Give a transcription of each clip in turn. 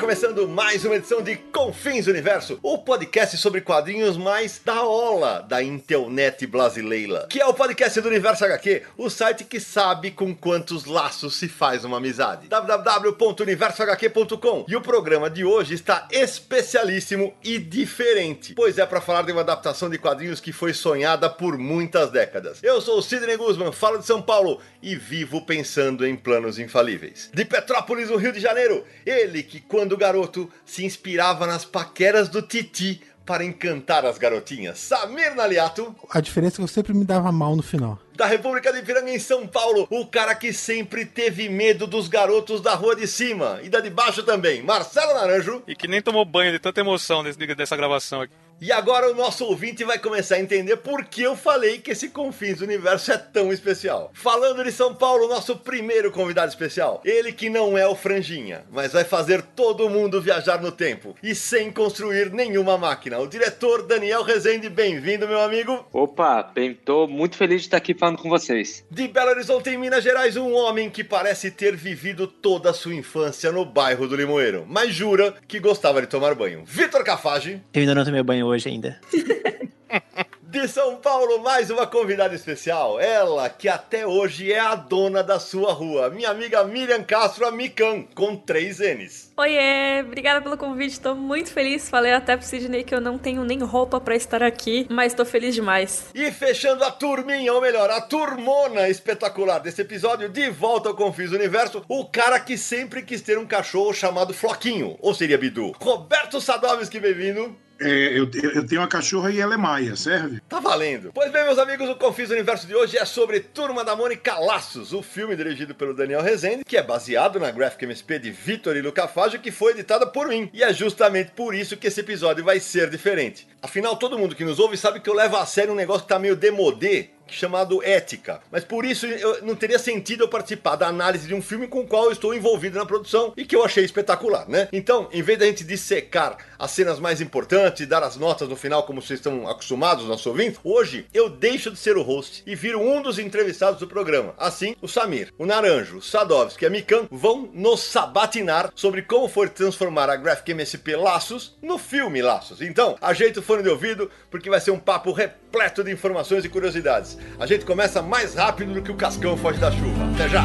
Começando mais uma edição de Confins Universo, o podcast sobre quadrinhos mais da ola da internet brasileira, que é o podcast do Universo HQ, o site que sabe com quantos laços se faz uma amizade. www.universohq.com E o programa de hoje está especialíssimo e diferente, pois é para falar de uma adaptação de quadrinhos que foi sonhada por muitas décadas. Eu sou o Sidney Guzman, falo de São Paulo e vivo pensando em planos infalíveis. De Petrópolis, no Rio de Janeiro, ele que quando garoto se inspirava nas paqueras do Titi para encantar as garotinhas. Samir Naliato, A diferença é que eu sempre me dava mal no final. da República de Piranga em São Paulo, o cara que sempre teve medo dos garotos da rua de cima e da de baixo também, Marcelo Naranjo. E que nem tomou banho de tanta emoção desse- dessa gravação aqui. E agora o nosso ouvinte vai começar a entender por que eu falei que esse Confins do Universo é tão especial. Falando de São Paulo, nosso primeiro convidado especial. Ele que não é o Franjinha, mas vai fazer todo mundo viajar no tempo. E sem construir nenhuma máquina. O diretor Daniel Rezende, bem-vindo, meu amigo. Opa, bem, tô muito feliz de estar aqui falando com vocês. De Belo Horizonte, em Minas Gerais, um homem que parece ter vivido toda a sua infância no bairro do Limoeiro, mas jura que gostava de tomar banho. Vitor Cafage. Eu ainda não tomei banho hoje ainda. De São Paulo, mais uma convidada especial. Ela que até hoje é a dona da sua rua. Minha amiga Miriam Castro, a Mikan, com três N's. Oiê, obrigada pelo convite, tô muito feliz. Falei até pro Sidney que eu não tenho nem roupa pra estar aqui, mas tô feliz demais. E fechando a turminha, ou melhor, a turmona espetacular desse episódio, de volta ao Confis Universo, o cara que sempre quis ter um cachorro chamado Floquinho, ou seria Bidu. Roberto Sadovski, bem-vindo. É, eu, eu tenho uma cachorra e ela é maia, serve? Tá valendo. Pois bem, meus amigos, o Confis Universo de hoje é sobre Turma da Mônica Laços, o filme dirigido pelo Daniel Rezende, que é baseado na Graphic MSP de Vitor e Luca Fagio, que foi editada por mim. E é justamente por isso que esse episódio vai ser diferente. Afinal, todo mundo que nos ouve sabe que eu levo a sério um negócio que tá meio demodê, chamado ética. Mas por isso não teria sentido eu participar da análise de um filme com o qual eu estou envolvido na produção e que eu achei espetacular, né? Então, em vez da gente dissecar as cenas mais importantes e dar as notas no final como vocês estão acostumados, nosso ouvinte, hoje eu deixo de ser o host e viro um dos entrevistados do programa. Assim, o Samir, o Naranjo, o Sadovski e a Mikan vão nos sabatinar sobre como foi transformar a Graphic MSP Laços no filme Laços. Então, ajeita o fone de ouvido porque vai ser um papo repleto de informações e curiosidades. A gente começa mais rápido do que o cascão foge da chuva. Até já!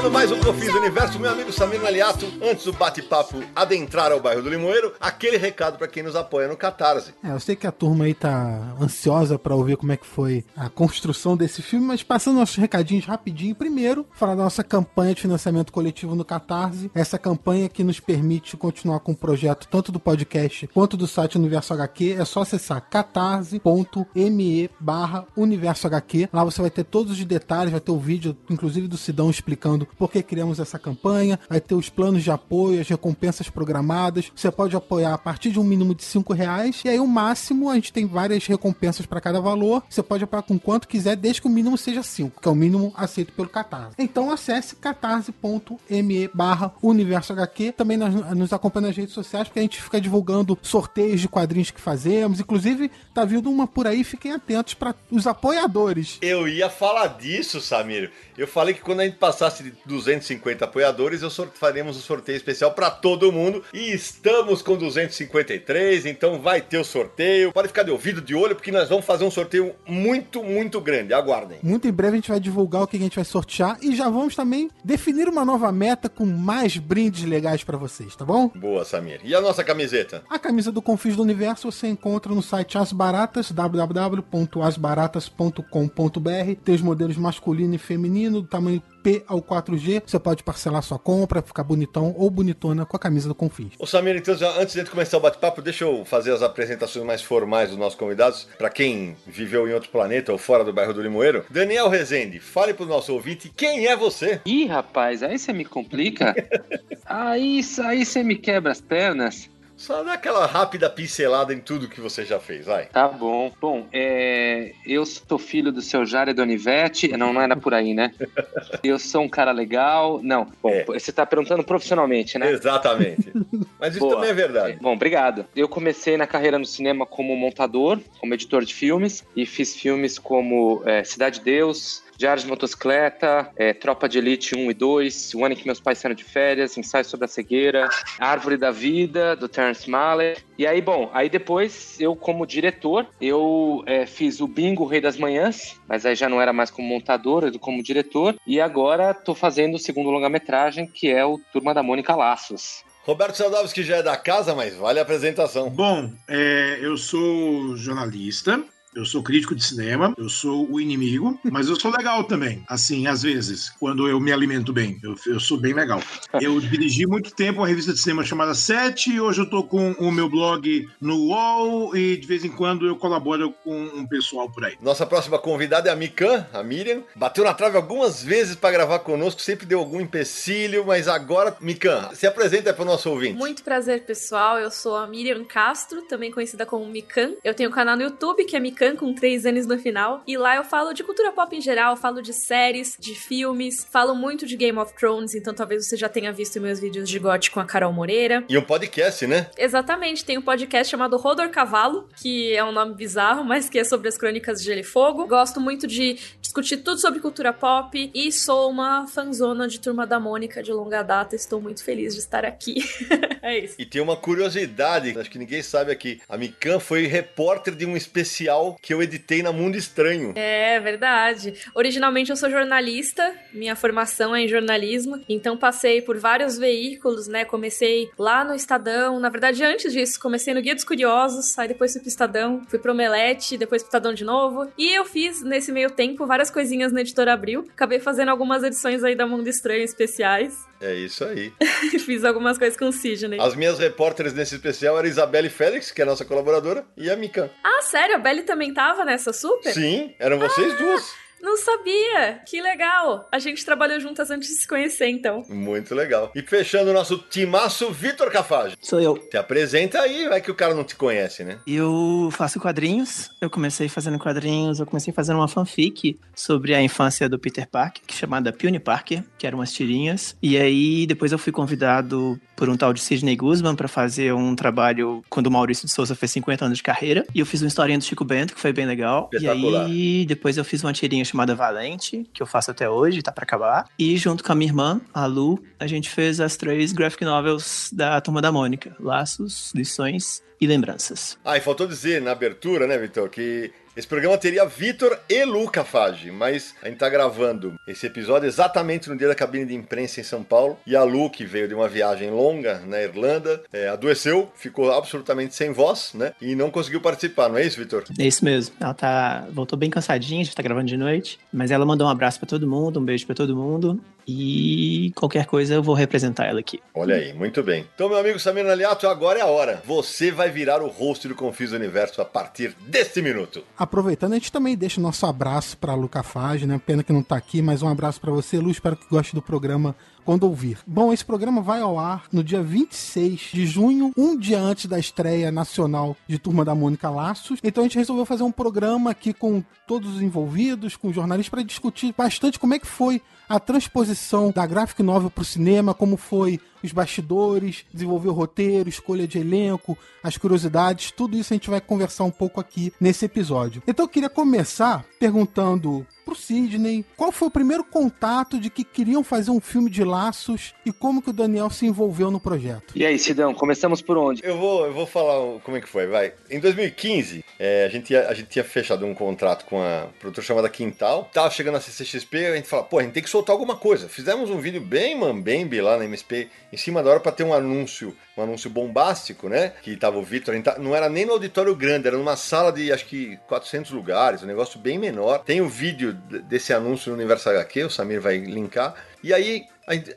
Começando mais um Confins Universo, meu amigo Samir Naliato, antes do bate-papo adentrar ao bairro do Limoeiro, aquele recado para quem nos apoia no Catarse. É, eu sei que a turma aí tá ansiosa pra ouvir como é que foi a construção desse filme, mas passando nossos recadinhos rapidinho. Primeiro, falar da nossa campanha de financiamento coletivo no Catarse. Essa campanha que nos permite continuar com o projeto tanto do podcast quanto do site Universo HQ. É só acessar catarse.me barra Universo HQ. Lá você vai ter todos os detalhes, vai ter o vídeo, inclusive do Sidão explicando por que criamos essa campanha, vai ter os planos de apoio, as recompensas programadas. Você pode apoiar a partir de um mínimo de 5 reais, e aí o máximo a gente tem várias recompensas para cada valor. Você pode apoiar com quanto quiser, desde que o mínimo seja 5, que é o mínimo aceito pelo Catarse. Então acesse catarse.me barra Universo HQ. Também nós, nos acompanha nas redes sociais, porque a gente fica divulgando sorteios de quadrinhos que fazemos. Inclusive, tá vindo uma por aí, fiquem atentos para os apoiadores. Eu ia falar disso, Samir. Eu falei que quando a gente passasse de 250 apoiadores, eu faremos um sorteio especial para todo mundo. E estamos com 253, então vai ter o sorteio. Pode ficar de ouvido, de olho, porque nós vamos fazer um sorteio muito, muito grande. Aguardem. Muito em breve a gente vai divulgar o que a gente vai sortear e já vamos também definir uma nova meta com mais brindes legais pra vocês, tá bom? Boa, Samir. E a nossa camiseta? A camisa do Confis do Universo você encontra no site As Baratas, www.asbaratas.com.br. Tem os modelos masculino e feminino, do tamanho P ao 4G. Você pode parcelar sua compra, ficar bonitão ou bonitona com a camisa do Confis. Ô Samir, então, já, antes de começar o bate-papo, deixa eu fazer as apresentações mais formais dos nossos convidados. Para quem viveu em outro planeta ou fora do bairro do Limoeiro, Daniel Rezende, fale pro nosso ouvinte quem é você. Ih, rapaz, aí você me complica. aí aí você me quebra as pernas. Só dá aquela rápida pincelada em tudo que você já fez, vai. Tá bom. Bom, é, eu sou filho do seu Jared Donivete. Não, não era por aí, né? Eu sou um cara legal. Não, bom, É. você tá perguntando profissionalmente, né? Exatamente. Mas isso Boa. também é verdade. Bom, obrigado. Eu comecei na carreira no cinema como montador, como editor de filmes, e fiz filmes como é, Cidade de Deus, Diário de Motocicleta, é, Tropa de Elite 1 e 2, O Ano em que Meus Pais Saíram de Férias, Ensaio sobre a Cegueira, Árvore da Vida, do Terence Malick. E aí, bom, aí depois eu, como diretor, eu é, fiz o Bingo Rei das Manhãs, mas aí já não era mais como montador, eu como diretor, e agora tô fazendo o segundo longa-metragem, que é o Turma da Mônica Laços. Roberto Sadovski já é da casa, mas vale a apresentação. Bom, é, eu sou jornalista. Eu sou crítico de cinema, eu sou o inimigo, mas eu sou legal também. Assim, às vezes, quando eu me alimento bem, eu, eu sou bem legal. Eu dirigi muito tempo uma revista de cinema chamada Sete, hoje eu tô com o meu blog no UOL e de vez em quando eu colaboro com um pessoal por aí. Nossa próxima convidada é a Mikan, a Miriam. Bateu na trave algumas vezes para gravar conosco, sempre deu algum empecilho, mas agora, Mikan, se apresenta para o nosso ouvinte. Muito prazer, pessoal. Eu sou a Miriam Castro, também conhecida como Mikan. Eu tenho um canal no YouTube que é Mikan com três anos no final. E lá eu falo de cultura pop em geral, falo de séries, de filmes, falo muito de Game of Thrones, então talvez você já tenha visto meus vídeos de GOT com a Carol Moreira. E um podcast, né? Exatamente, tem um podcast chamado Rodor Cavalo, que é um nome bizarro, mas que é sobre as crônicas de Gelo e Fogo. Gosto muito de discutir tudo sobre cultura pop e sou uma fanzona de Turma da Mônica de longa data. Estou muito feliz de estar aqui. é isso. E tem uma curiosidade, acho que ninguém sabe aqui. A Mikan foi repórter de um especial que eu editei na Mundo Estranho. É verdade. Originalmente eu sou jornalista, minha formação é em jornalismo, então passei por vários veículos, né? Comecei lá no Estadão, na verdade antes disso, comecei no Guia dos Curiosos, aí depois fui pro Estadão, fui pro Omelete, depois pro Estadão de novo. E eu fiz nesse meio tempo várias coisinhas na Editora Abril, acabei fazendo algumas edições aí da Mundo Estranho especiais. É isso aí. Fiz algumas coisas com o Sidney. As minhas repórteres nesse especial eram Isabelle Félix, que é a nossa colaboradora, e a Mikan. Ah, sério? A Belly também tava nessa super? Sim, eram vocês duas. Não sabia! Que legal! A gente trabalhou juntas antes de se conhecer, então. Muito legal. E fechando o nosso timaço, Vitor Cafage. Sou eu. Te apresenta aí, vai que o cara não te conhece, né? Eu faço quadrinhos. Eu comecei fazendo quadrinhos. Eu comecei fazendo uma fanfic sobre a infância do Peter Parker, que é chamada Puny Parker, que eram umas tirinhas. E aí depois eu fui convidado por um tal de Sidney Guzman para fazer um trabalho quando o Maurício de Souza fez 50 anos de carreira. E eu fiz uma historinha do Chico Bento, que foi bem legal. E aí depois eu fiz uma tirinha chamada Valente, que eu faço até hoje, tá para acabar. E junto com a minha irmã, a Lu, a gente fez as três graphic novels da Turma da Mônica: Laços, Lições e Lembranças. Ah, e faltou dizer na abertura, né, Vitor, que esse programa teria Vitor e Lu Cafage, mas a gente tá gravando esse episódio exatamente no dia da cabine de imprensa em São Paulo. E a Lu, que veio de uma viagem longa na Irlanda, é, adoeceu, ficou absolutamente sem voz, né? E não conseguiu participar, não é isso, Vitor? É isso mesmo. Ela tá voltou bem cansadinha, a gente tá gravando de noite, mas ela mandou um abraço pra todo mundo, um beijo pra todo mundo e qualquer coisa eu vou representar ela aqui. Olha aí, muito bem. Então, meu amigo Samir Aliato, agora é a hora. Você vai virar o host do Confis Universo a partir deste minuto. Aproveitando, a gente também deixa o nosso abraço pra Luca Fage, né? Pena que não tá aqui, mas um abraço pra você, Lu. Espero que goste do programa quando ouvir. Bom, esse programa vai ao ar no dia 26 de junho, um dia antes da estreia nacional de Turma da Mônica Laços. Então a gente resolveu fazer um programa aqui com todos os envolvidos, com jornalistas, para discutir bastante como é que foi a transposição da graphic novel para o cinema, como foi os bastidores, desenvolver o roteiro, escolha de elenco, as curiosidades, tudo isso a gente vai conversar um pouco aqui nesse episódio. Então eu queria começar perguntando pro Sidney. Qual foi o primeiro contato de que queriam fazer um filme de laços e como que o Daniel se envolveu no projeto? E aí, Sidão, começamos por onde? Eu vou, eu vou falar como é que foi, vai. Em 2015, é, a, gente ia, a gente tinha fechado um contrato com a produtora chamada Quintal. Tava chegando a CCXP, a gente falou, pô, a gente tem que soltar alguma coisa. Fizemos um vídeo bem mambembe lá na MSP, em cima da hora pra ter um anúncio, um anúncio bombástico, né? Que tava o Vitor, não era nem no auditório grande, era numa sala de acho que 400 lugares, um negócio bem menor. Tem o vídeo desse anúncio no Universo HQ, o Samir vai linkar. E aí,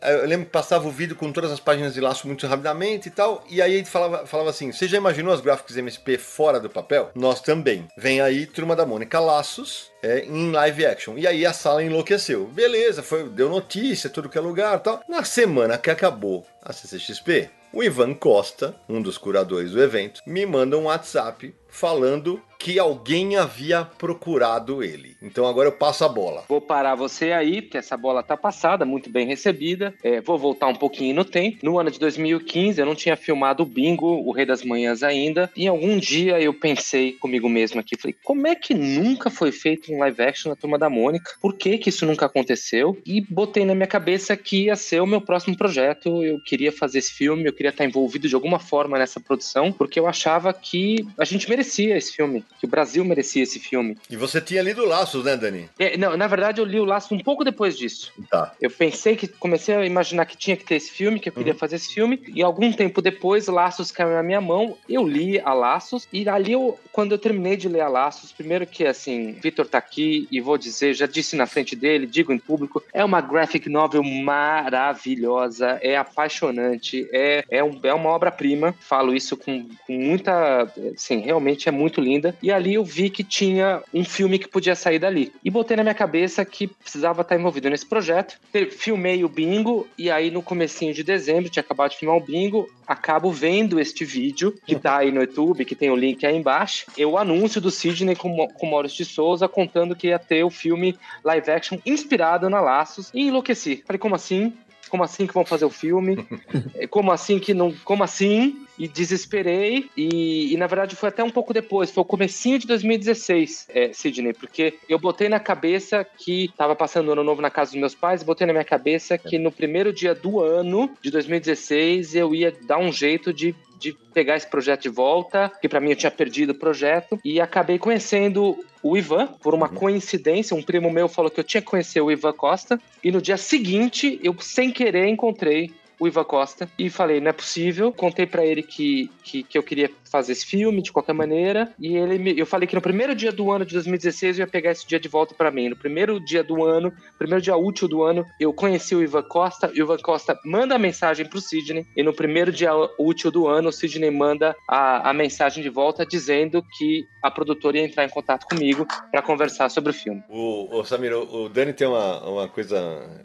eu lembro que passava o vídeo com todas as páginas de laço muito rapidamente e tal. E aí gente falava, falava assim: você já imaginou as gráficas MSP fora do papel? Nós também. Vem aí, Turma da Mônica Laços. É, em live action. E aí a sala enlouqueceu. Beleza, foi, deu notícia, tudo que é lugar tal. Na semana que acabou a CCXP, o Ivan Costa, um dos curadores do evento, me manda um WhatsApp falando que alguém havia procurado ele. Então agora eu passo a bola. Vou parar você aí, porque essa bola tá passada, muito bem recebida. É, vou voltar um pouquinho no tempo. No ano de 2015, eu não tinha filmado o Bingo, o Rei das Manhãs ainda. E algum dia eu pensei comigo mesmo aqui, falei, como é que nunca foi feito um live action na Turma da Mônica? Por que que isso nunca aconteceu? E botei na minha cabeça que ia ser o meu próximo projeto. Eu queria fazer esse filme, eu queria estar envolvido de alguma forma nessa produção, porque eu achava que a gente merecia esse filme que o Brasil merecia esse filme. E você tinha lido Laços, né, Dani? É, não, na verdade eu li o Laços um pouco depois disso. Tá. Eu pensei que, comecei a imaginar que tinha que ter esse filme, que eu queria uhum. fazer esse filme, e algum tempo depois Laços caiu na minha mão, eu li a Laços, e ali eu, quando eu terminei de ler a Laços, primeiro que assim, Vitor tá aqui e vou dizer, já disse na frente dele, digo em público, é uma graphic novel maravilhosa, é apaixonante, é, é, um, é uma obra-prima, falo isso com, com muita, assim, realmente é muito linda. E ali eu vi que tinha um filme que podia sair dali. E botei na minha cabeça que precisava estar envolvido nesse projeto. Filmei o bingo e aí no comecinho de dezembro, tinha acabado de filmar o bingo, acabo vendo este vídeo que tá aí no YouTube, que tem o link aí embaixo. Eu anúncio do Sidney com, com Maurício de Souza contando que ia ter o filme live action inspirado na Laços e enlouqueci. Falei, como assim? como assim que vão fazer o filme? como assim que não. Como assim? E desesperei. E, e, na verdade foi até um pouco depois, foi o comecinho de 2016, é, Sidney, porque eu botei na cabeça que tava passando o ano novo na casa dos meus pais, botei na minha cabeça que no primeiro dia do ano de 2016 eu ia dar um jeito de de pegar esse projeto de volta, que para mim eu tinha perdido o projeto, e acabei conhecendo o Ivan, por uma uhum. coincidência, um primo meu falou que eu tinha que conhecer o Ivan Costa, e no dia seguinte, eu sem querer encontrei o Ivan Costa e falei, não é possível. Contei para ele que, que, que, eu queria fazer esse filme de qualquer maneira. E ele me, eu falei que no primeiro dia do ano de 2016 eu ia pegar esse dia de volta para mim. No primeiro dia do ano, primeiro dia útil do ano, eu conheci o Ivan Costa. E o Ivan Costa manda a mensagem pro Sidney. E no primeiro dia útil do ano, o Sidney manda a, a mensagem de volta dizendo que a produtora ia entrar em contato comigo para conversar sobre o filme. O, o Samir, o, o Dani tem uma, uma coisa.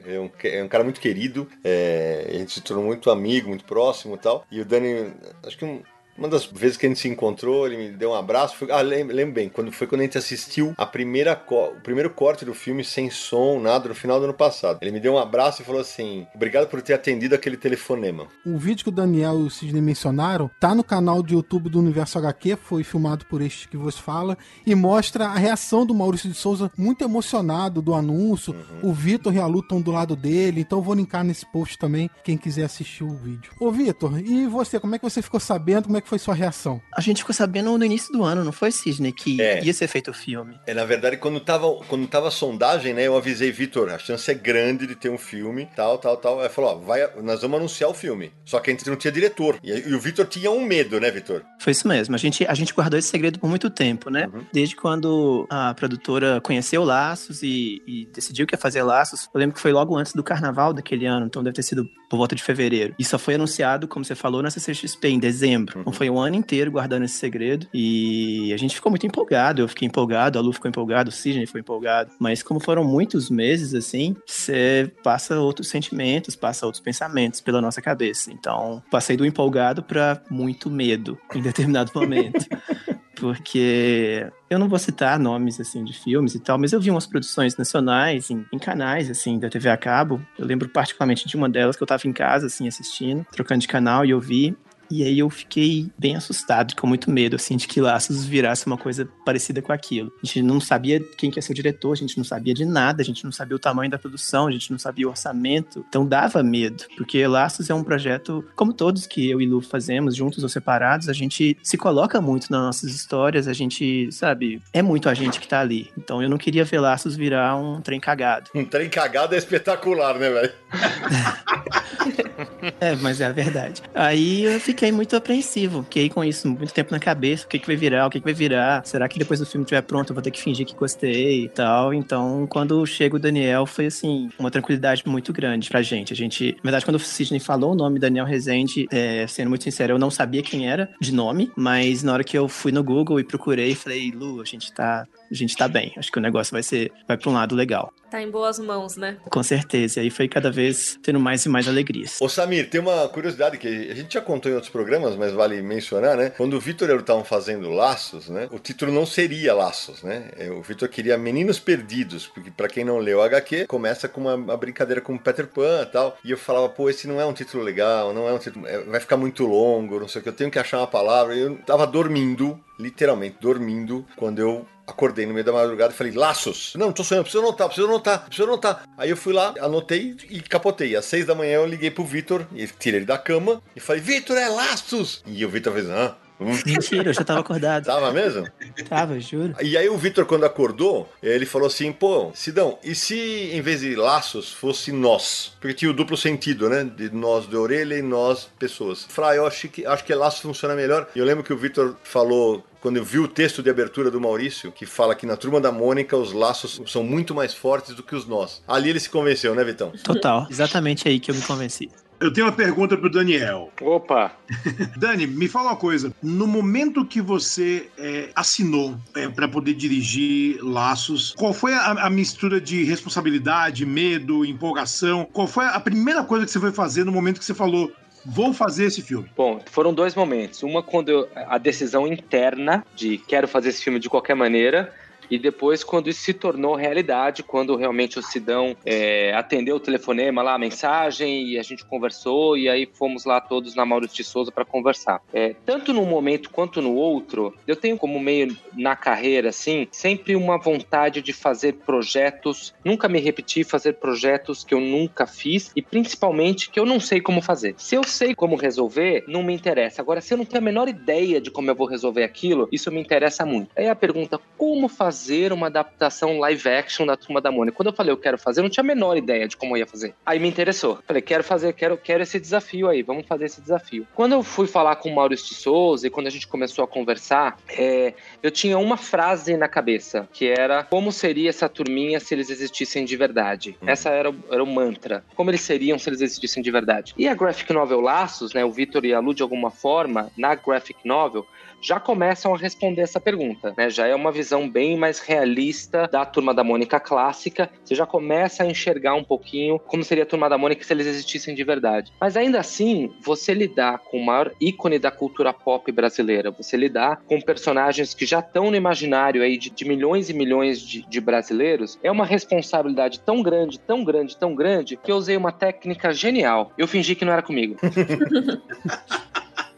É um, é um cara muito querido. É, a gente se tornou muito amigo, muito próximo e tal. E o Dani, acho que um, uma das vezes que a gente se encontrou, ele me deu um abraço. Foi, ah, lembro, lembro, bem, quando foi quando a gente assistiu a primeira o primeiro corte do filme sem som, nada, no final do ano passado. Ele me deu um abraço e falou assim: Obrigado por ter atendido aquele telefonema. O vídeo que o Daniel e o Sidney mencionaram tá no canal de YouTube do Universo HQ, foi filmado por este que vos fala, e mostra a reação do Maurício de Souza muito emocionado do anúncio. Uhum. O Vitor e a Lu estão do lado dele, então vou linkar nesse post também, quem quiser assistir o vídeo. Ô Vitor, e você, como é que você ficou sabendo? Como é que que foi sua reação? A gente ficou sabendo no início do ano, não foi, Sidney, que é. ia ser feito o filme. É, na verdade, quando tava, quando tava a sondagem, né, eu avisei, Vitor, a chance é grande de ter um filme, tal, tal, tal. Aí falou, ó, vai, nós vamos anunciar o filme. Só que a gente não tinha diretor. E, e o Vitor tinha um medo, né, Vitor? Foi isso mesmo. A gente, a gente guardou esse segredo por muito tempo, né? Uhum. Desde quando a produtora conheceu Laços e, e decidiu que ia fazer Laços. Eu lembro que foi logo antes do carnaval daquele ano, então deve ter sido por volta de fevereiro. E só foi anunciado, como você falou, na CCXP em dezembro. Uhum. Então foi um ano inteiro guardando esse segredo. E a gente ficou muito empolgado. Eu fiquei empolgado, a Lu ficou empolgado, o Sidney foi empolgado. Mas como foram muitos meses, assim, você passa outros sentimentos, passa outros pensamentos pela nossa cabeça. Então, passei do empolgado para muito medo em determinado momento. porque eu não vou citar nomes assim de filmes e tal, mas eu vi umas produções nacionais em, em, canais assim da TV a cabo. Eu lembro particularmente de uma delas que eu tava em casa assim assistindo, trocando de canal e eu vi E aí eu fiquei bem assustado, com muito medo, assim, de que Laços virasse uma coisa parecida com aquilo. A gente não sabia quem que ia ser o diretor, a gente não sabia de nada, a gente não sabia o tamanho da produção, a gente não sabia o orçamento. Então dava medo, porque Laços é um projeto, como todos que eu e Lu fazemos, juntos ou separados, a gente se coloca muito nas nossas histórias, a gente, sabe, é muito a gente que tá ali. Então eu não queria ver Laços virar um trem cagado. Um trem cagado é espetacular, né, velho? é, mas é a verdade. Aí eu fiquei muito apreensivo, fiquei com isso muito tempo na cabeça, o que, que vai virar, o que, que vai virar, será que depois do filme estiver pronto eu vou ter que fingir que gostei e tal. Então, quando chega o Daniel, foi assim, uma tranquilidade muito grande pra gente. A gente, na verdade, quando o Sidney falou o nome Daniel Rezende, é, sendo muito sincero, eu não sabia quem era de nome, mas na hora que eu fui no Google e procurei, falei, Lu, a gente tá a gente tá bem. Acho que o negócio vai ser vai para um lado legal. Tá em boas mãos, né? Com certeza. E aí foi cada vez tendo mais e mais alegrias. Ô Samir, tem uma curiosidade que a gente já contou em outros programas, mas vale mencionar, né? Quando o Vitor e eu estavam fazendo Laços, né? O título não seria Laços, né? É, o Vitor queria Meninos Perdidos, porque para quem não leu HQ, começa com uma, uma, brincadeira com Peter Pan e tal. E eu falava, pô, esse não é um título legal, não é um título. É, vai ficar muito longo, não sei o que, eu tenho que achar uma palavra. E eu tava dormindo, literalmente dormindo, quando eu acordei no meio da madrugada e falei, laços. Não, não tô sonhando, preciso anotar, preciso anotar, preciso anotar. Aí eu fui lá, anotei e capotei. Às seis da manhã eu liguei pro Vitor, tirei ele da cama e falei, Vitor, é laços! E o Vitor fez, ah. Mentira, eu já tava acordado. Tava mesmo? Tava, juro. E aí o Vitor, quando acordou, ele falou assim: pô, Sidão, e se em vez de laços fosse nós? Porque tinha o duplo sentido, né? De nós de orelha e nós pessoas. Fra, eu acho que, acho que laços funciona melhor. E eu lembro que o Vitor falou quando eu vi o texto de abertura do Maurício, que fala que na turma da Mônica os laços são muito mais fortes do que os nós. Ali ele se convenceu, né, Vitão? Total, exatamente aí que eu me convenci. Eu tenho uma pergunta pro Daniel. Opa! Dani, me fala uma coisa. No momento que você é, assinou é, para poder dirigir Laços, qual foi a, a, mistura de responsabilidade, medo, empolgação? Qual foi a primeira coisa que você foi fazer no momento que você falou: vou fazer esse filme? Bom, foram dois momentos. Uma quando eu, a decisão interna de quero fazer esse filme de qualquer maneira e depois, quando isso se tornou realidade, quando realmente o Sidão é, atendeu o telefonema lá, a mensagem, e a gente conversou, e aí fomos lá todos na Maurício de Souza para conversar. É, tanto num momento quanto no outro, eu tenho como meio na carreira, assim, sempre uma vontade de fazer projetos, nunca me repetir fazer projetos que eu nunca fiz e principalmente que eu não sei como fazer. Se eu sei como resolver, não me interessa. Agora, se eu não tenho a menor ideia de como eu vou resolver aquilo, isso me interessa muito. Aí a pergunta, como fazer fazer uma adaptação live action da Turma da Mônica. Quando eu falei eu quero fazer, eu não tinha a menor ideia de como eu ia fazer. Aí me interessou. Falei, quero fazer, quero, quero esse desafio aí, vamos fazer esse desafio. Quando eu fui falar com o Maurício de Souza e quando a gente começou a conversar, é, eu tinha uma frase na cabeça, que era como seria essa turminha se eles existissem de verdade. Hum. Essa era, era o mantra. Como eles seriam se eles existissem de verdade. E a graphic novel Laços, né, o Vitor e a Lu de alguma forma, na graphic novel, já começam a responder essa pergunta, né? Já é uma visão bem mais realista da Turma da Mônica clássica. Você já começa a enxergar um pouquinho como seria a Turma da Mônica se eles existissem de verdade. Mas ainda assim, você lidar com o maior ícone da cultura pop brasileira, você lidar com personagens que já estão no imaginário aí de, de milhões e milhões de, de brasileiros, é uma responsabilidade tão grande, tão grande, tão grande, que eu usei uma técnica genial. Eu fingi que não era comigo.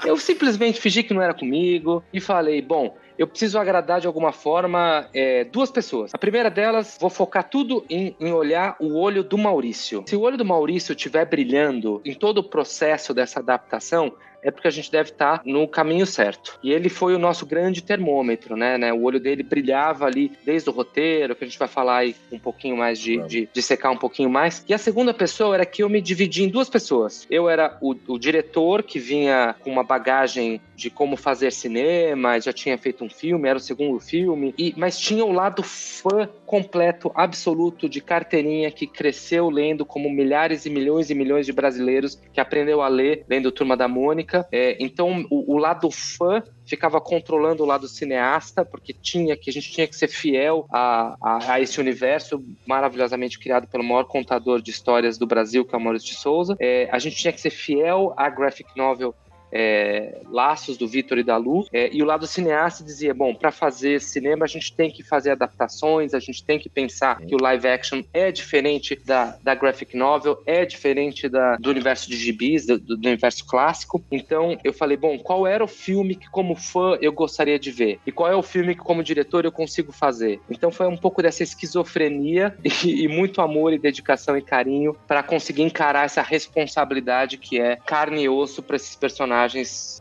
Eu simplesmente fingi que não era comigo e falei: bom, eu preciso agradar de alguma forma é, duas pessoas. A primeira delas, vou focar tudo em, em, olhar o olho do Maurício. Se o olho do Maurício estiver brilhando em todo o processo dessa adaptação, é porque a gente deve estar no caminho certo. E ele foi o nosso grande termômetro, né? né? O olho dele brilhava ali desde o roteiro, que a gente vai falar aí um pouquinho mais de, de, de, secar um pouquinho mais. E a segunda pessoa era que eu me dividi em duas pessoas. Eu era o, o diretor que vinha com uma bagagem de como fazer cinema, já tinha feito um filme, era o segundo filme, e, mas tinha o lado fã completo, absoluto de carteirinha que cresceu lendo como milhares e milhões e milhões de brasileiros que aprendeu a ler lendo Turma da Mônica é, então, o, o, lado fã ficava controlando o lado cineasta, porque tinha que a gente tinha que ser fiel a, a, a, esse universo maravilhosamente criado pelo maior contador de histórias do Brasil, que é o Maurício de Souza. É, a gente tinha que ser fiel à graphic novel é, laços do Vitor e da Lu, é, e o lado cineasta dizia, bom, para fazer cinema a gente tem que fazer adaptações, a gente tem que pensar que o live action é diferente da, da graphic novel, é diferente da, do universo de gibis, do, do universo clássico. Então eu falei, bom, qual era o filme que como fã eu gostaria de ver? E qual é o filme que como diretor eu consigo fazer? Então foi um pouco dessa esquizofrenia e, e muito amor e dedicação e carinho para conseguir encarar essa responsabilidade que é carne e osso para esses personagens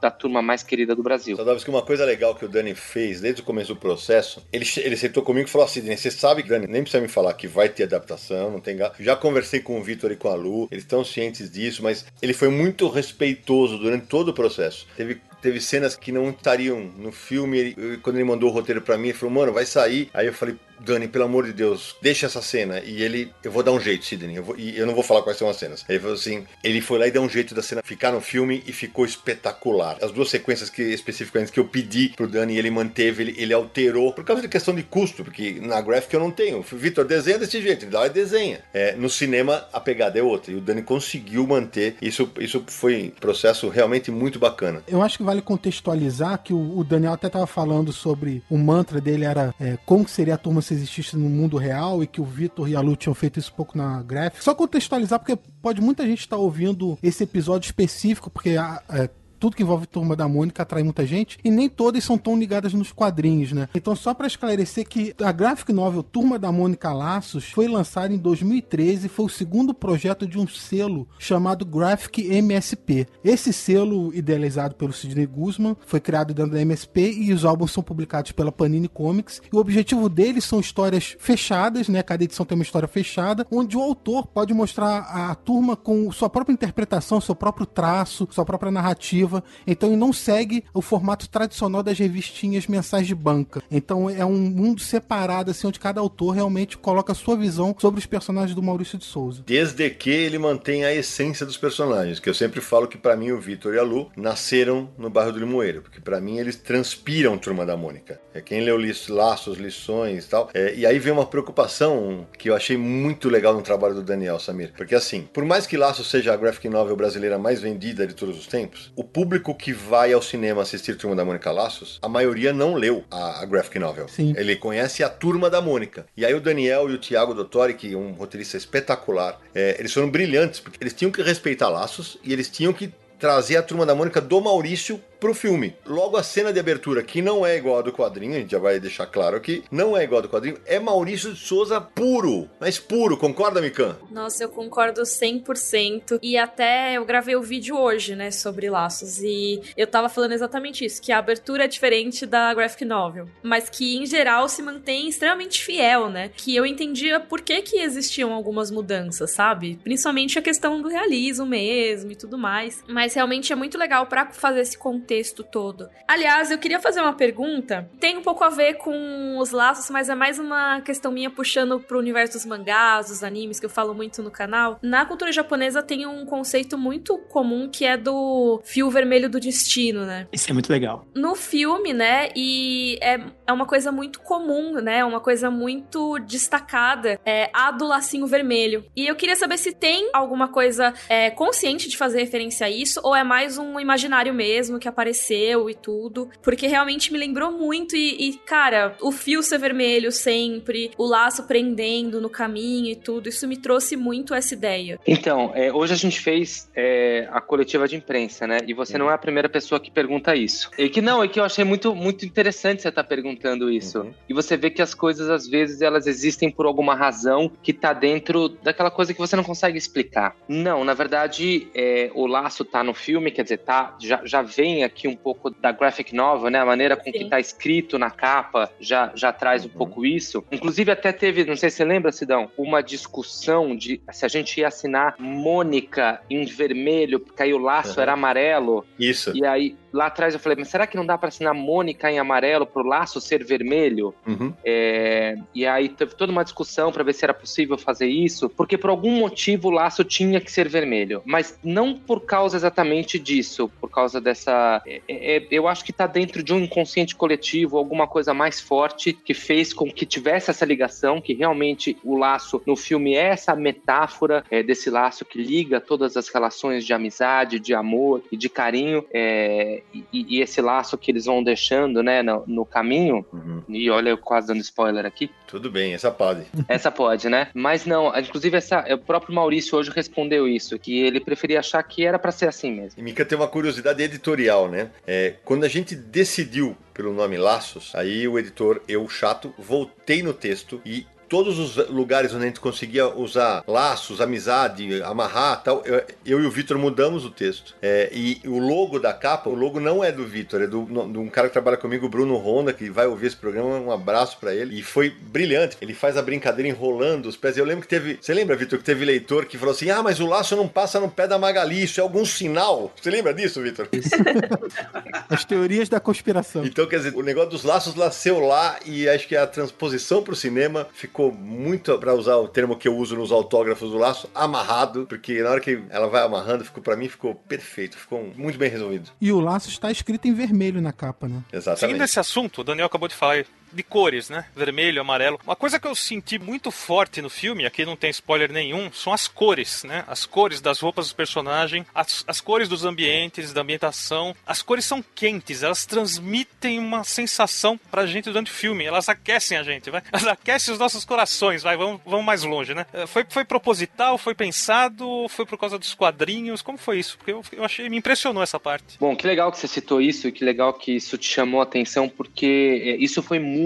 da turma mais querida do Brasil. Que uma coisa legal que o Dani fez desde o começo do processo, ele, ele sentou comigo e falou assim: você sabe, Dani, nem precisa me falar que vai ter adaptação, não tem gato. Já conversei com o Vitor e com a Lu, eles estão cientes disso, mas ele foi muito respeitoso durante todo o processo. Teve teve cenas que não estariam no filme. Ele, quando ele mandou o roteiro para mim, ele falou, mano, vai sair. Aí eu falei, Dani, pelo amor de Deus, deixa essa cena. E ele, eu vou dar um jeito, Sidney. Eu vou, e eu não vou falar quais são as cenas. Ele falou assim: ele foi lá e deu um jeito da cena ficar no filme e ficou espetacular. As duas sequências que especificamente que eu pedi pro Dani, ele manteve, ele, ele alterou, por causa de questão de custo, porque na graphic eu não tenho. Vitor desenha desse jeito, ele dá e desenha. É, no cinema a pegada é outra. E o Dani conseguiu manter. Isso, isso foi um processo realmente muito bacana. Eu acho que vale contextualizar que o, o Daniel até estava falando sobre o mantra dele era é, como seria a turma se existisse no mundo real e que o Vitor e a Lu tinham feito isso um pouco na Graphic. Só contextualizar, porque pode muita gente estar tá ouvindo esse episódio específico, porque a, é, tudo que envolve Turma da Mônica atrai muita gente e nem todas são tão ligadas nos quadrinhos, né? Então, só para esclarecer que a graphic novel Turma da Mônica Laços foi lançada em 2013 e foi o segundo projeto de um selo chamado Graphic MSP. Esse selo, idealizado pelo Sidney Guzman, foi criado dentro da MSP e os álbuns são publicados pela Panini Comics. E o objetivo deles são histórias fechadas, né? Cada edição tem uma história fechada, onde o autor pode mostrar a turma com sua própria interpretação, seu próprio traço, sua própria narrativa então ele não segue o formato tradicional das revistinhas mensais de banca. Então é um mundo separado, assim, onde cada autor realmente coloca a sua visão sobre os personagens do Maurício de Souza. Desde que ele mantém a essência dos personagens, que eu sempre falo que para mim o Vitor e a Lu nasceram no bairro do Limoeiro, porque para mim eles transpiram Turma da Mônica. É quem leu Laços, Lições e tal. É, e aí vem uma preocupação que eu achei muito legal no trabalho do Daniel Samir, porque assim, por mais que Laços seja a graphic novel brasileira mais vendida de todos os tempos, o público que vai ao cinema assistir Turma da Mônica Laços, a maioria não leu a, a graphic novel. Sim. Ele conhece a Turma da Mônica. E aí o Daniel e o Thiago Dottori, que é um roteirista espetacular, é, eles foram brilhantes, porque eles tinham que respeitar Laços e eles tinham que trazer a Turma da Mônica do Maurício pro filme. Logo, a cena de abertura, que não é igual a do quadrinho, a gente já vai deixar claro aqui, não é igual a do quadrinho, é Maurício de Souza puro, mas puro, concorda, Mikan? Nossa, eu concordo 100%. E até eu gravei o vídeo hoje, né, sobre laços. E eu tava falando exatamente isso, que a abertura é diferente da graphic novel. Mas que, em geral, se mantém extremamente fiel, né? Que eu entendia por que que existiam algumas mudanças, sabe? Principalmente a questão do realismo mesmo e tudo mais. Mas realmente é muito legal para fazer esse contexto contexto todo. Aliás, eu queria fazer uma pergunta. Tem um pouco a ver com os laços, mas é mais uma questão minha puxando pro universo dos mangás, dos animes, que eu falo muito no canal. Na cultura japonesa tem um conceito muito comum que é do fio vermelho do destino, né? Isso é muito legal. No filme, né? E é, é uma coisa muito comum, né? Uma coisa muito destacada. É a do lacinho vermelho. E eu queria saber se tem alguma coisa é, consciente de fazer referência a isso, ou é mais um imaginário mesmo que apareceu e tudo, porque realmente me lembrou muito e, e, cara, o fio ser vermelho sempre, o laço prendendo no caminho e tudo, isso me trouxe muito essa ideia. Então, é, hoje a gente fez é, a coletiva de imprensa, né? E você não é a primeira pessoa que pergunta isso. E que não, é que eu achei muito, muito interessante você estar tá perguntando isso. Uhum. E você vê que as coisas, às vezes, elas existem por alguma razão que tá dentro daquela coisa que você não consegue explicar. Não, na verdade, é, o laço tá no filme, quer dizer, tá, já, já vem aqui um pouco da graphic novel, né? A maneira com Sim. que tá escrito na capa já, já traz uhum. um pouco isso. Inclusive, até teve, não sei se você lembra, Sidão, uma discussão de se a gente ia assinar Mônica em vermelho, porque aí o laço uhum. era amarelo. Isso. E aí lá atrás eu falei, mas será que não dá pra assinar Mônica em amarelo pro laço ser vermelho? Uhum. É, e aí teve toda uma discussão pra ver se era possível fazer isso, porque por algum motivo o laço tinha que ser vermelho, mas não por causa exatamente disso, por causa dessa. é- é- eu acho que tá dentro de um inconsciente coletivo, alguma coisa mais forte que fez com que tivesse essa ligação, que realmente o laço no filme é essa metáfora é, desse laço que liga todas as relações de amizade, de amor e de carinho, é, e, e esse laço que eles vão deixando né, no, no caminho. Uhum. E olha, eu quase dando spoiler aqui. Tudo bem, essa pode. Essa pode, né? Mas não, inclusive essa, o próprio Maurício hoje respondeu isso, que ele preferia achar que era pra ser assim mesmo. E Mika tem uma curiosidade editorial, né? É, quando a gente decidiu pelo nome Laços, aí o editor, eu chato, voltei no texto e todos os lugares onde a gente conseguia usar laços, amizade, amarrar tal, eu, eu e o Vitor mudamos o texto. É, e o logo da capa, o logo não é do Vitor, é do, no- de um cara que trabalha comigo, o Bruno Honda, que vai ouvir esse programa, um abraço pra ele. E foi brilhante. Ele faz a brincadeira enrolando os pés. Eu lembro que teve, você lembra, Vitor, que teve leitor que falou assim: "Ah, mas o laço não passa no pé da Magali, isso é algum sinal?" Você lembra disso, Vitor? As teorias da conspiração. Então, quer dizer, o negócio dos laços nasceu lá e acho que a transposição pro cinema ficou muito, pra usar o termo que eu uso nos autógrafos do laço, amarrado, porque na hora que ela vai amarrando, ficou para mim ficou perfeito, ficou muito bem resolvido. E o laço está escrito em vermelho na capa, né? Seguindo Exatamente. esse assunto, o Daniel acabou de falar de cores, né? Vermelho, amarelo. Uma coisa que eu senti muito forte no filme, aqui não tem spoiler nenhum, são as cores, né? As cores das roupas dos personagens, as, as cores dos ambientes, da ambientação. As cores são quentes, elas transmitem uma sensação pra gente durante o filme. Elas aquecem a gente, vai. Elas aquecem os nossos corações, vai. Vamos, vamos mais longe, né? Eh, Foi, foi proposital, foi pensado, foi por causa dos quadrinhos? Como foi isso? Porque eu, eu achei, me impressionou essa parte. Bom, que legal que você citou isso e que legal que isso te chamou a atenção, porque é, isso foi muito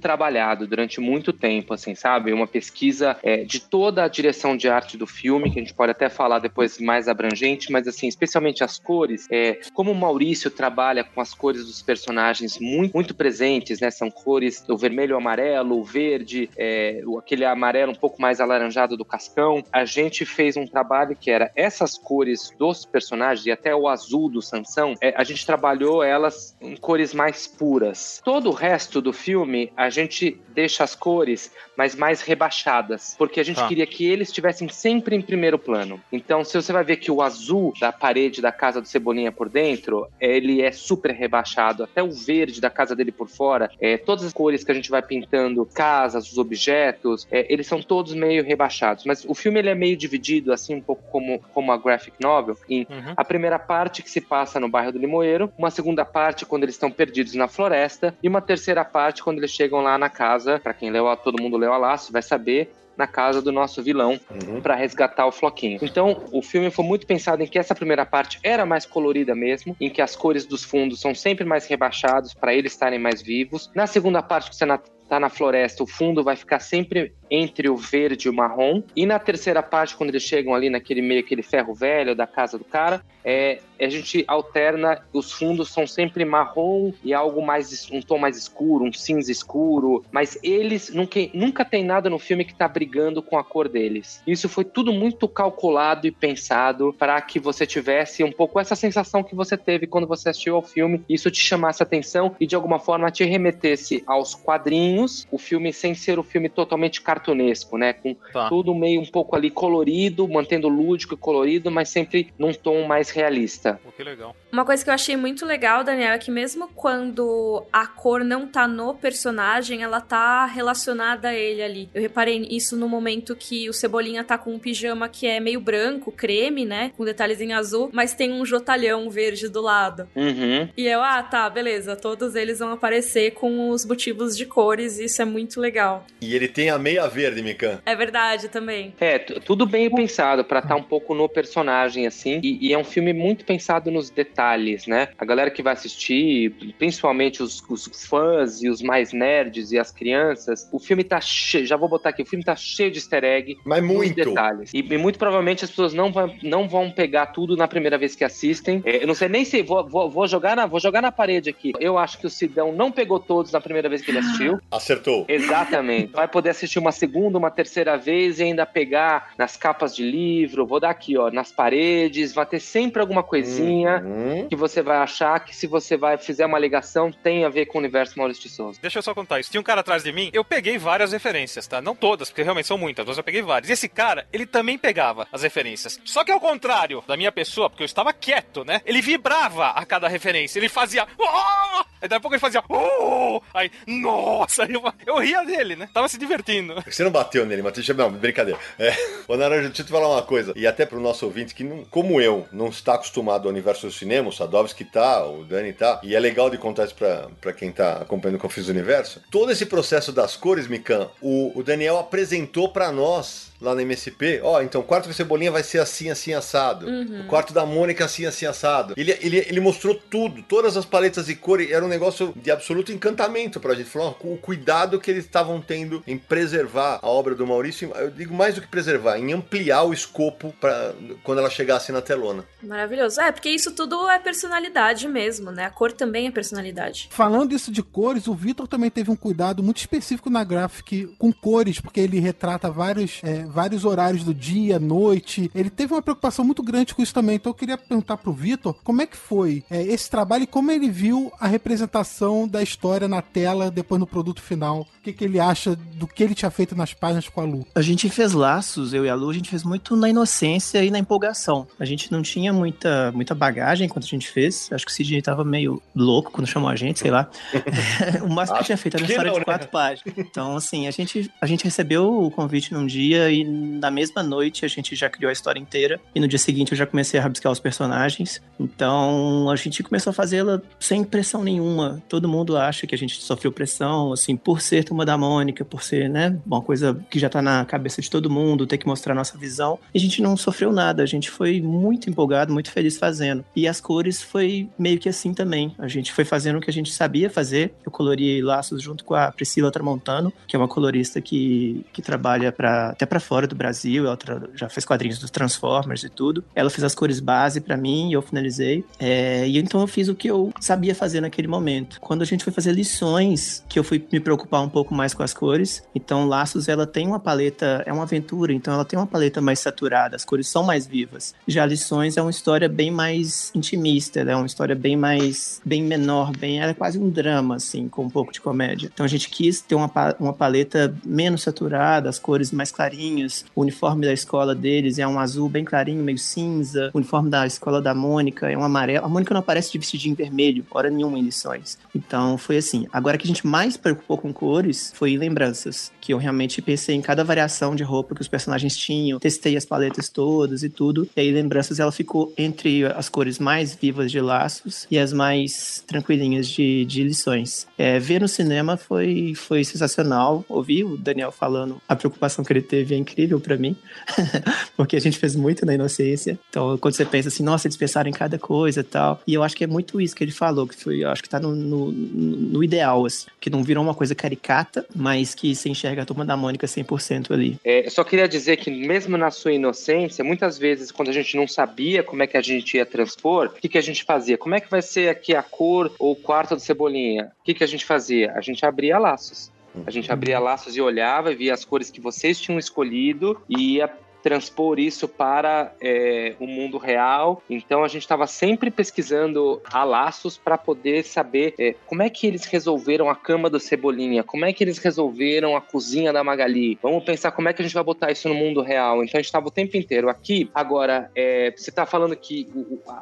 trabalhado durante muito tempo, assim, sabe? Uma pesquisa é, de toda a direção de arte do filme, que a gente pode até falar depois mais abrangente, mas assim, especialmente as cores, é, como o Maurício trabalha com as cores dos personagens muito, muito presentes, né? São cores do vermelho amarelo, o verde, é, o- aquele amarelo um pouco mais alaranjado do cascão. A gente fez um trabalho que era essas cores dos personagens e até o azul do Sansão, é, a gente trabalhou elas em cores mais puras. Todo o resto do filme, a gente deixa as cores mas mais rebaixadas, porque a gente Tá. queria que eles estivessem sempre em primeiro plano. Então, se você vai ver que o azul da parede da casa do Cebolinha por dentro, ele é super rebaixado, até o verde da casa dele por fora, é, todas as cores que a gente vai pintando, casas, os objetos, é, eles são todos meio rebaixados. Mas o filme ele é meio dividido, assim, um pouco como, como a graphic novel, em Uhum. a primeira parte que se passa no bairro do Limoeiro, uma segunda parte quando eles estão perdidos na floresta e uma terceira parte quando eles chegam lá na casa, Pra quem leu a todo mundo leu a laço, vai saber na casa do nosso vilão Uhum. pra resgatar o floquinho. Então, o filme foi muito pensado em que essa primeira parte era mais colorida mesmo, em que as cores dos fundos são sempre mais rebaixados para eles estarem mais vivos. Na segunda parte que você na- tá na floresta, o fundo vai ficar sempre entre o verde e o marrom. E na terceira parte, quando eles chegam ali naquele meio aquele ferro velho da casa do cara, é, a gente alterna, os fundos são sempre marrom e algo mais um tom mais escuro, um cinza escuro, mas eles nunca, nunca tem nada no filme que tá brigando com a cor deles. Isso foi tudo muito calculado e pensado para que você tivesse um pouco essa sensação que você teve quando você assistiu ao filme, isso te chamasse atenção e de alguma forma te remetesse aos quadrinhos, o filme sem ser o filme totalmente cartunesco, né, com Tá. tudo meio um pouco ali colorido, mantendo lúdico e colorido, mas sempre num tom mais realista. Pô, que legal. Uma coisa que eu achei muito legal, Daniel, é que mesmo quando a cor não tá no personagem, ela tá relacionada a ele ali. Eu reparei isso no momento que o Cebolinha tá com um pijama que é meio branco, creme, né? Com detalhezinho azul, mas tem um jotalhão verde do lado. Uhum. E eu, ah, tá, beleza. Todos eles vão aparecer com os motivos de cores, e isso é muito legal. E ele tem a meia verde, Mikan. É verdade também. É, tu- tudo bem pensado pra estar um pouco no personagem, assim. E, e é um filme muito pensado nos detalhes, né? A galera que vai assistir, principalmente os, os fãs e os mais nerds e as crianças, o filme tá cheio. Já vou botar aqui, o filme tá cheio de easter egg. Mas muito. detalhes. E, e muito provavelmente as pessoas não vão, não vão pegar tudo na primeira vez que assistem. É, eu não sei nem se vou, vou, vou jogar na, vou jogar na parede aqui. Eu acho que o Sidão não pegou todos na primeira vez que ele assistiu. Acertou. Exatamente. Vai poder assistir uma segunda, uma terceira vez e ainda pegar nas capas de livro, vou dar aqui, ó, nas paredes, vai ter sempre alguma coisinha Uhum. que você vai achar que se você vai fizer uma ligação tem a ver com o universo Maurício de Souza. Deixa eu só contar isso. Tinha um cara atrás de mim, eu peguei várias referências, tá? Não todas, porque realmente são muitas, mas eu peguei várias. E esse cara, ele também pegava as referências. Só que ao contrário da minha pessoa, porque eu estava quieto, né? Ele vibrava a cada referência. Ele fazia. "Oh!" Aí daqui a pouco ele fazia. "Oh!" Aí, nossa! Eu, eu ria dele, né? Tava se divertindo. Você não bateu nele, Matheus? Não, brincadeira. É. Ô, Naranja, deixa eu te falar uma coisa. E até pro nosso ouvinte que, não, como eu, não está acostumado ao universo do cinema, o Sadovski tá, o Dani tá, e é legal de contar isso pra, pra quem tá acompanhando o Confis do Universo. Todo esse processo das cores, Mikan, o, o Daniel apresentou pra nós lá na MSP, ó, então o quarto do Cebolinha vai ser assim, assim, assado. O quarto da Mônica assim, assim, assado. Ele, ele, ele mostrou tudo, todas as paletas de cor, e era um negócio de absoluto encantamento pra gente. Falou, ó, o cuidado que eles estavam tendo em preservar a obra do Maurício, eu digo mais do que preservar, em ampliar o escopo para quando ela chegasse na telona. Maravilhoso. É, porque isso tudo é personalidade mesmo, né? A cor também é personalidade. Falando isso de cores, o Vitor também teve um cuidado muito específico na graphic com cores, porque ele retrata vários, é, vários horários do dia, noite. Ele teve uma preocupação muito grande com isso também. Então eu queria perguntar pro Vitor como é que foi é, esse trabalho e como ele viu a representação da história na tela, depois no produto final. O que, que ele acha do que ele tinha feito nas páginas com a Lu. A gente fez laços, eu e a Lu, a gente fez muito na inocência e na empolgação. A gente não tinha muita, muita bagagem quando a gente fez. Acho que o Sidney tava meio louco quando chamou a gente, sei lá. o máximo que tinha feito era uma história não, de né? quatro páginas. Então, assim, a gente, a gente recebeu o convite num dia e na mesma noite a gente já criou a história inteira. E no dia seguinte eu já comecei a rabiscar os personagens. Então, a gente começou a fazê-la sem pressão nenhuma. Todo mundo acha que a gente sofreu pressão, assim, por ser Turma da Mônica, por ser, né, uma coisa que já tá na cabeça de todo mundo, ter que mostrar nossa visão. E a gente não sofreu nada, a gente foi muito empolgado, muito feliz fazendo. E as cores foi meio que assim também. A gente foi fazendo o que a gente sabia fazer. Eu colori laços junto com a Priscila Tramontano, que é uma colorista que, que trabalha pra, até para fora do Brasil, ela já fez quadrinhos dos Transformers e tudo. Ela fez as cores base pra mim e eu finalizei. É, e então eu fiz o que eu sabia fazer naquele momento. Quando a gente foi fazer lições, que eu fui me preocupar um pouco mais com as cores. Então, Laços, ela tem uma paleta, é uma aventura, então ela tem uma paleta mais saturada, as cores são mais vivas. Já Lições é uma história bem mais intimista, é uma história bem mais, bem menor, bem, ela é quase um drama, assim, com um pouco de comédia. Então a gente quis ter uma, uma paleta menos saturada, as cores mais clarinhas. O uniforme da escola deles é um azul bem clarinho, meio cinza. O uniforme da escola da Mônica é um amarelo. A Mônica não aparece de vestidinho vermelho, hora nenhuma em lições. Então foi assim. Agora que a gente mais preocupou com cores foi em lembranças. Que eu realmente pensei em cada variação de roupa que os personagens tinham, testei as paletas todas e tudo. E aí, lembranças, ela ficou entre as cores mais vivas de laços e as mais tranquilinhas de, de lições. É, ver no cinema foi, foi sensacional. Ouvir o Daniel falando, a preocupação que ele teve é incrível pra mim, porque a gente fez muito na inocência. Então, quando você pensa assim, nossa, eles pensaram em cada coisa e tal. E eu acho que é muito isso que ele falou, que foi, eu acho que tá no, no, no ideal, assim, que não virou uma coisa caricata, mas que você enxerga a turma da Mônica 100% ali. É, eu só queria dizer que, mesmo na sua inocência, muitas vezes, quando a gente não sabia como é que a gente ia transpor, o que, que a gente fazia? Como é que vai ser aqui a cor ou o quarto do Cebolinha? O que, que a gente fazia? A gente abria laços. A gente abria laços e olhava e via as cores que vocês tinham escolhido e ia transpor isso para é, o mundo real. Então a gente estava sempre pesquisando a laços para poder saber é, como é que eles resolveram a cama do Cebolinha, como é que eles resolveram a cozinha da Magali. Vamos pensar como é que a gente vai botar isso no mundo real. Então a gente estava o tempo inteiro aqui. Agora, é, você está falando que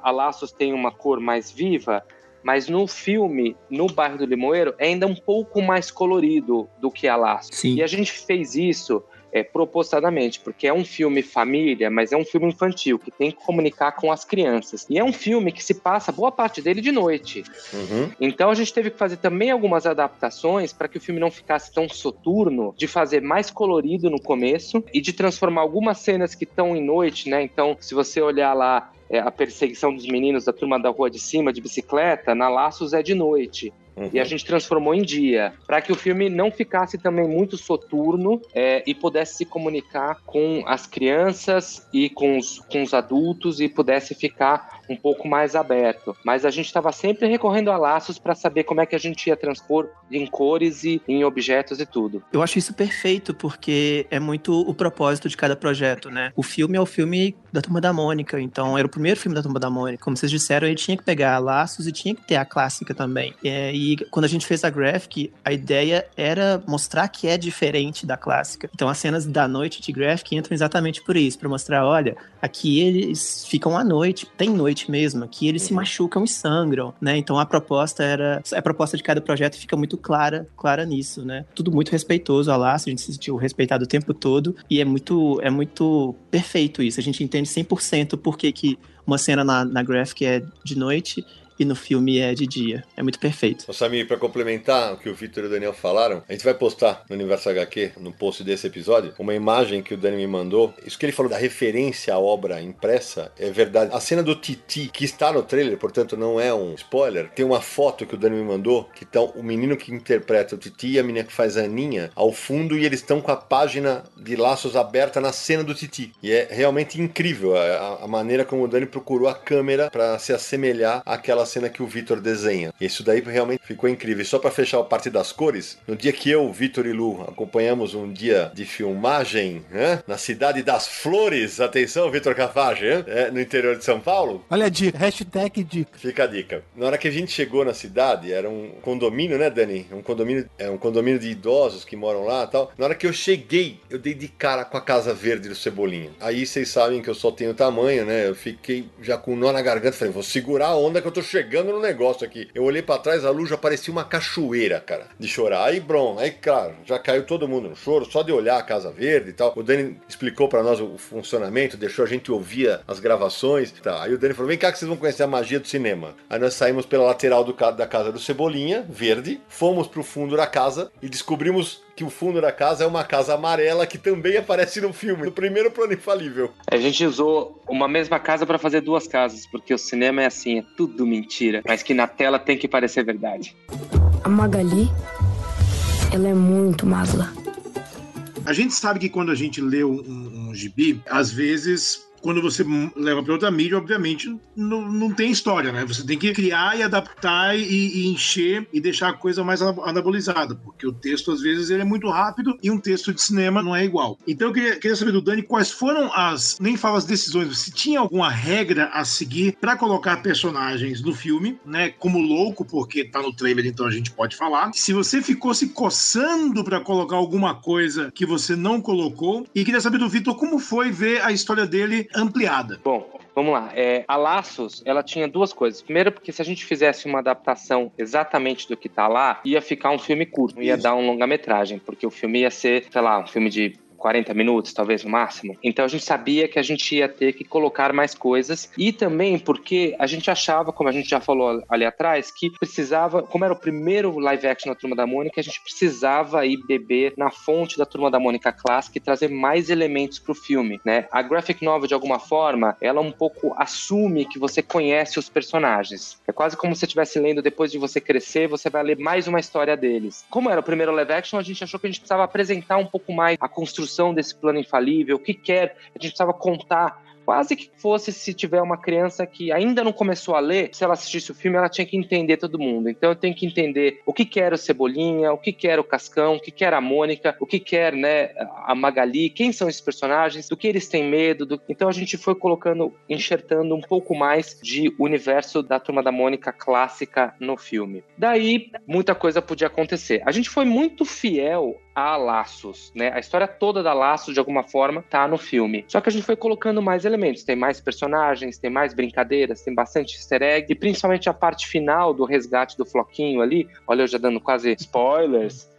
a laços tem uma cor mais viva. Mas no filme, no bairro do Limoeiro, é ainda um pouco mais colorido do que a. Sim. E a gente fez isso é, propositadamente, porque é um filme família, mas é um filme infantil, que tem que comunicar com as crianças. E é um filme que se passa boa parte dele de noite. Uhum. Então a gente teve que fazer também algumas adaptações para que o filme não ficasse tão soturno, de fazer mais colorido no começo e de transformar algumas cenas que estão em noite, né? Então, se você olhar lá é, a perseguição dos meninos da turma da rua de cima de bicicleta, na Laços é de noite. Uhum. e a gente transformou em dia, para que o filme não ficasse também muito soturno é, e pudesse se comunicar com as crianças e com os, com os adultos e pudesse ficar um pouco mais aberto. Mas a gente estava sempre recorrendo a laços para saber como é que a gente ia transpor em cores e em objetos e tudo. Eu acho isso perfeito, porque é muito o propósito de cada projeto, né? O filme é o filme da Turma da Mônica, então era o primeiro filme da Turma da Mônica. Como vocês disseram, ele tinha que pegar laços e tinha que ter a clássica também. É, e quando a gente fez a Graphic, a ideia era mostrar que é diferente da clássica. Então as cenas da noite de Graphic entram exatamente por isso, para mostrar, olha, aqui eles ficam à noite, tem noite mesmo, aqui eles se uhum. machucam e sangram, né? Então a proposta era, a proposta de cada projeto fica muito clara, clara nisso, né? Tudo muito respeitoso a laço, a gente se sentiu respeitado o tempo todo e é muito, é muito perfeito isso. A gente entende 100% por que que uma cena na, na Graphic é de noite e no filme é de dia. É muito perfeito. Ô, Samir, para complementar o que o Victor e o Daniel falaram, a gente vai postar no Universo HQ, no post desse episódio, uma imagem que o Dani me mandou. Isso que ele falou da referência à obra impressa é verdade. A cena do Titi, que está no trailer, portanto não é um spoiler, tem uma foto que o Dani me mandou, que tá o menino que interpreta o Titi e a menina que faz a Aninha ao fundo e eles estão com a página de laços aberta na cena do Titi. E é realmente incrível a, a maneira como o Dani procurou a câmera para se assemelhar àquela aquela cena que o Vitor desenha. E isso daí realmente ficou incrível. E só para fechar a parte das cores, no dia que eu, Vitor e Lu acompanhamos um dia de filmagem né, na cidade das flores, atenção, Vitor Cafage, é, no interior de São Paulo. Olha a dica, hashtag dica. Fica a dica. Na hora que a gente chegou na cidade, era um condomínio, né, Dani? Um condomínio, é um condomínio de idosos que moram lá tal. Na hora que eu cheguei, eu dei de cara com a Casa Verde do Cebolinha. Aí vocês sabem que eu só tenho tamanho, né? Eu fiquei já com um nó na garganta, falei, vou segurar a onda que eu tô chegando no negócio aqui. Eu olhei para trás, a luz já parecia uma cachoeira, cara, de chorar. Aí, brom, aí, claro, já caiu todo mundo no choro, só de olhar a Casa Verde e tal. O Dani explicou para nós o funcionamento, deixou a gente ouvir as gravações. Tá. Aí o Dani falou: vem cá que vocês vão conhecer a magia do cinema. Aí nós saímos pela lateral do, da casa do Cebolinha, verde, fomos pro fundo da casa e descobrimos que o fundo da casa é uma casa amarela que também aparece no filme, no primeiro plano infalível. A gente usou uma mesma casa para fazer duas casas, porque o cinema é assim, é tudo mentira, mas que na tela tem que parecer verdade. A Magali, ela é muito magla. A gente sabe que quando a gente lê um, um, um gibi, às vezes quando você leva para outra mídia, obviamente, não, não tem história, né? Você tem que criar e adaptar e, e, encher e deixar a coisa mais anabolizada, porque o texto, às vezes, ele é muito rápido e um texto de cinema não é igual. Então, eu queria, queria saber do Dani quais foram as, nem falo as decisões, se tinha alguma regra a seguir para colocar personagens no filme, né? Como louco, porque tá no trailer, então a gente pode falar. Se você ficou se coçando para colocar alguma coisa que você não colocou, e queria saber do Vitor como foi ver a história dele ampliada. Bom, Vamos lá. É, a Laços, ela tinha duas coisas. Primeiro, porque se a gente fizesse uma adaptação exatamente do que tá lá, ia ficar um filme curto, ia dar um longa-metragem, porque o filme ia ser, sei lá, um filme de 40 minutos, talvez no máximo. Então a gente sabia que a gente ia ter que colocar mais coisas e também porque a gente achava, como a gente já falou ali atrás, que precisava, como era o primeiro live action da Turma da Mônica, a gente precisava ir beber na fonte da Turma da Mônica clássica e trazer mais elementos para o filme, né? A graphic novel de alguma forma, ela um pouco assume que você conhece os personagens. É quase como se você estivesse lendo depois de você crescer, você vai ler mais uma história deles. Como era o primeiro live action, a gente achou que a gente precisava apresentar um pouco mais a construção desse plano infalível, o que quer, a gente precisava contar quase que fosse se tiver uma criança que ainda não começou a ler, se ela assistisse o filme, ela tinha que entender todo mundo. Então eu tenho que entender o que quer o Cebolinha, o que quer o Cascão, o que quer a Mônica, o que quer, né, a Magali, quem são esses personagens, do que eles têm medo. Do... Então a gente foi colocando, enxertando um pouco mais de universo da Turma da Mônica clássica no filme. Daí, muita coisa podia acontecer. A gente foi muito fiel a Laços, né? A história toda da Laços, de alguma forma, tá no filme. Só que a gente foi colocando mais elementos. Tem mais personagens, tem mais brincadeiras, tem bastante easter egg. E principalmente a parte final do resgate do Floquinho ali. Olha, eu já dando quase spoilers.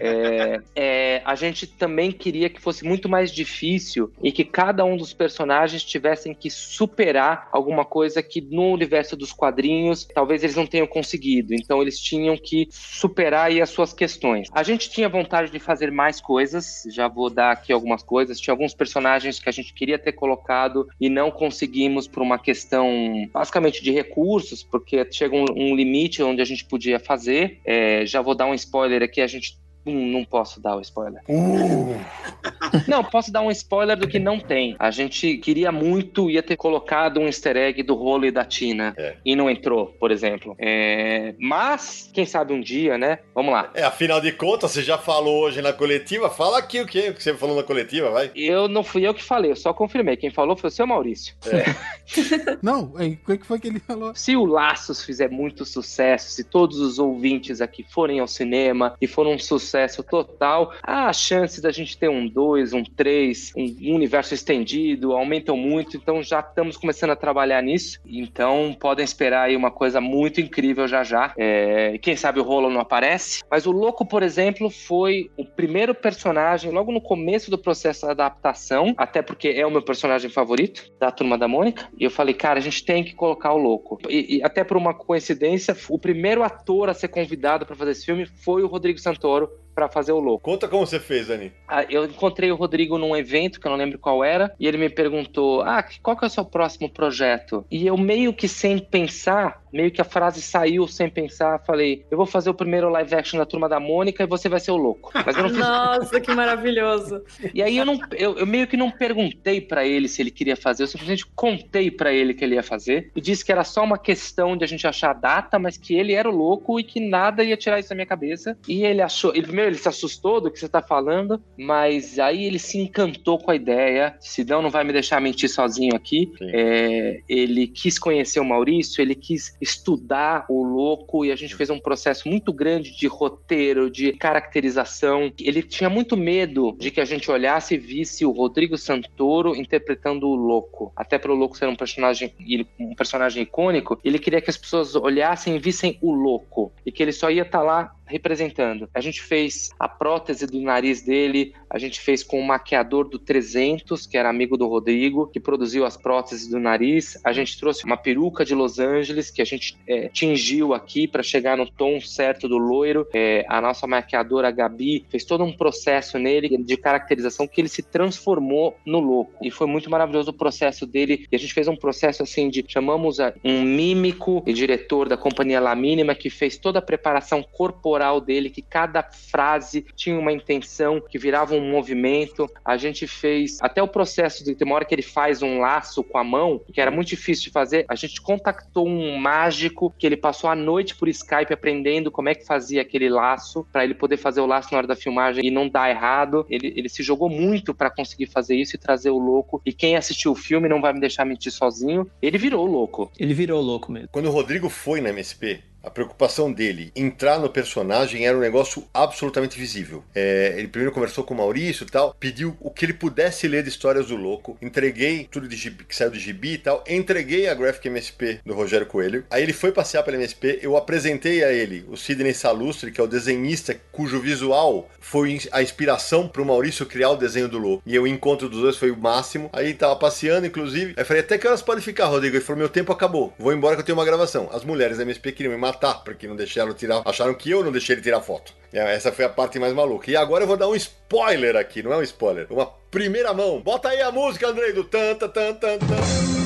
É, é, a gente também queria que fosse muito mais difícil e que cada um dos personagens tivessem que superar alguma coisa que no universo dos quadrinhos talvez eles não tenham conseguido. Então eles tinham que superar aí as suas questões. A gente tinha vontade de fazer mais coisas, já vou dar aqui algumas coisas. Tinha alguns personagens que a gente queria ter colocado e não conseguimos por uma questão basicamente de recursos, porque chega um, um limite onde a gente podia fazer. É, já vou dar um spoiler aqui, a gente Hum, não posso dar o spoiler. Uh, Não, posso dar um spoiler do que não tem. A gente queria muito, ia ter colocado um easter egg do rolo e da Tina. É. E não entrou, por exemplo. É, Mas, quem sabe um dia, né? Vamos lá. é, afinal de contas, você já falou hoje na coletiva. Fala aqui o que, o que você falou na coletiva, vai. Eu não fui eu que falei, eu só confirmei. Quem falou foi o seu Maurício. Não, é, o que que foi que ele falou? Se o Laços fizer muito sucesso, se todos os ouvintes aqui forem ao cinema e for um sucesso total, a chance da gente ter um 2, um 3, um universo estendido aumentam muito, então já estamos começando a trabalhar nisso. Então podem esperar aí uma coisa muito incrível já já. É, quem sabe o Rolo não aparece, mas o Louco, por exemplo, foi o primeiro personagem logo no começo do processo da adaptação, até porque é o meu personagem favorito da Turma da Mônica, e eu falei, cara, a gente tem que colocar o Louco. E, e até por uma coincidência, o primeiro ator a ser convidado para fazer esse filme foi o Rodrigo Santoro para fazer o Louco. Conta como você fez, Dani. Ah, Eu encontrei o Rodrigo num evento que eu não lembro qual era, e ele me perguntou: Ah, qual que é o seu próximo projeto? E eu meio que sem pensar, meio que a frase saiu sem pensar, falei: Eu vou fazer o primeiro live action da turma da Mônica e você vai ser o louco. Mas eu não fiz. Nossa, que maravilhoso. E aí eu, não, eu, eu meio que não perguntei pra ele se ele queria fazer, eu simplesmente contei pra ele que ele ia fazer e disse que era só uma questão de a gente achar a data, mas que ele era o louco e que nada ia tirar isso da minha cabeça. E ele achou, ele primeiro ele se assustou do que você tá falando, mas aí ele se encantou com a ideia. Senão não vai me deixar mentir sozinho aqui. É, ele quis conhecer o Maurício, ele quis estudar o louco e a gente fez um processo muito grande de roteiro, de caracterização. Ele tinha muito medo de que a gente olhasse e visse o Rodrigo Santoro interpretando o louco. Até pelo louco ser um personagem, um personagem icônico, ele queria que as pessoas olhassem e vissem o louco e que ele só ia estar lá representando. A gente fez a prótese do nariz dele, a gente fez com o maquiador do 300, que era amigo do Rodrigo, que produziu as próteses do nariz. A gente trouxe uma peruca de Los Angeles, que a gente é, tingiu aqui para chegar no tom certo do loiro. É, a nossa maquiadora Gabi fez todo um processo nele de caracterização que ele se transformou no louco. E foi muito maravilhoso o processo dele. E a gente fez um processo assim de chamamos um mímico e diretor da companhia La Mínima que fez toda a preparação corporal dele, que cada frase tinha uma intenção, que virava um movimento. A gente fez até o processo de tem uma hora que ele faz um laço com a mão, que era muito difícil de fazer. A gente contactou um mágico que ele passou a noite por Skype aprendendo como é que fazia aquele laço para ele poder fazer o laço na hora da filmagem e não dar errado. Ele, ele se jogou muito para conseguir fazer isso e trazer o louco. E quem assistiu o filme não vai me deixar mentir sozinho. Ele virou o louco. Ele virou louco mesmo. Quando o Rodrigo foi na MSP, a preocupação dele entrar no personagem era um negócio absolutamente visível. É, ele primeiro conversou com o Maurício e tal, pediu o que ele pudesse ler de histórias do louco. Entreguei tudo de gibi, que saiu do gibi e tal. Entreguei a Graphic MSP do Rogério Coelho. Aí ele foi passear pela MSP. Eu apresentei a ele o Sidney Salustre, que é o desenhista cujo visual foi a inspiração pro Maurício criar o desenho do louco. E o encontro dos dois foi o máximo. Aí tava passeando, inclusive. Aí eu falei, até que horas pode ficar, Rodrigo? Ele falou, meu tempo acabou. Vou embora que eu tenho uma gravação. As mulheres da MSP queriam me matar, porque não deixaram tirar. Acharam que eu não deixei ele tirar foto. E Essa foi a parte mais maluca. E agora eu vou dar um spoiler aqui, não é um spoiler, uma primeira mão. Bota aí a música, Andrei, do tan, tan, tan, tan, tan.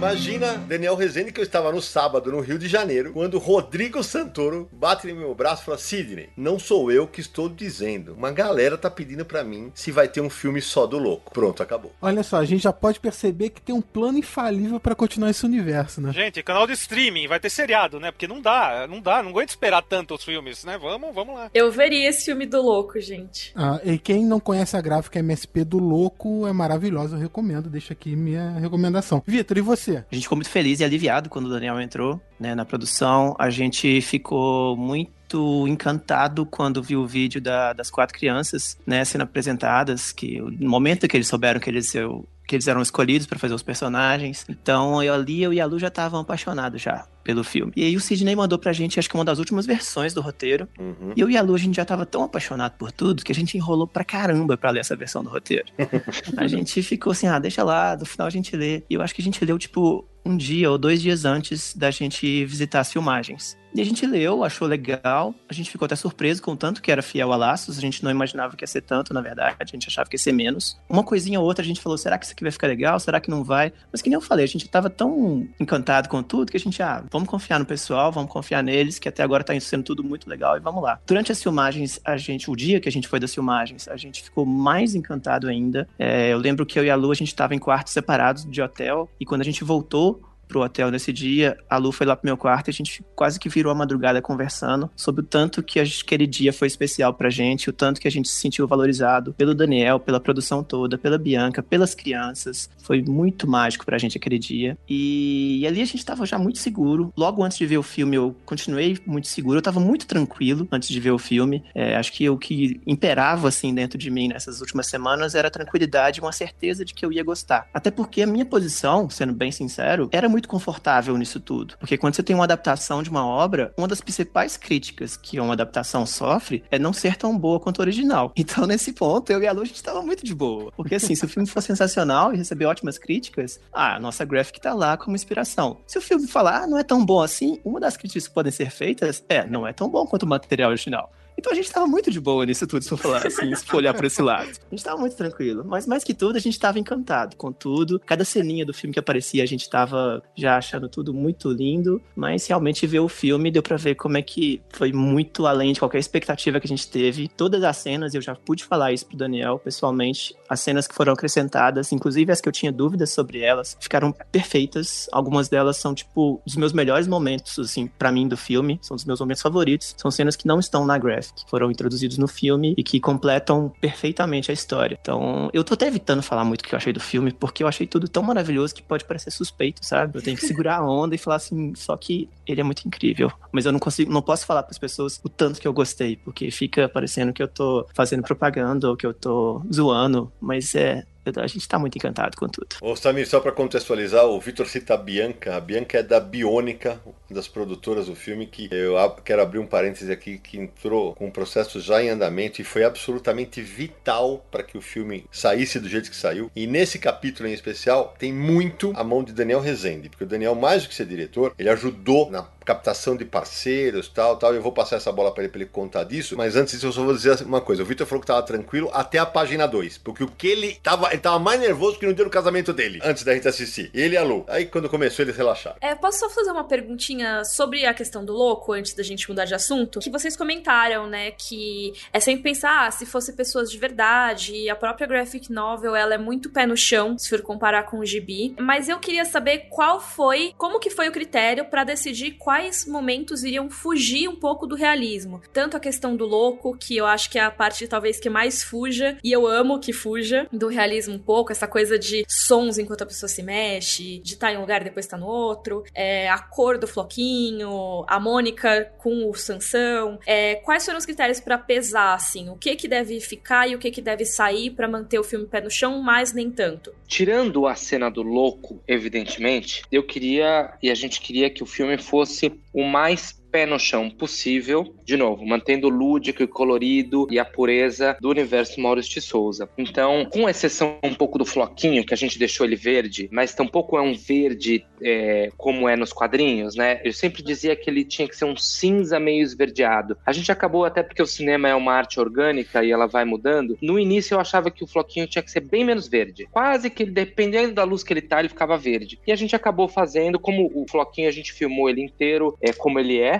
Imagina Daniel Rezende que eu estava no sábado no Rio de Janeiro, quando Rodrigo Santoro bate no meu braço e fala: Sidney, não sou eu que estou dizendo. Uma galera tá pedindo pra mim se vai ter um filme só do louco. Pronto, acabou. Olha só, a gente já pode perceber que tem um plano infalível pra continuar esse universo, né? Gente, canal de streaming, vai ter seriado, né? Porque não dá, não dá, não aguento esperar tanto os filmes, né? Vamos, vamos lá. Eu veria esse filme do louco, gente. Ah, e quem não conhece a gráfica MSP do Louco é maravilhosa, eu recomendo. Deixa aqui minha recomendação. Vitor, e você? A gente ficou muito feliz e aliviado quando o Daniel entrou né, na produção. A gente ficou muito encantado quando viu o vídeo da- das quatro crianças né, sendo apresentadas, que no momento que eles souberam que eles, eu- que eles eram escolhidos para fazer os personagens. Então eu ali, eu e a Lu já estavam apaixonados já pelo filme. E aí o Sidney mandou pra gente, acho que uma das últimas versões do roteiro. Uhum. E eu e a Lu, a gente já tava tão apaixonado por tudo que a gente enrolou pra caramba pra ler essa versão do roteiro. a gente ficou assim, ah, deixa lá, no final a gente lê. E eu acho que a gente leu, tipo, um dia ou dois dias antes da gente visitar as filmagens. E a gente leu, achou legal, a gente ficou até surpreso com o tanto que era fiel a Laços, a gente não imaginava que ia ser tanto, na verdade, a gente achava que ia ser menos. Uma coisinha ou outra a gente falou, será que isso aqui vai ficar legal? Será que não vai? Mas que nem eu falei, a gente tava tão encantado com tudo que a gente, ah, vamos confiar no pessoal, vamos confiar neles, que até agora tá sendo tudo muito legal e vamos lá. Durante as filmagens, a gente, o dia que a gente foi das filmagens, a gente ficou mais encantado ainda. É, eu lembro que eu e a Lu, a gente tava em quartos separados de hotel, e quando a gente voltou, pro hotel nesse dia, a Lu foi lá pro meu quarto e a gente quase que virou a madrugada conversando sobre o tanto que aquele dia foi especial pra gente, o tanto que a gente se sentiu valorizado pelo Daniel, pela produção toda, pela Bianca, pelas crianças. Foi muito mágico pra gente aquele dia. E, e ali a gente tava já muito seguro. Logo antes de ver o filme, eu continuei muito seguro. Eu tava muito tranquilo antes de ver o filme. É, acho que o que imperava, assim, dentro de mim nessas últimas semanas era a tranquilidade uma certeza de que eu ia gostar. Até porque a minha posição, sendo bem sincero, era muito confortável nisso tudo. Porque quando você tem uma adaptação de uma obra, uma das principais críticas que uma adaptação sofre é não ser tão boa quanto o original. Então, nesse ponto, eu e a Lu, a gente tava muito de boa. Porque, assim, se o filme for sensacional e receber ótimas críticas, ah, a nossa graphic tá lá como inspiração. Se o filme falar, ah, não é tão bom assim, uma das críticas que podem ser feitas é, não é tão bom quanto o material original. Então a gente tava muito de boa nisso tudo, se eu falar assim, se for olhar pra esse lado. A gente tava muito tranquilo. Mas mais que tudo, a gente tava encantado com tudo. Cada ceninha do filme que aparecia, a gente tava já achando tudo muito lindo. Mas realmente ver o filme deu pra ver como é que foi muito além de qualquer expectativa que a gente teve. Todas as cenas, eu já pude falar isso pro Daniel pessoalmente. As cenas que foram acrescentadas, inclusive as que eu tinha dúvidas sobre elas, ficaram perfeitas. Algumas delas são, tipo, os meus melhores momentos, assim, para mim do filme. São os meus momentos favoritos. São cenas que não estão na que foram introduzidos no filme e que completam perfeitamente a história. Então, eu tô até evitando falar muito o que eu achei do filme, porque eu achei tudo tão maravilhoso que pode parecer suspeito, sabe? Eu tenho que segurar a onda e falar assim, só que ele é muito incrível. Mas eu não consigo, não posso falar para as pessoas o tanto que eu gostei, porque fica parecendo que eu tô fazendo propaganda ou que eu tô zoando, mas é a gente tá muito encantado com tudo. Ô Samir, só para contextualizar, o Vitor cita a Bianca. A Bianca é da Biônica, das produtoras do filme, que eu quero abrir um parêntese aqui, que entrou com um processo já em andamento e foi absolutamente vital para que o filme saísse do jeito que saiu. E nesse capítulo em especial, tem muito a mão de Daniel Rezende, porque o Daniel, mais do que ser diretor, ele ajudou na captação de parceiros, tal, tal. Eu vou passar essa bola para ele para ele contar disso, mas antes disso eu só vou dizer uma coisa. O Vitor falou que tava tranquilo até a página 2, porque o que ele tava, ele tava mais nervoso que no dia do casamento dele, antes da gente assistir. Ele e a Lu. Aí quando começou eles relaxaram. É, posso só fazer uma perguntinha sobre a questão do louco antes da gente mudar de assunto? Que vocês comentaram, né, que é sempre pensar ah, se fosse pessoas de verdade, a própria graphic novel, ela é muito pé no chão, se for comparar com o gibi, mas eu queria saber qual foi, como que foi o critério para decidir quais quais momentos iriam fugir um pouco do realismo. Tanto a questão do louco, que eu acho que é a parte talvez que mais fuja, e eu amo que fuja do realismo um pouco, essa coisa de sons enquanto a pessoa se mexe, de estar em um lugar e depois estar no outro, é, a cor do floquinho, a Mônica com o Sansão. É, quais foram os critérios para pesar, assim, o que que deve ficar e o que que deve sair para manter o filme pé no chão, mas nem tanto? Tirando a cena do louco, evidentemente, eu queria e a gente queria que o filme fosse fosse o mais pé no chão possível, de novo, mantendo o lúdico e colorido e a pureza do universo Maurício de Souza. Então, com exceção um pouco do floquinho, que a gente deixou ele verde, mas tampouco é um verde é, como é nos quadrinhos, né? Eu sempre dizia que ele tinha que ser um cinza meio esverdeado. A gente acabou até porque o cinema é uma arte orgânica e ela vai mudando. No início eu achava que o floquinho tinha que ser bem menos verde. Quase que dependendo da luz que ele tá, ele ficava verde. E a gente acabou fazendo, como o floquinho a gente filmou ele inteiro, é como ele é,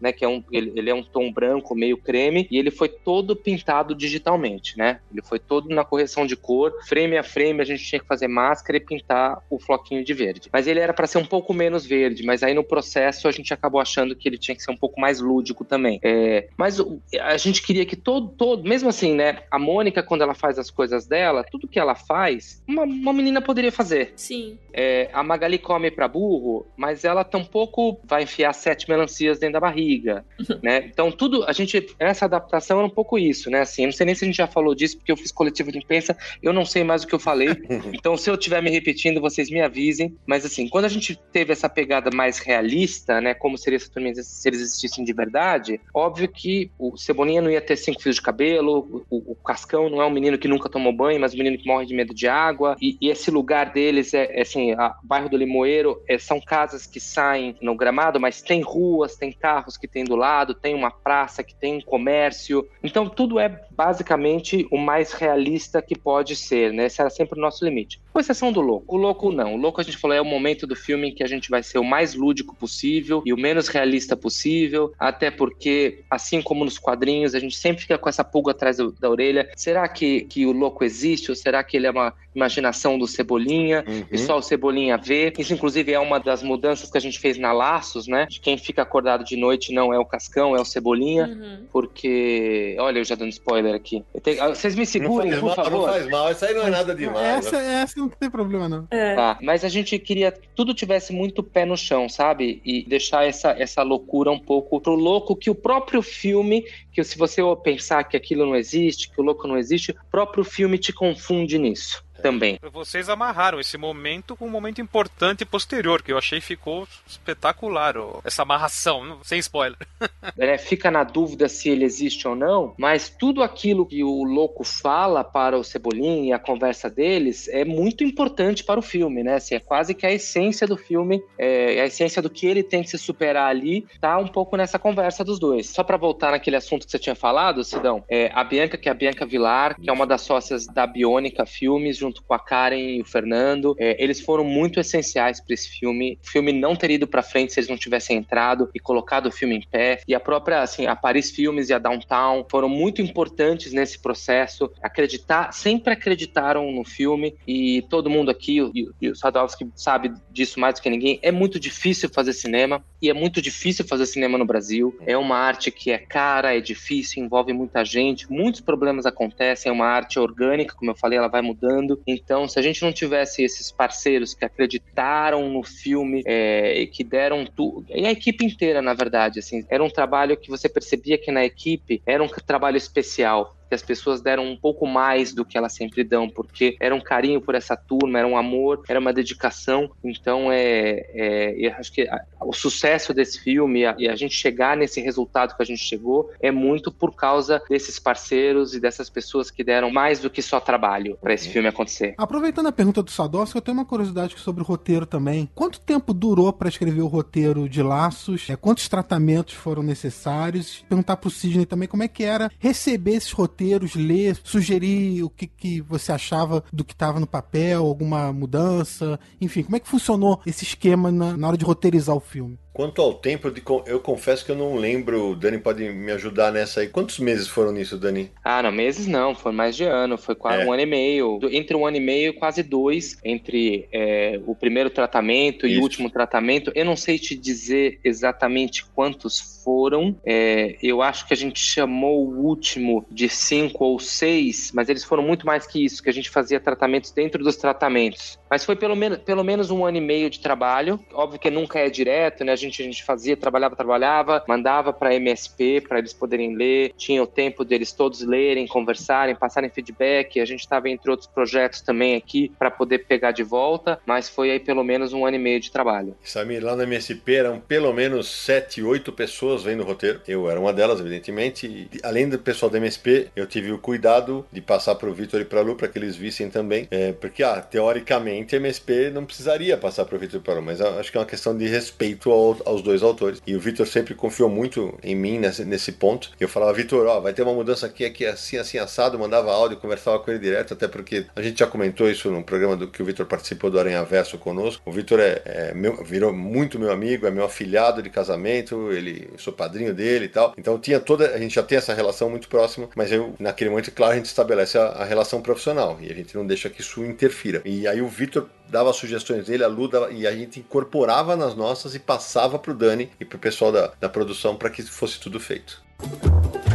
né, que é um, ele, ele, é um tom branco meio creme e ele foi todo pintado digitalmente, né? Ele foi todo na correção de cor, frame a frame a gente tinha que fazer máscara e pintar o floquinho de verde. Mas ele era para ser um pouco menos verde, mas aí no processo a gente acabou achando que ele tinha que ser um pouco mais lúdico também. É, mas a gente queria que todo, todo, mesmo assim, né? A Mônica quando ela faz as coisas dela, tudo que ela faz, uma, uma menina poderia fazer. Sim. É, a Magali come para burro, mas ela tampouco vai enfiar sete melancias dentro da barriga briga, né? Então tudo, a gente, essa adaptação é um pouco isso, né? Assim, eu não sei nem se a gente já falou disso, porque eu fiz coletivo de imprensa, eu não sei mais o que eu falei, então se eu estiver me repetindo, vocês me avisem, mas assim, quando a gente teve essa pegada mais realista, né, como seria se se eles existissem de verdade, óbvio que o Cebolinha não ia ter cinco fios de cabelo, o, o Cascão não é um menino que nunca tomou banho, mas um menino que morre de medo de água, e, e esse lugar deles é, é assim, o bairro do Limoeiro, é, são casas que saem no gramado, mas tem ruas, tem carros que tem do lado, tem uma praça que tem um comércio, então tudo é basicamente o mais realista que pode ser, né? Esse era sempre o nosso limite. Com exceção do louco. O louco não. O louco a gente falou é o momento do filme em que a gente vai ser o mais lúdico possível e o menos realista possível, até porque, assim como nos quadrinhos, a gente sempre fica com essa pulga atrás do, da orelha. Será que, que o louco existe ou será que ele é uma imaginação do Cebolinha uhum. e só o Cebolinha vê? Isso, inclusive, é uma das mudanças que a gente fez na Laços, né? De quem fica acordado de noite não é o Cascão, é o Cebolinha, uhum. porque... Olha, eu já dando spoiler aqui. Tenho... Ah, vocês me segurem, por mal, favor. Não faz mal, isso aí não é nada demais. Essa, essa não tem problema, não. É. Tá, mas a gente queria que tudo tivesse muito pé no chão, sabe? E deixar essa, essa loucura um pouco pro louco que o próprio filme, que se você pensar que aquilo não existe, que o louco não existe, o próprio filme te confunde nisso também. Vocês amarraram esse momento com um momento importante posterior, que eu achei ficou espetacular, ó, essa amarração, sem spoiler. É, fica na dúvida se ele existe ou não, mas tudo aquilo que o louco fala para o Cebolinha e a conversa deles é muito importante para o filme, né? Assim, é quase que a essência do filme, é, a essência do que ele tem que se superar ali, tá um pouco nessa conversa dos dois. Só para voltar naquele assunto que você tinha falado, Sidão, é, a Bianca, que é a Bianca Vilar, que é uma das sócias da Biônica Filmes, junto com a Karen e o Fernando. É, eles foram muito essenciais para esse filme. O filme não teria ido para frente se eles não tivessem entrado e colocado o filme em pé. E a própria, assim, a Paris Filmes e a Downtown foram muito importantes nesse processo. Acreditar, sempre acreditaram no filme e todo mundo aqui, e, e o Sadowski sabe disso mais do que ninguém, é muito difícil fazer cinema e é muito difícil fazer cinema no Brasil. É uma arte que é cara, é difícil, envolve muita gente, muitos problemas acontecem, é uma arte orgânica, como eu falei, ela vai mudando. Então, se a gente não tivesse esses parceiros que acreditaram no filme é, e que deram tudo, e a equipe inteira, na verdade, assim, era um trabalho que você percebia que na equipe era um trabalho especial que as pessoas deram um pouco mais do que elas sempre dão, porque era um carinho por essa turma, era um amor, era uma dedicação. Então, é, é acho que a, o sucesso desse filme a, e a gente chegar nesse resultado que a gente chegou é muito por causa desses parceiros e dessas pessoas que deram mais do que só trabalho para esse filme acontecer. Aproveitando a pergunta do Sadowski, eu tenho uma curiosidade sobre o roteiro também. Quanto tempo durou para escrever o roteiro de Laços? É, quantos tratamentos foram necessários? Perguntar pro Sidney também como é que era receber esses roteiros roteiros, ler, sugerir o que, que você achava do que estava no papel, alguma mudança, enfim, como é que funcionou esse esquema na, na hora de roteirizar o filme? Quanto ao tempo, eu confesso que eu não lembro. O Dani pode me ajudar nessa aí. Quantos meses foram nisso, Dani? Ah, não, meses não, foi mais de ano, foi quase é. um ano e meio. Entre um ano e meio, quase dois, entre é, o primeiro tratamento Isso. e o último tratamento. Eu não sei te dizer exatamente quantos foram. É, eu acho que a gente chamou o último de cinco ou seis, mas eles foram muito mais que isso, que a gente fazia tratamentos dentro dos tratamentos. Mas foi pelo menos, pelo menos um ano e meio de trabalho. Óbvio que nunca é direto, né? A gente, a gente fazia, trabalhava, trabalhava, mandava para MSP para eles poderem ler. Tinha o tempo deles todos lerem, conversarem, passarem feedback. A gente estava entre outros projetos também aqui para poder pegar de volta, mas foi aí pelo menos um ano e meio de trabalho. Samir, lá no MSP eram pelo menos sete, oito pessoas vendo o roteiro. Eu era uma delas, evidentemente. E, além do pessoal do MSP, eu tive o cuidado de passar para o Vitor e para Lu para que eles vissem também, é, porque, ah, teoricamente MSP não precisaria passar para o Vitor Parou, mas acho que é uma questão de respeito ao, aos dois autores. E o Vitor sempre confiou muito em mim nesse, nesse ponto. Eu falava, Vitor, ó, vai ter uma mudança aqui, aqui, assim, assim, assado. Mandava áudio, conversava com ele direto, até porque a gente já comentou isso no programa do que o Vitor participou do Aranha Verso conosco. O Vitor é, é meu, virou muito meu amigo, é meu afilhado de casamento, ele sou padrinho dele e tal. Então tinha toda, a gente já tem essa relação muito próxima, mas eu, naquele momento, claro, a gente estabelece a, a relação profissional e a gente não deixa que isso interfira. E aí o Vitor dava sugestões dele, a Lu dava, e a gente incorporava nas nossas e passava pro Dani e pro pessoal da, da produção para que fosse tudo feito.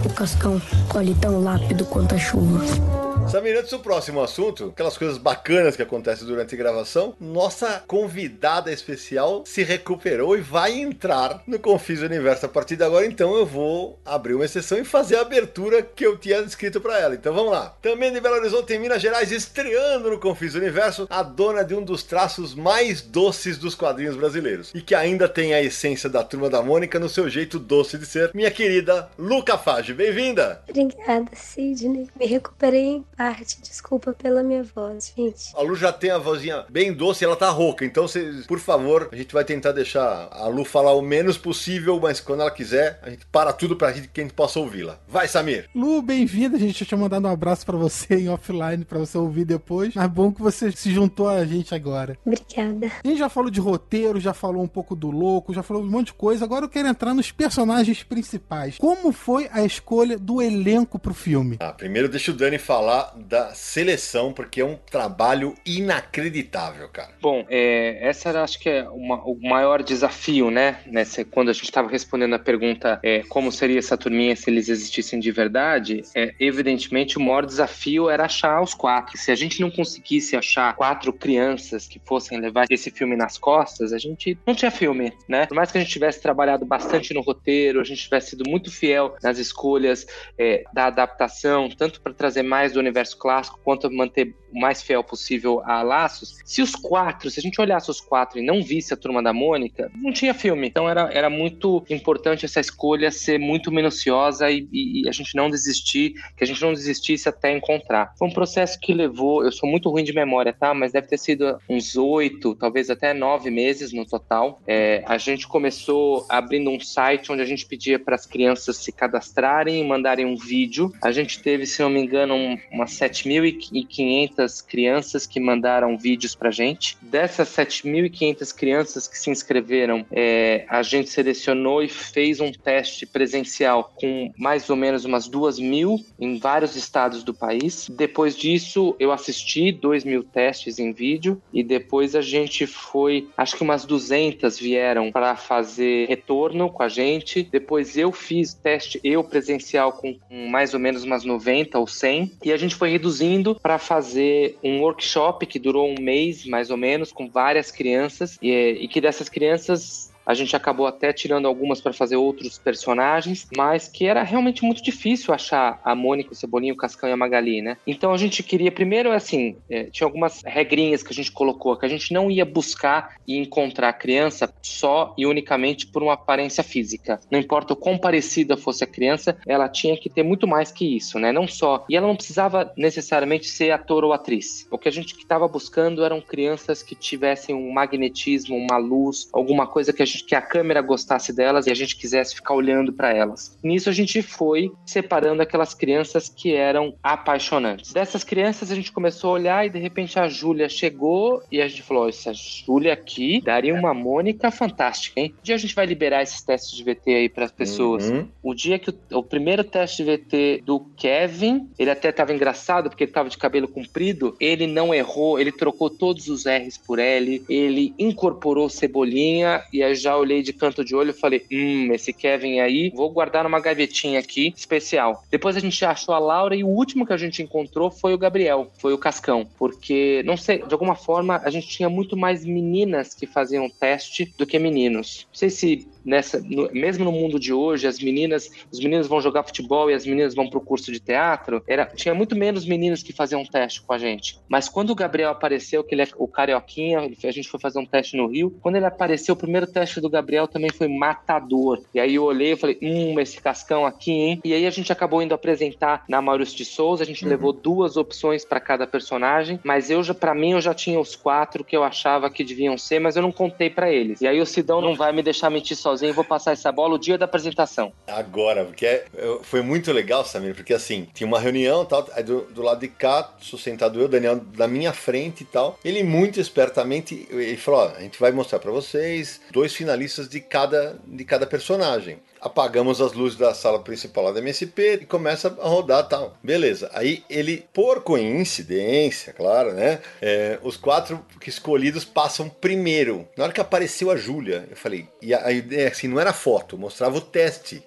O Cascão colhe tão rápido quanto a chuva. Samir, antes do próximo assunto, aquelas coisas bacanas que acontecem durante a gravação, nossa convidada especial se recuperou e vai entrar no Confis Universo a partir de agora, então eu vou abrir uma exceção e fazer a abertura que eu tinha escrito para ela. Então vamos lá. Também de Belo Horizonte, em Minas Gerais, estreando no Confis Universo, a dona de um dos traços mais doces dos quadrinhos brasileiros e que ainda tem a essência da Turma da Mônica no seu jeito doce de ser, minha querida Luca Fage. Bem-vinda! Obrigada, Sidney. Me recuperei parte. Desculpa pela minha voz, gente. A Lu já tem a vozinha bem doce e ela tá rouca, então cês, por favor, a gente vai tentar deixar a Lu falar o menos possível, mas quando ela quiser, a gente para tudo pra gente, que a gente possa ouvi-la. Vai, Samir! Lu, bem-vinda. A gente já tinha mandado um abraço pra você em offline pra você ouvir depois. Mas bom que você se juntou a gente agora. Obrigada. A gente já falou de roteiro, já falou um pouco do louco, já falou de um monte de coisa. Agora eu quero entrar nos personagens principais. Como foi a escolha do elenco pro filme? Ah, primeiro deixa o Dani falar da seleção, porque é um trabalho inacreditável, cara. Bom, é, essa era, acho que é uma- o maior desafio, né? Nessa, quando a gente estava respondendo a pergunta é, como seria essa turminha se eles existissem de verdade, é, evidentemente o maior desafio era achar os quatro. Se a gente não conseguisse achar quatro crianças que fossem levar esse filme nas costas, a gente não tinha filme, né? Por mais que a gente tivesse trabalhado bastante no roteiro, a gente tivesse sido muito fiel nas escolhas é, da adaptação, tanto para trazer mais do universo clássico, quanto manter o mais fiel possível a Laços. Se os quatro, se a gente olhasse os quatro e não visse a Turma da Mônica, não tinha filme. Então era, era muito importante essa escolha ser muito minuciosa e, e- e a gente não desistir, que a gente não desistisse até encontrar. Foi um processo que levou, eu sou muito ruim de memória, tá? Mas deve ter sido uns oito, talvez até nove meses no total. É, a gente começou abrindo um site onde a gente pedia para as crianças se cadastrarem e mandarem um vídeo. A gente teve, se não me engano, um, umas 7.500 crianças que mandaram vídeos pra gente. Dessas 7.500 crianças que se inscreveram, é, a gente selecionou e fez um teste presencial com mais ou menos umas duas mil em vários estados do país. Depois disso, eu assisti dois mil testes em vídeo e depois a gente foi, acho que umas 200 vieram para fazer retorno com a gente. Depois eu fiz teste, eu presencial com, com mais ou menos umas 90 ou 100 e a gente foi reduzindo para fazer um workshop que durou um mês mais ou menos com várias crianças. E, e que dessas crianças a gente acabou até tirando algumas para fazer outros personagens, mas que era realmente muito difícil achar a Mônica, o Cebolinha, o Cascão e a Magali, né? Então a gente queria, primeiro, assim, é, tinha algumas regrinhas que a gente colocou, que a gente não ia buscar e encontrar a criança só e unicamente por uma aparência física. Não importa o quão parecida fosse a criança, ela tinha que ter muito mais que isso, né? Não só. E ela não precisava necessariamente ser ator ou atriz. O que a gente estava buscando eram crianças que tivessem um magnetismo, uma luz, alguma coisa que a gente que a câmera gostasse delas e a gente quisesse ficar olhando para elas. Nisso a gente foi separando aquelas crianças que eram apaixonantes. Dessas crianças a gente começou a olhar e de repente a Júlia chegou e a gente falou: essa Júlia aqui daria uma Mônica fantástica, hein? Um dia a gente vai liberar esses testes de VT aí para as pessoas. Uhum. O dia que o, o primeiro teste de VT do Kevin, ele até estava engraçado porque ele estava de cabelo comprido, ele não errou, ele trocou todos os R's por L, ele incorporou cebolinha e aí já olhei de canto de olho e falei: hum, esse Kevin aí, vou guardar numa gavetinha aqui, especial. Depois a gente achou a Laura e o último que a gente encontrou foi o Gabriel, foi o Cascão, porque, não sei, de alguma forma a gente tinha muito mais meninas que faziam teste do que meninos. Não sei se nessa, no- mesmo no mundo de hoje, as meninas, os meninos vão jogar futebol e as meninas vão pro curso de teatro, era, tinha muito menos meninos que faziam teste com a gente. Mas quando o Gabriel apareceu, que ele é o carioquinha, ele- a gente foi fazer um teste no Rio, quando ele apareceu, o primeiro teste do Gabriel também foi matador. E aí eu olhei e falei, hum, esse cascão aqui, hein? E aí a gente acabou indo apresentar na Maurício de Souza, a gente levou duas opções para cada personagem, mas eu já, para mim, eu já tinha os quatro que eu achava que deviam ser, mas eu não contei para eles. E aí o Sidão não vai me deixar mentir sozinho, vou passar essa bola o dia da apresentação. Agora, porque é- eu- foi muito legal, Samir, porque assim, tinha uma reunião tal, aí do, do lado de cá, sustentado eu, Daniel, da minha frente e tal. Ele muito espertamente, ele falou, ó, a gente vai mostrar pra vocês dois finalistas de cada, de cada personagem. Apagamos as luzes da sala principal lá da MSP e começa a rodar tal. Beleza. Aí ele, por coincidência, claro, né? é, os quatro escolhidos passam primeiro. Na hora que apareceu a Júlia, eu falei, e a, a ideia assim, não era foto, mostrava o teste.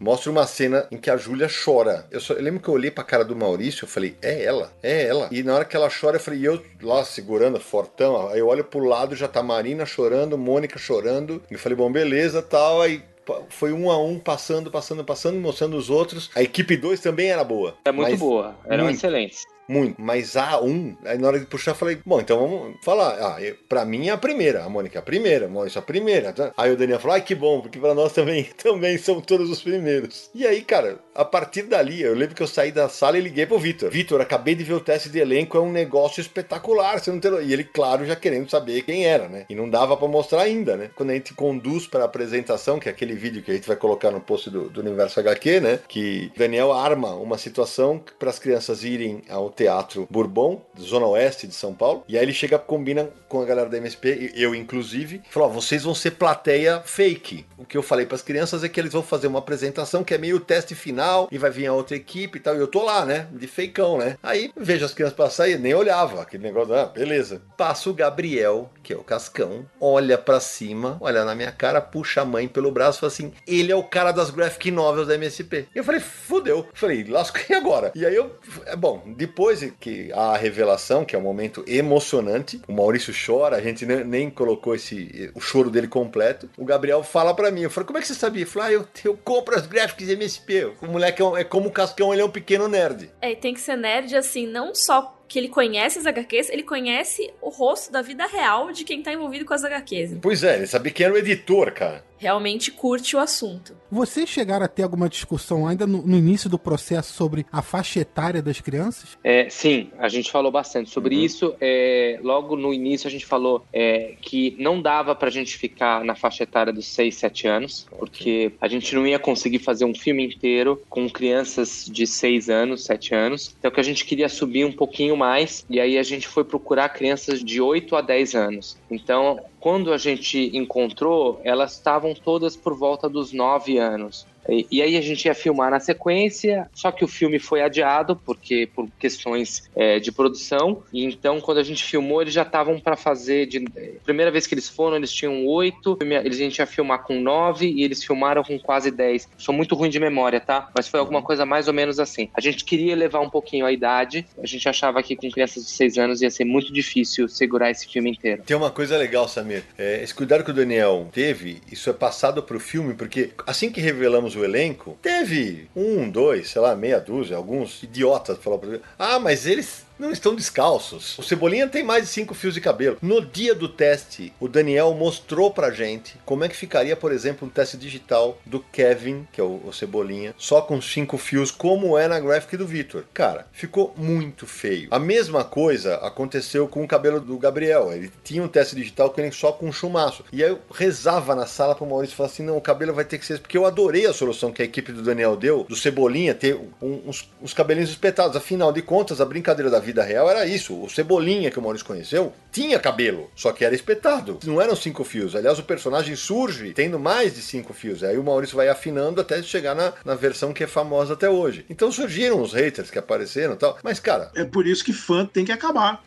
Mostra uma cena em que a Júlia chora. Eu, só, eu lembro que eu olhei pra cara do Maurício, eu falei, é ela, é ela. E na hora que ela chora, eu falei, e eu lá segurando, fortão, aí eu olho pro lado, já tá Marina chorando, Mônica chorando. E eu falei, bom, beleza, tal, aí foi um a um, passando, passando, passando, mostrando os outros. A equipe 2 também era boa. É muito boa, eram muito. excelentes. Muito, mas a um, aí na hora de puxar, eu falei, bom, então vamos falar. Ah, eu- pra mim é a primeira, a Mônica é a primeira, a Mônica é a primeira. tá? Aí o Daniel falou, ai que bom, porque pra nós também, também são todos os primeiros. E aí, cara, a partir dali, eu lembro que eu saí da sala e liguei pro Vitor. Vitor, acabei de ver o teste de elenco, é um negócio espetacular, você não tem... E ele, claro, já querendo saber quem era, né? E não dava pra mostrar ainda, né? Quando a gente conduz pra apresentação, que é aquele vídeo que a gente vai colocar no post do, do Universo HQ, né? Que Daniel arma uma situação para as crianças irem ao Teatro Bourbon, Zona Oeste de São Paulo. E aí ele chega, combina com a galera da MSP, eu inclusive, falou: ó, vocês vão ser plateia fake. O que eu falei para as crianças é que eles vão fazer uma apresentação que é meio teste final e vai vir a outra equipe e tal. E eu tô lá, né? De feicão, né? Aí vejo as crianças passar e nem olhava. Aquele negócio, ah, beleza. Passa o Gabriel, que é o Cascão, olha pra cima, olha na minha cara, puxa a mãe pelo braço e fala assim: ele é o cara das graphic novels da MSP. E eu falei, fudeu. Falei, lasco agora? E aí eu, é bom, depois que a revelação, que é um momento emocionante, o Maurício chora, a gente nem, colocou esse o choro dele completo. O Gabriel fala pra mim, eu falei, como é que você sabia? Ele falou, ah, eu, eu compro as graphics MSP. O moleque é, um- é como o Cascão, ele é um pequeno nerd. É, e tem que ser nerd, assim, não só que ele conhece as HQs, ele conhece o rosto da vida real de quem tá envolvido com as HQs. Pois é, ele sabia quem era o editor, cara. Realmente curte o assunto. Vocês chegaram a ter alguma discussão ainda no, no início do processo sobre a faixa etária das crianças? É, sim, a gente falou bastante sobre isso. É, logo no início a gente falou é, que não dava pra gente ficar na faixa etária dos 6, 7 anos, porque a gente não ia conseguir fazer um filme inteiro com crianças de 6 anos, 7 anos. Então que a gente queria subir um pouquinho mais, e aí a gente foi procurar crianças de 8 a 10 anos. Então, quando a gente encontrou, elas estavam todas por volta dos 9 anos. E, e aí a gente ia filmar na sequência, só que o filme foi adiado porque por questões é, de produção. E então quando a gente filmou, eles já estavam para fazer de primeira vez que eles foram, eles tinham oito, eles a gente ia filmar com nove e eles filmaram com quase dez. Sou muito ruim de memória, tá? Mas foi alguma coisa mais ou menos assim. A gente queria elevar um pouquinho a idade. A gente achava que com crianças de seis anos ia ser muito difícil segurar esse filme inteiro. Tem uma coisa legal, Samir. É, esse cuidado que o Daniel teve, isso é passado pro filme, porque assim que revelamos o elenco, teve um, dois, sei lá, meia dúzia, alguns idiotas falaram pra ele, ah, mas eles não estão descalços. O Cebolinha tem mais de cinco fios de cabelo. No dia do teste, o Daniel mostrou pra gente como é que ficaria, por exemplo, um teste digital do Kevin, que é o, o Cebolinha, só com cinco fios, como é na graphic do Victor. Cara, ficou muito feio. A mesma coisa aconteceu com o cabelo do Gabriel. Ele tinha um teste digital com ele só com um chumaço. E aí eu rezava na sala pro Maurício falava assim: não, o cabelo vai ter que ser. Porque eu adorei a solução que a equipe do Daniel deu, do Cebolinha ter um- uns, uns cabelinhos espetados. Afinal de contas, a brincadeira da vida real era isso. O Cebolinha que o Maurício conheceu tinha cabelo, só que era espetado. Não eram cinco fios. Aliás, o personagem surge tendo mais de cinco fios. Aí o Maurício vai afinando até chegar na, na versão que é famosa até hoje. Então surgiram os haters que apareceram e tal. Mas, cara, É por isso que fã tem que acabar.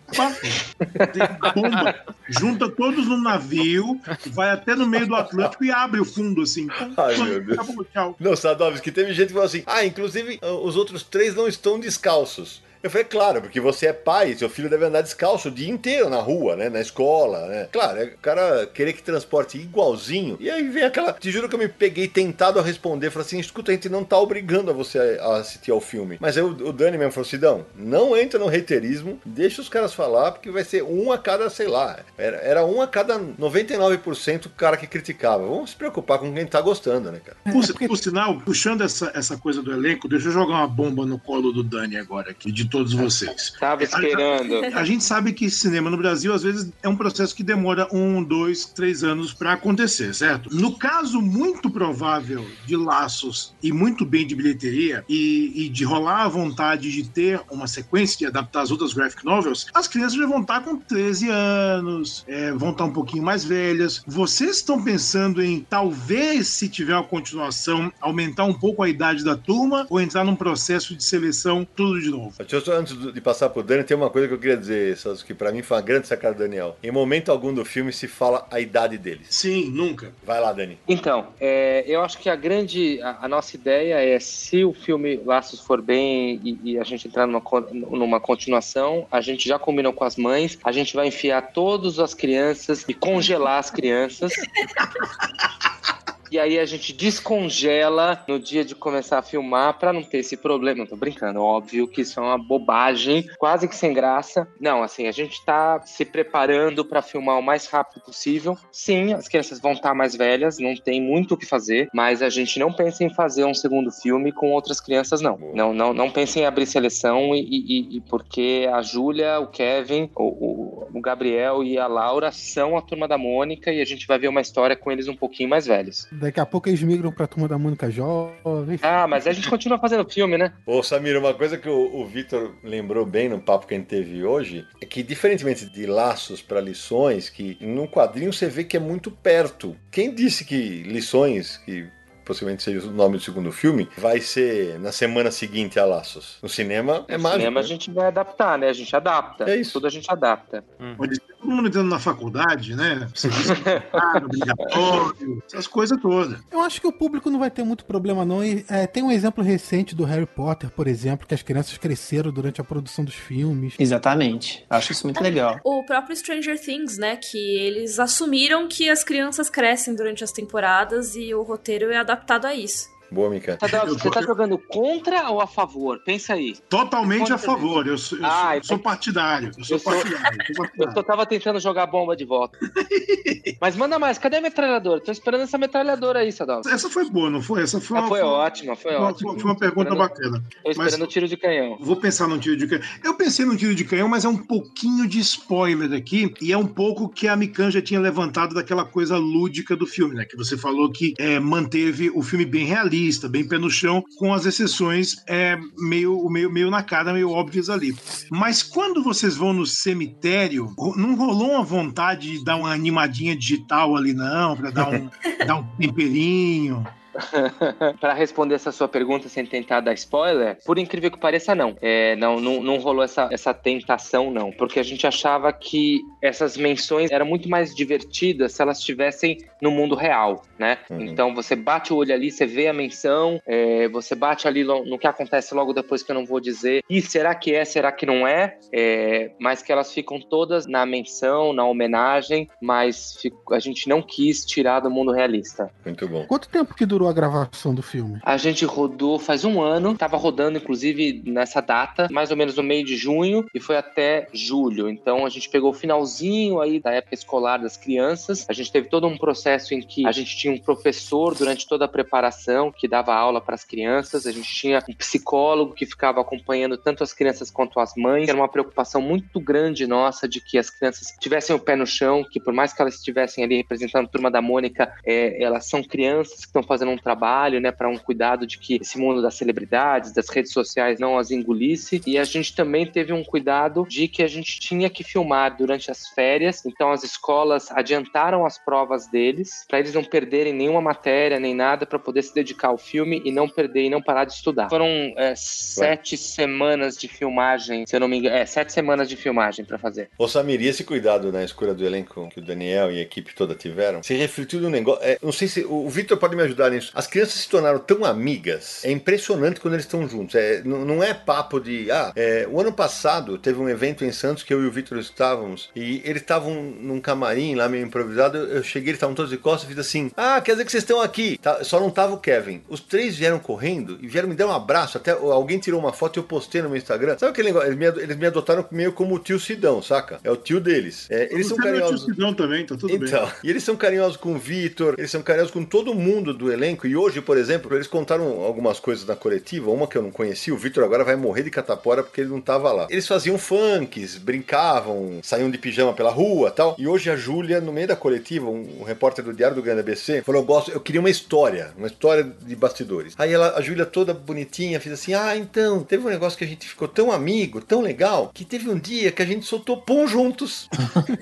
Bomba. Junta todos num navio, vai até no meio do Atlântico e abre o fundo assim. Ai, meu Deus. Acabou, tchau. Não, Sadovski, teve gente que falou assim: ah, inclusive os outros três não estão descalços. Eu falei, claro, porque você é pai, seu filho deve andar descalço o dia inteiro na rua, né? Na escola, né? Claro, é o cara querer que transporte igualzinho. E aí vem aquela. Te juro que eu me peguei tentado a responder. Falei assim: escuta, a gente não tá obrigando a você a assistir ao filme. Mas aí o, Dani mesmo falou: Sidão, não entra no reiterismo, deixa os caras falar, porque vai ser um a cada, sei lá. Era, era um a cada 99% o cara que criticava. Vamos se preocupar com quem tá gostando, né, cara? Por, por sinal, puxando essa, essa coisa do elenco, deixa eu jogar uma bomba no colo do Dani agora aqui, de de todos vocês. Tava esperando. A gente sabe que cinema no Brasil, às vezes, é um processo que demora um, dois, três anos para acontecer, certo? No caso muito provável de laços e muito bem de bilheteria e, e de rolar a vontade de ter uma sequência de adaptar as outras graphic novels, as crianças já vão estar com 13 anos, é, vão estar um pouquinho mais velhas. Vocês estão pensando em talvez, se tiver uma continuação, aumentar um pouco a idade da turma ou entrar num processo de seleção tudo de novo? Deixa eu só, antes de passar pro Dani, tem uma coisa que eu queria dizer, Celso, que pra mim foi uma grande sacada do Daniel. Em momento algum do filme se fala a idade deles. Sim, nunca. Vai lá, Dani. Então, é, eu acho que a grande. A, a nossa ideia é se o filme Laços for bem e, e a gente entrar numa, numa continuação, a gente já combinou com as mães, a gente vai enfiar todas as crianças e congelar as crianças. E aí a gente descongela no dia de começar a filmar pra não ter esse problema. Não tô brincando, óbvio que isso é uma bobagem, quase que sem graça. Não, assim, a gente tá se preparando pra filmar o mais rápido possível. Sim, as crianças vão estar mais velhas, não tem muito o que fazer, mas a gente não pensa em fazer um segundo filme com outras crianças, não. Não, não, não pensa em abrir seleção e, e- e porque a Júlia, o Kevin, o, o- o Gabriel e a Laura são a turma da Mônica e a gente vai ver uma história com eles um pouquinho mais velhos. Daqui a pouco eles migram pra turma da Mônica Jovem. Ah, mas a gente continua fazendo filme, né? Ô, Samir, uma coisa que o, o Vitor lembrou bem no papo que a gente teve hoje é que, diferentemente de laços para lições, que no quadrinho você vê que é muito perto. Quem disse que lições, que possivelmente seja o nome do segundo filme, vai ser na semana seguinte a Laços? No cinema é No mágico. cinema a né? gente vai adaptar, né? A gente adapta. É isso. Tudo a gente adapta. Pode ser todo mundo entrando na faculdade, né? Obrigatório, essas coisas todas. Eu acho que o público não vai ter muito problema, não. E, é, tem um exemplo recente do Harry Potter, por exemplo, que as crianças cresceram durante a produção dos filmes. Exatamente. Acho isso muito legal. O próprio Stranger Things, né? Que eles assumiram que as crianças crescem durante as temporadas e o roteiro é adaptado a isso. Boa, Mika. Tá, Você tá jogando contra ou a favor? Pensa aí. Totalmente a favor. Eu sou, eu Ah, sou- sou partidário. Eu sou Eu sou- partidário. eu sou Eu só tava tentando jogar a bomba de volta. Mas manda mais, cadê a metralhadora? Tô esperando essa metralhadora aí, Sadal. Essa foi boa, não foi? Essa foi Ah, uma, foi ótima, foi uma- ótima. foi uma pergunta bacana. Tô esperando o tiro de canhão. Vou pensar num tiro de canhão. Eu pensei num tiro de canhão, mas é um pouquinho de spoiler aqui. E é um pouco que a Mikan já tinha levantado daquela coisa lúdica do filme, né? Que você falou que é, manteve o filme bem realista, bem pé no chão, com as exceções é, meio, meio, meio na cara, meio óbvias ali. Mas quando vocês vão no cemitério, não rolou uma vontade de dar uma animadinha digital ali, não? Pra dar um, dar um temperinho? Pra responder essa sua pergunta sem tentar dar spoiler, por incrível que pareça, não. É, não, não, não rolou essa, essa tentação, não. Porque a gente achava que essas menções eram muito mais divertidas se elas estivessem no mundo real, né? Uhum. Então você bate o olho ali, você vê a menção, é, você bate ali no que acontece logo depois que eu não vou dizer. E será que é, será que não é? É, mas que elas ficam todas na menção, na homenagem, mas fico- a gente não quis tirar do mundo realista. Muito bom. Quanto tempo que durou a gravação do filme? A gente rodou faz um ano, tava rodando inclusive nessa data, mais ou menos no meio de junho, e foi até julho. Então a gente pegou o finalzinho aí da época escolar das crianças. A gente teve todo um processo em que a gente tinha um professor durante toda a preparação que dava aula para as crianças, a gente tinha um psicólogo que ficava acompanhando tanto as crianças quanto as mães. Era uma preocupação muito grande nossa de que as crianças tivessem o pé no chão, que por mais que elas estivessem ali representando a turma da Mônica, é, elas são crianças que estão fazendo um trabalho, né, para um cuidado de que esse mundo das celebridades, das redes sociais não as engolisse. E a gente também teve um cuidado de que a gente tinha que filmar durante as férias. Então as escolas adiantaram as provas deles para eles não perderem nenhuma matéria nem nada para poder se dedicar ao filme e não perder e não parar de estudar. Foram é, sete semanas de filmagem, se eu não me engano, é sete semanas de filmagem para fazer. Ô Samir, e esse cuidado na escolha do elenco que o Daniel e a equipe toda tiveram, se refletiu no negócio. é, não sei se o o Victor pode me ajudar As crianças se tornaram tão amigas. É impressionante quando eles estão juntos. É, não, é papo de. Ah, é, o ano passado teve um evento em Santos que eu e o Victor estávamos e eles estavam num camarim lá meio improvisado. Eu, cheguei, eles estavam todos de costas e fiz assim: Ah, quer dizer que vocês estão aqui. Tá, só não tava o Kevin. Os três vieram correndo e vieram me dar um abraço. Até alguém tirou uma foto e eu postei no meu Instagram. Sabe aquele negócio? Eles me, eles me adotaram meio como o tio Sidão, saca? É o tio deles. É, eles são não é carinhosos. tio Sidão também, tá tudo bem. Então, e eles são carinhosos com o Vitor, eles são carinhosos com todo mundo do elenco. Elenco. E hoje, por exemplo, eles contaram algumas coisas na coletiva. Uma que eu não conhecia, o Vitor agora vai morrer de catapora porque ele não tava lá. Eles faziam funks, brincavam, saíam de pijama pela rua tal. E hoje a Júlia, no meio da coletiva, um, um repórter do Diário do Grande ABC, falou: eu, gosto, eu queria uma história, uma história de bastidores. Aí ela, a Júlia, toda bonitinha, fez assim: ah, então, teve um negócio que a gente ficou tão amigo, tão legal, que teve um dia que a gente soltou pum juntos.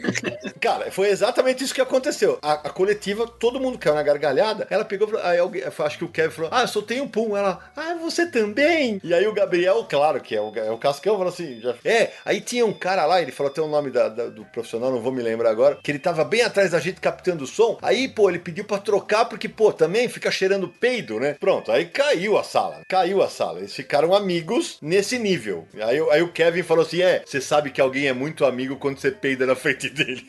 Cara, foi exatamente isso que aconteceu. A, a coletiva, todo mundo caiu na gargalhada. Ela pegou, aí alguém, acho que o Kevin falou: ah, eu soltei um pum. Ela, ah, você também. E aí o Gabriel, claro que é o, é o Cascão, falou assim: já, é, aí tinha um cara lá, ele falou até o nome da, da, do profissional, não vou me lembrar agora, que ele tava bem atrás da gente captando o som. Aí, pô, ele pediu pra trocar, porque, pô, também fica cheirando peido, né? Pronto, aí caiu a sala. Caiu a sala. Eles ficaram amigos nesse nível. Aí, aí o Kevin falou assim: é, você sabe que alguém é muito amigo quando você peida na frente dele.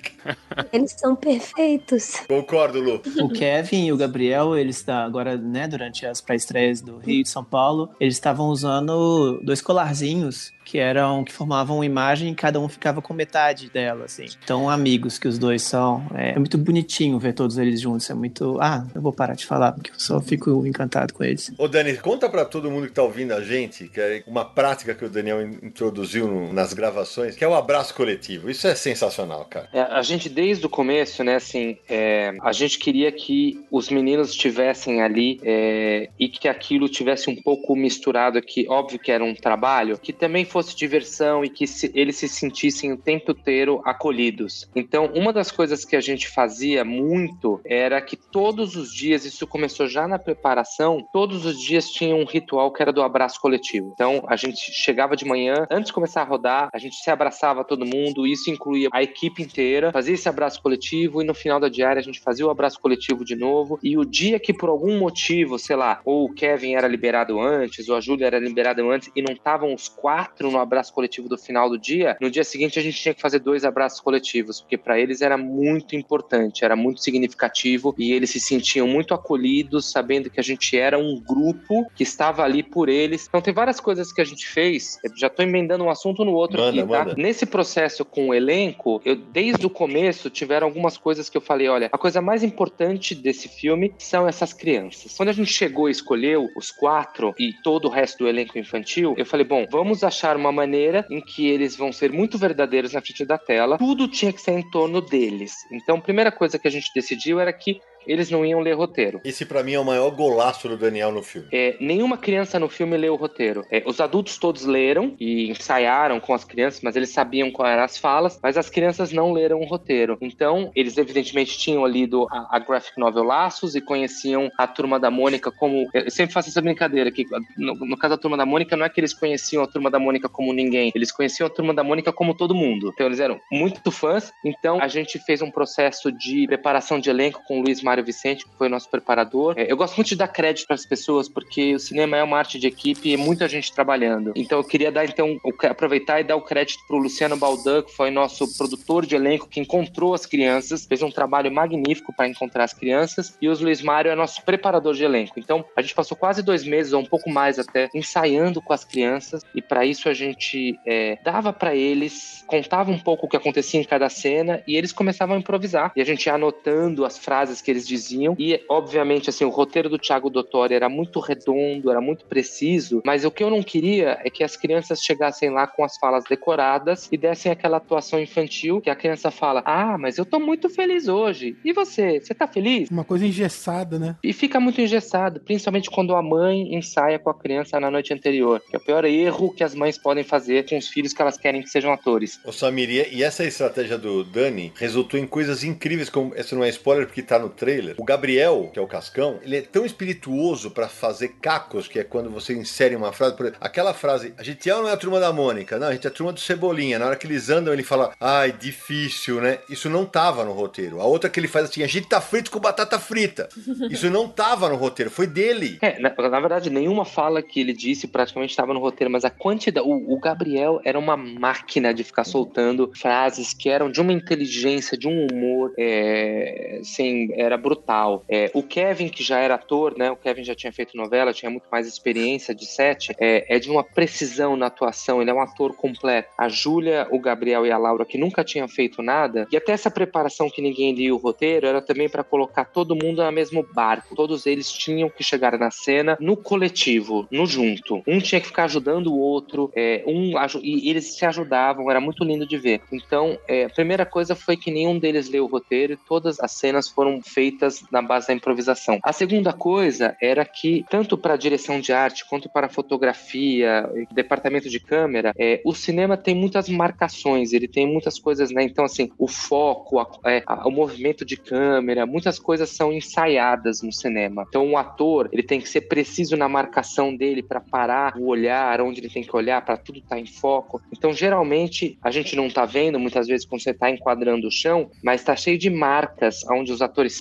Eles são perfeitos. Concordo, Lu. O Kevin e o Gabriel, eles tá agora, né, durante as pré-estreias do Rio de São Paulo, eles estavam usando dois colarzinhos que eram que formavam uma imagem e cada um ficava com metade dela, assim. Tão amigos que os dois são. É, é, muito bonitinho ver todos eles juntos. É muito. Ah, eu vou parar de falar, porque eu só fico encantado com eles. Ô, Dani, conta para todo mundo que tá ouvindo a gente, que é uma prática que o Daniel introduziu no, nas gravações, que é o abraço coletivo. Isso é sensacional, cara. É, a gente, desde o começo, né, assim, é, a gente queria que os meninos estivessem ali é, e que aquilo tivesse um pouco misturado aqui. Óbvio que era um trabalho, que também foi fosse diversão e que se, eles se sentissem o tempo inteiro acolhidos. Então, uma das coisas que a gente fazia muito era que todos os dias, isso começou já na preparação, todos os dias tinha um ritual que era do abraço coletivo. Então, a gente chegava de manhã, antes de começar a rodar, a gente se abraçava todo mundo, isso incluía a equipe inteira, fazia esse abraço coletivo e no final da diária a gente fazia o abraço coletivo de novo. E o dia que por algum motivo, sei lá, ou o Kevin era liberado antes, ou a Júlia era liberada antes e não estavam os quatro no abraço coletivo do final do dia, no dia seguinte a gente tinha que fazer dois abraços coletivos, porque para eles era muito importante, era muito significativo e eles se sentiam muito acolhidos, sabendo que a gente era um grupo que estava ali por eles. Então tem várias coisas que a gente fez, já tô emendando um assunto no outro manda, aqui, tá? Manda. Nesse processo com o elenco, eu desde o começo tiveram algumas coisas que eu falei, olha, a coisa mais importante desse filme são essas crianças. Quando a gente chegou e escolheu os quatro e todo o resto do elenco infantil, eu falei, bom, vamos achar uma maneira em que eles vão ser muito verdadeiros na frente da tela. Tudo tinha que ser em torno deles. Então, a primeira coisa que a gente decidiu era que eles não iam ler roteiro. Esse para mim é o maior golaço do Daniel no filme. É, nenhuma criança no filme leu o roteiro. É, os adultos todos leram e ensaiaram com as crianças, mas eles sabiam quais eram as falas, mas as crianças não leram o roteiro. Então, eles evidentemente tinham lido a, a graphic novel Laços e conheciam a Turma da Mônica como... Eu sempre faço essa brincadeira que no, no caso da Turma da Mônica, não é que eles conheciam a Turma da Mônica como ninguém, eles conheciam a Turma da Mônica como todo mundo. Então, eles eram muito fãs. Então, a gente fez um processo de preparação de elenco com o Luiz Mário Vicente, que foi nosso preparador. É, eu gosto muito de dar crédito para as pessoas, porque o cinema é uma arte de equipe e muita gente trabalhando. Então eu queria dar então aproveitar e dar o crédito para o Luciano Baldan, que foi nosso produtor de elenco, que encontrou as crianças, fez um trabalho magnífico para encontrar as crianças, e o Luiz Mário é nosso preparador de elenco. Então a gente passou quase dois meses, ou um pouco mais até, ensaiando com as crianças, e para isso a gente é, dava para eles, contava um pouco o que acontecia em cada cena, e eles começavam a improvisar. E a gente ia anotando as frases que eles diziam. E, obviamente, assim, o roteiro do Thiago Dottori era muito redondo, era muito preciso, mas o que eu não queria é que as crianças chegassem lá com as falas decoradas e dessem aquela atuação infantil que a criança fala: Ah, mas eu tô muito feliz hoje. E você? Você tá feliz? Uma coisa engessada, né? E fica muito engessado, principalmente quando a mãe ensaia com a criança na noite anterior, que é o pior erro que as mães podem fazer com os filhos que elas querem que sejam atores. Ô Samir, e essa estratégia do Dani resultou em coisas incríveis, como essa não é spoiler porque tá no trailer. O Gabriel, que é o Cascão, ele é tão espirituoso para fazer cacos, que é quando você insere uma frase, por exemplo, aquela frase, a gente é ou não é a turma da Mônica? Não, a gente é a turma do Cebolinha. Na hora que eles andam, ele fala, ai, difícil, né? Isso não tava no roteiro. A outra que ele faz assim, a gente tá frito com batata frita. Isso não tava no roteiro, foi dele. É, na, na verdade, nenhuma fala que ele disse praticamente estava no roteiro, mas a quantidade. O, o Gabriel era uma máquina de ficar soltando frases que eram de uma inteligência, de um humor, é, assim, era brutal. É, o Kevin, que já era ator, né? O Kevin já tinha feito novela, tinha muito mais experiência de set, é, é de uma precisão na atuação, ele é um ator completo. A Júlia, o Gabriel e a Laura, que nunca tinham feito nada, e até essa preparação que ninguém lia o roteiro, era também para colocar todo mundo no mesmo barco. Todos eles tinham que chegar na cena no coletivo, no junto. Um tinha que ficar ajudando o outro, é, um e eles se ajudavam, era muito lindo de ver. Então, é, a primeira coisa foi que nenhum deles leu o roteiro e todas as cenas foram feitas na base da improvisação. A segunda coisa era que, tanto para a direção de arte quanto para a fotografia, departamento de câmera, é, o cinema tem muitas marcações, ele tem muitas coisas, né? Então, assim, o foco, a, é, a, o movimento de câmera, muitas coisas são ensaiadas no cinema. Então, o ator, ele tem que ser preciso na marcação dele para parar o olhar, onde ele tem que olhar, para tudo estar tá em foco. Então, geralmente, a gente não tá vendo muitas vezes quando você está enquadrando o chão, mas está cheio de marcas onde os atores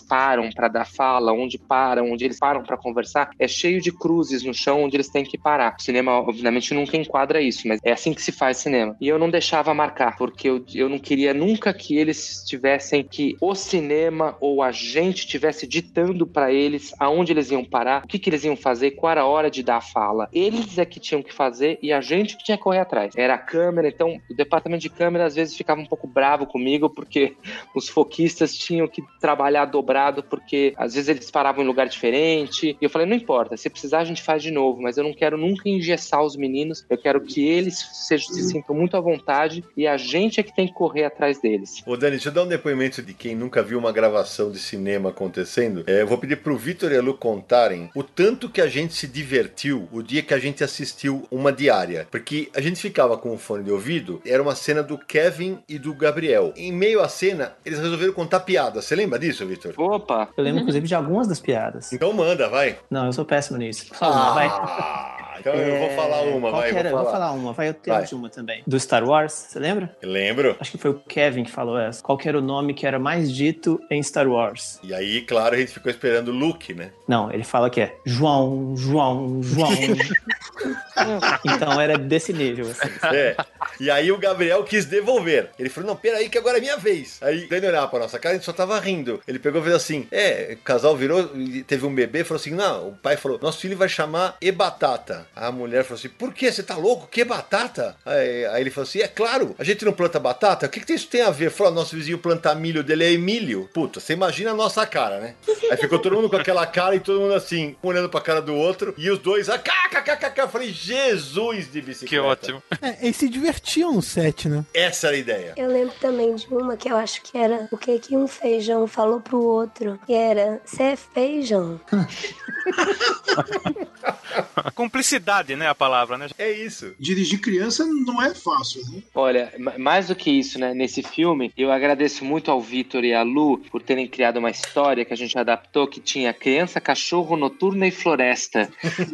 para dar fala, onde param, onde eles param para conversar. É cheio de cruzes no chão onde eles têm que parar. O cinema, obviamente, nunca enquadra isso, mas é assim que se faz cinema. E eu não deixava marcar, porque eu, eu não queria nunca que eles tivessem que o cinema ou a gente tivesse ditando para eles aonde eles iam parar, o que, que eles iam fazer, qual era a hora de dar a fala. Eles é que tinham que fazer e a gente que tinha que correr atrás. Era a câmera, então o departamento de câmera às vezes ficava um pouco bravo comigo porque os foquistas tinham que trabalhar dobrado porque às vezes eles paravam em lugar diferente. E eu falei, não importa, se precisar a gente faz de novo, mas eu não quero nunca engessar os meninos, eu quero que eles sejam, se sintam muito à vontade e a gente é que tem que correr atrás deles. Ô Dani, deixa eu dar um depoimento de quem nunca viu uma gravação de cinema acontecendo. É, eu vou pedir pro Vitor e a Lu contarem o tanto que a gente se divertiu o dia que a gente assistiu uma diária. Porque a gente ficava com o fone de ouvido, era uma cena do Kevin e do Gabriel. Em meio à cena, eles resolveram contar piadas. Você lembra disso, Vitor? Opa! Eu lembro, inclusive, de algumas das piadas. Então manda, vai. Não, eu sou péssimo nisso. Fala, ah, vai. Então é... eu vou falar uma, Qual vai. Era? Vou, falar. vou falar uma, vai, eu tenho de uma também. Do Star Wars, você lembra? Lembro. Acho que foi o Kevin que falou essa. Qual era o nome que era mais dito em Star Wars? E aí, claro, a gente ficou esperando o Luke, né? Não, ele fala que é João, João, João. então era desse nível, assim. É. E aí o Gabriel quis devolver. Ele falou: não, peraí, que agora é minha vez. Aí, dando olhar pra nossa cara, a gente só tava rindo. Ele pegou e fez assim: é, o casal virou, teve um bebê, falou assim: não, o pai falou: nosso filho vai chamar E Batata. A mulher falou assim: por que? Você tá louco? Que batata? Aí, aí, ele falou assim: é claro, a gente não planta batata? O que, que isso tem a ver? Falou: nosso vizinho planta milho dele é Emílio. Puta, você imagina a nossa cara, né? Aí ficou todo mundo com aquela cara e todo mundo assim, olhando pra cara do outro. E os dois, ah, kkkk. Eu falei: Jesus de bicicleta. Que ótimo. É, eles se divertiam no set, né? Essa era a ideia. Eu lembro também de uma que eu acho que era o que que um feijão falou pro outro. E era, você é feijão. Cumplicidade, né? A palavra, né? É isso. Dirigir criança não é fácil, né? Olha, mais do que isso, né? Nesse filme, eu agradeço muito ao Vitor e à Lu por terem criado uma história que a gente adaptou que tinha criança, cachorro, noturna e floresta.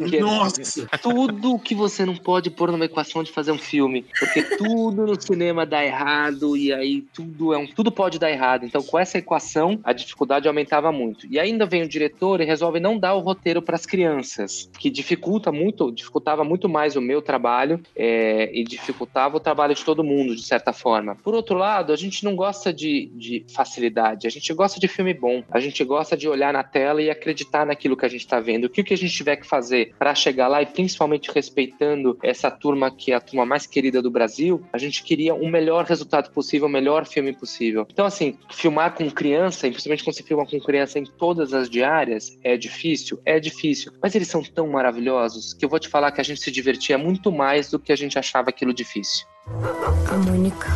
Que Nossa! Tudo que você não pode pôr numa equação de fazer um filme. Porque tudo no cinema dá errado e aí tudo é um. Tudo pode dar errado. Então, com essa equação, a dificuldade aumentava muito. E ainda vem o diretor e resolve não dar o roteiro para as crianças, que dificulta muito, dificultava muito mais o meu trabalho é, e dificultava o trabalho de todo mundo, de certa forma. Por outro lado, a gente não gosta de, de facilidade, a gente gosta de filme bom, a gente gosta de olhar na tela e acreditar naquilo que a gente está vendo. O que, que a gente tiver que fazer para chegar lá e principalmente respeitando essa turma que é a turma mais querida do Brasil, a gente queria o melhor resultado possível, o melhor filme possível. Então, assim, filmar com criança, principalmente quando você filma com criança em todas as diárias, é difícil? É difícil. Mas eles são tão maravilhosos que eu vou te falar que a gente se divertia muito mais do que a gente achava aquilo difícil. A Mônica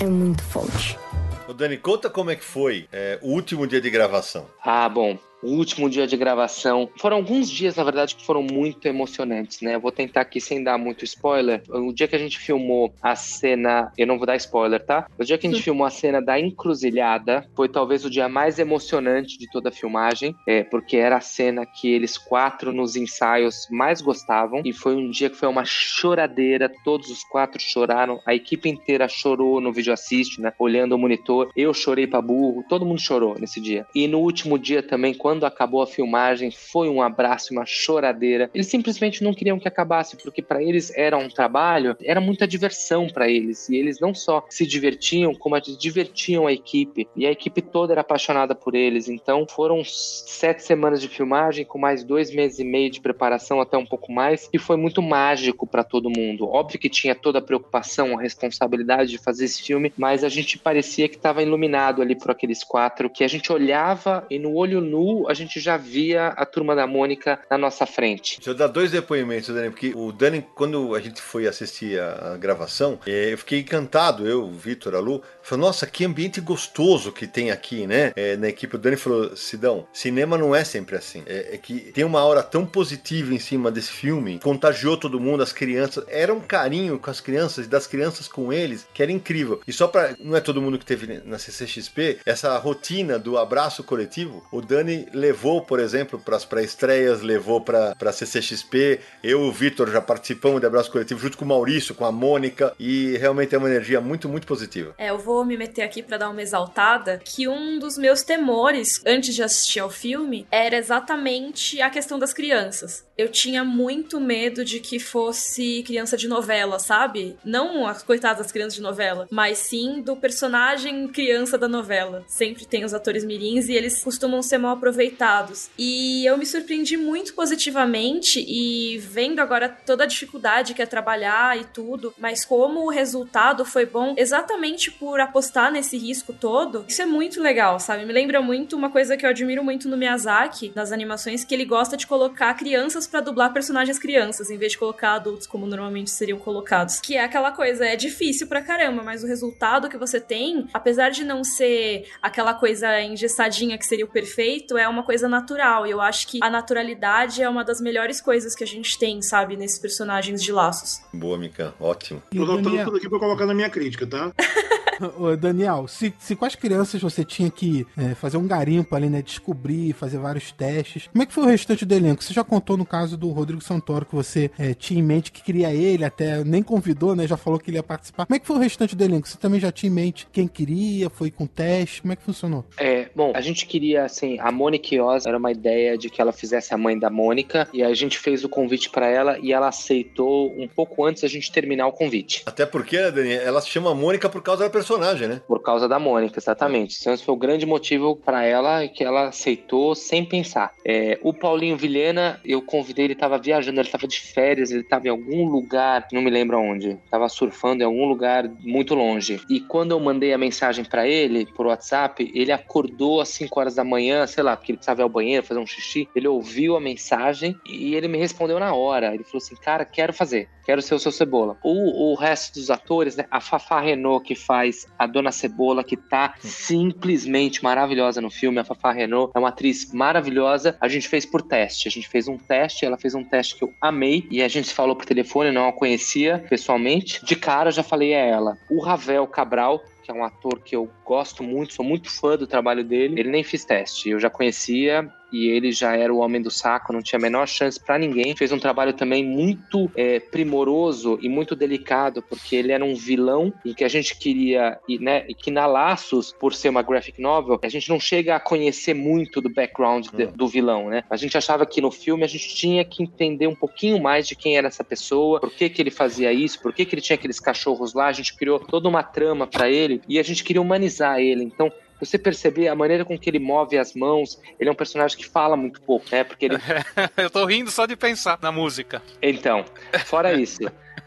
é muito forte. Ô Dani, conta como é que foi é, o último dia de gravação. Ah, bom o último dia de gravação. Foram alguns dias, na verdade, que foram muito emocionantes, né? Eu vou tentar aqui sem dar muito spoiler. O dia que a gente filmou a cena, eu não vou dar spoiler, tá? O dia que a gente filmou a cena da encruzilhada foi talvez o dia mais emocionante de toda a filmagem, é, porque era a cena que eles quatro nos ensaios mais gostavam e foi um dia que foi uma choradeira, todos os quatro choraram, a equipe inteira chorou no vídeo assist, né? Olhando o monitor. Eu chorei pra burro, todo mundo chorou nesse dia. E no último dia também, quando quando acabou a filmagem, foi um abraço, uma choradeira. Eles simplesmente não queriam que acabasse, porque para eles era um trabalho, era muita diversão para eles. E eles não só se divertiam, como eles divertiam a equipe. E a equipe toda era apaixonada por eles. Então foram sete semanas de filmagem, com mais dois meses e meio de preparação, até um pouco mais, e foi muito mágico para todo mundo. Óbvio que tinha toda a preocupação, a responsabilidade de fazer esse filme, mas a gente parecia que estava iluminado ali por aqueles quatro, que a gente olhava e no olho nu a gente já via a turma da Mônica na nossa frente. Deixa eu dar dois depoimentos, Dani, porque o Dani, quando a gente foi assistir a, gravação, é, eu fiquei encantado, eu, o Vitor, a Lu, falou, nossa, que ambiente gostoso que tem aqui, né? É, na equipe, o Dani falou, Sidão, cinema não é sempre assim. É, é, que tem uma aura tão positiva em cima desse filme, contagiou todo mundo, as crianças, era um carinho com as crianças e das crianças com eles, que era incrível. E só para não é todo mundo que teve na CCXP, essa rotina do abraço coletivo, o Dani levou, por exemplo, para as pré-estreias, levou para a CCXP, eu e o Vitor já participamos de abraço coletivo junto com o Maurício, com a Mônica, e realmente é uma energia muito, muito positiva. É, eu vou me meter aqui para dar uma exaltada, que um dos meus temores antes de assistir ao filme era exatamente a questão das crianças. Eu tinha muito medo de que fosse criança de novela, sabe? Não as coitadas das crianças de novela, mas sim do personagem criança da novela. Sempre tem os atores mirins e eles costumam ser mal aproveitados. E eu me surpreendi muito positivamente e vendo agora toda a dificuldade que é trabalhar e tudo, mas como o resultado foi bom exatamente por apostar nesse risco todo, isso é muito legal, sabe? Me lembra muito uma coisa que eu admiro muito no Miyazaki, nas animações, que ele gosta de colocar crianças para dublar personagens crianças, em vez de colocar adultos como normalmente seriam colocados. Que é aquela coisa, é difícil pra caramba, mas o resultado que você tem, apesar de não ser aquela coisa engessadinha que seria o perfeito, é uma coisa natural. E eu acho que a naturalidade é uma das melhores coisas que a gente tem, sabe, nesses personagens de laços. Boa, Mika, ótimo. Tô anotando tudo aqui pra colocar na minha crítica, tá? Ô, Daniel, se, se com as crianças você tinha que é, fazer um garimpo ali, né? Descobrir, fazer vários testes. Como é que foi o restante do elenco? Você já contou no caso do Rodrigo Santoro que você é, tinha em mente que queria ele, até nem convidou, né? Já falou que ele ia participar. Como é que foi o restante do elenco? Você também já tinha em mente quem queria? Foi com teste? Como é que funcionou? É, bom, a gente queria, assim, a Mônica Oz era uma ideia de que ela fizesse a mãe da Mônica e a gente fez o convite para ela e ela aceitou um pouco antes da gente terminar o convite. Até porque, Dani, ela se chama Mônica por causa da personagem, né? Por causa da Mônica, exatamente. Esse foi o grande motivo para ela que ela aceitou sem pensar. É, o Paulinho Vilhena, eu convidei, ele estava viajando, ele estava de férias, ele estava em algum lugar, não me lembro onde, estava surfando em algum lugar muito longe. E quando eu mandei a mensagem para ele por WhatsApp, ele acordou às 5 horas da manhã, sei lá, porque ele precisava ir ao banheiro, fazer um xixi. Ele ouviu a mensagem e ele me respondeu na hora. Ele falou assim: Cara, quero fazer, quero ser o seu cebola. O, o resto dos atores, né? A Fafá Renault, que faz a Dona Cebola, que tá simplesmente maravilhosa no filme. A Fafá Renault é uma atriz maravilhosa. A gente fez por teste. A gente fez um teste, ela fez um teste que eu amei. E a gente falou por telefone, não a conhecia pessoalmente. De cara, já falei é ela. O Ravel Cabral, que é um ator que eu gosto muito, sou muito fã do trabalho dele. Ele nem fiz teste, eu já conhecia e ele já era o homem do saco, não tinha a menor chance para ninguém. Fez um trabalho também muito é, primoroso e muito delicado, porque ele era um vilão e que a gente queria, e, né, e que na Laços, por ser uma graphic novel, a gente não chega a conhecer muito do background de, do vilão, né? A gente achava que no filme a gente tinha que entender um pouquinho mais de quem era essa pessoa, por que que ele fazia isso, por que que ele tinha aqueles cachorros lá, a gente criou toda uma trama para ele e a gente queria humanizar ele. Então, você perceber a maneira com que ele move as mãos, ele é um personagem que fala muito pouco, né? Porque ele. Eu tô rindo só de pensar na música. Então, fora isso.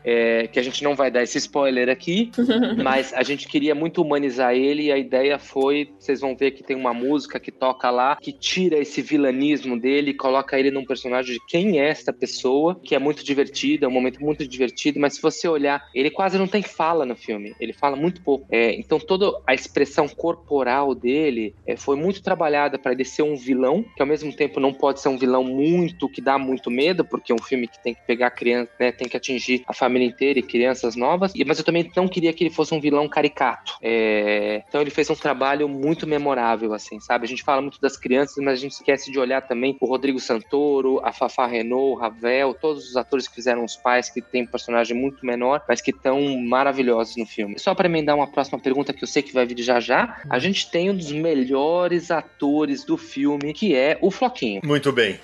É, que a gente não vai dar esse spoiler aqui, mas a gente queria muito humanizar ele e a ideia foi, vocês vão ver que tem uma música que toca lá, que tira esse vilanismo dele e coloca ele num personagem de quem é esta pessoa, que é muito divertido, é um momento muito divertido, mas se você olhar, ele quase não tem fala no filme, ele fala muito pouco. É, então toda a expressão corporal dele é, foi muito trabalhada para ele ser um vilão, que ao mesmo tempo não pode ser um vilão muito, que dá muito medo, porque é um filme que tem que pegar a criança, né, tem que atingir a família família inteira e crianças novas, mas eu também não queria que ele fosse um vilão caricato. É, então ele fez um trabalho muito memorável, assim, sabe? A gente fala muito das crianças, mas a gente esquece de olhar também o Rodrigo Santoro, a Fafá Renault, o Ravel, todos os atores que fizeram os pais, que tem um personagem muito menor, mas que estão maravilhosos no filme. Só para emendar uma próxima pergunta que eu sei que vai vir já já, a gente tem um dos melhores atores do filme, que é o Floquinho. Muito bem.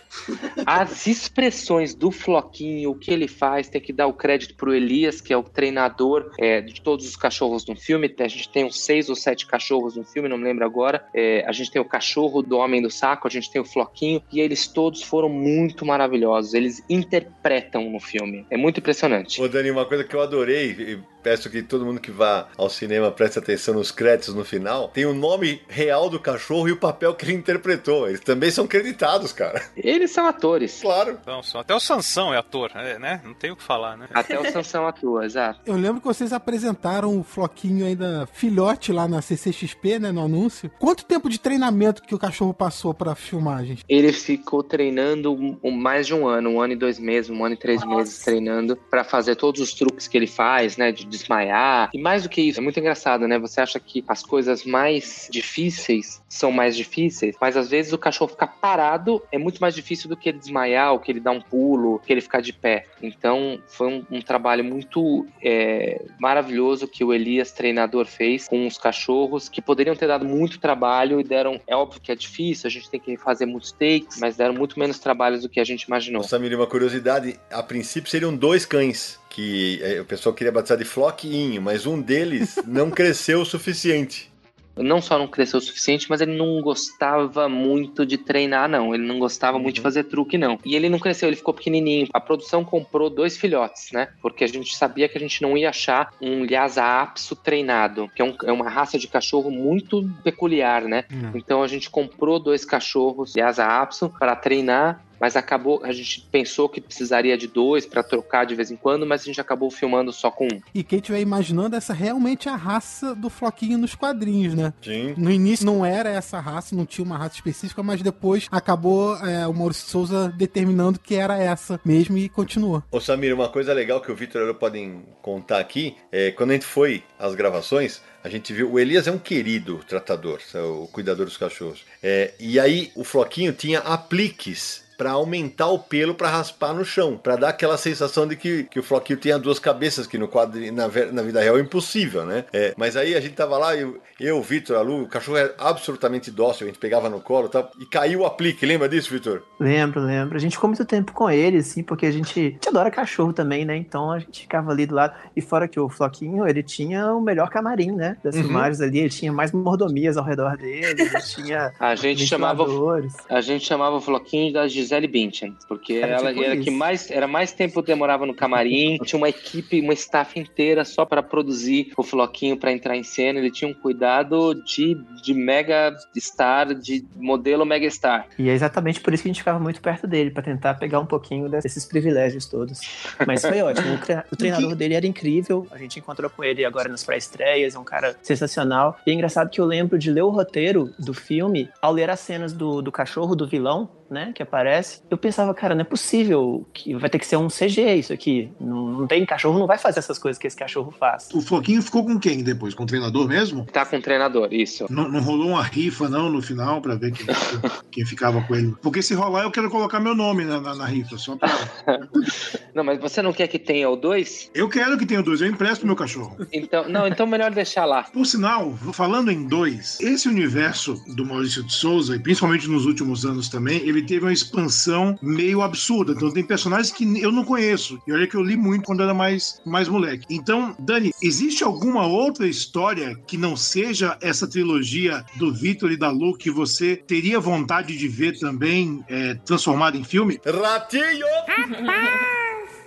As expressões do Floquinho, o que ele faz, tem que dar o crédito pro Elias, que é o treinador é, de todos os cachorros no filme. A gente tem uns seis ou sete cachorros no filme, não me lembro agora. É, a gente tem o cachorro do Homem do Saco, a gente tem o Floquinho, e eles todos foram muito maravilhosos. Eles interpretam no filme. É muito impressionante. Ô, Dani, uma coisa que eu adorei, peço que todo mundo que vá ao cinema preste atenção nos créditos no final, tem o nome real do cachorro e o papel que ele interpretou. Eles também são creditados, cara. Eles são atores. Claro. Então, só- até o Sansão é ator, é, né? Não tem o que falar, né? Até o Sansão atua, exato. Eu lembro que vocês apresentaram o Floquinho ainda filhote lá na CCXP, né, no anúncio. Quanto tempo de treinamento que o cachorro passou pra filmagem? Ele ficou treinando mais de um ano, um ano e dois meses, um ano e três meses treinando pra fazer todos os truques que ele faz, né? De desmaiar. E mais do que isso, é muito engraçado, né? Você acha que as coisas mais difíceis são mais difíceis, mas às vezes o cachorro ficar parado é muito mais difícil do que ele desmaiar, ou que ele dar um pulo, que ele ficar de pé. Então foi um, um trabalho muito é, maravilhoso que o Elias, treinador, fez com os cachorros, que poderiam ter dado muito trabalho e deram. É óbvio que é difícil, a gente tem que fazer muitos takes, mas deram muito menos trabalho do que a gente imaginou. Samir, uma curiosidade: a princípio seriam dois cães. Que eh, o pessoal queria batizar de Floquinho, mas um deles não cresceu o suficiente. Não só não cresceu o suficiente, mas ele não gostava muito de treinar, não. Ele não gostava muito de fazer truque, não. E ele não cresceu, ele ficou pequenininho. A produção comprou dois filhotes, né? Porque a gente sabia que a gente não ia achar um Lhasa Apso treinado, que é, um- é uma raça de cachorro muito peculiar, né? Então a gente comprou dois cachorros Lhasa Apso para treinar. Mas acabou, a gente pensou que precisaria de dois para trocar de vez em quando, mas a gente acabou filmando só com um. E quem estiver imaginando, essa realmente é a raça do Floquinho nos quadrinhos, né? Sim. No início não era essa raça, não tinha uma raça específica, mas depois acabou é, o Maurício Souza determinando que era essa mesmo e continua. Ô Samir, uma coisa legal que o Vitor e eu podem contar aqui é quando a gente foi às gravações, a gente viu. O Elias é um querido tratador, é o cuidador dos cachorros. É, e aí o Floquinho tinha apliques para aumentar o pelo para raspar no chão, para dar aquela sensação de que, que o Floquinho tinha duas cabeças, que no quadro na, na vida real é impossível, né? É, mas aí a gente tava lá, eu, eu o Vitor, a Lu, o cachorro é absolutamente dócil, a gente pegava no colo e tal, e caiu o aplique, lembra disso, Vitor? Lembro, lembro. A gente ficou muito tempo com ele, assim, porque a gente, a gente adora cachorro também, né? Então a gente ficava ali do lado. E fora que o Floquinho, ele tinha o melhor camarim, né? Das Uhum. filmagens ali, ele tinha mais mordomias ao redor dele, ele tinha. A gente chamava. A gente chamava o Floquinho da Gisele Bündchen, porque Era ela tipo era isso. que mais era mais tempo demorava no camarim, tinha uma equipe, uma staff inteira só para produzir o Floquinho para entrar em cena, ele tinha um cuidado de, de mega star, de modelo mega star. E é exatamente por isso que a gente ficava muito perto dele, pra tentar pegar um pouquinho desses privilégios todos. Mas foi ótimo. O treinador dele era incrível. A gente encontrou com ele agora nas pré-estreias. É um cara sensacional. E é engraçado que eu lembro de ler o roteiro do filme ao ler as cenas do, do cachorro, do vilão, né? Que aparece. Eu pensava, cara, não é possível que vai ter que ser um CG isso aqui. Não, não tem cachorro, não vai fazer essas coisas que esse cachorro faz. O Floquinho ficou com quem depois? Com o treinador mesmo? Tá com o treinador, isso. Não, não rolou uma rifa, não, no final, pra ver quem, quem ficava com ele. Porque se rolar, eu quero colocar meu nome na, na- na rifa. Só pra... Não, mas você não quer que tenha o dois? Eu quero que tenha dois, eu empresto meu cachorro. Então, não, então melhor deixar lá. Por sinal, falando em dois, esse universo do Maurício de Souza, e principalmente nos últimos anos também, ele teve uma expansão meio absurda. Então tem personagens que eu não conheço. E olha que eu li muito quando era mais, mais moleque. Então, Dani, existe alguma outra história que não seja essa trilogia do Vitor e da Lu que você teria vontade de ver também é, transformada em filme? Ratinho!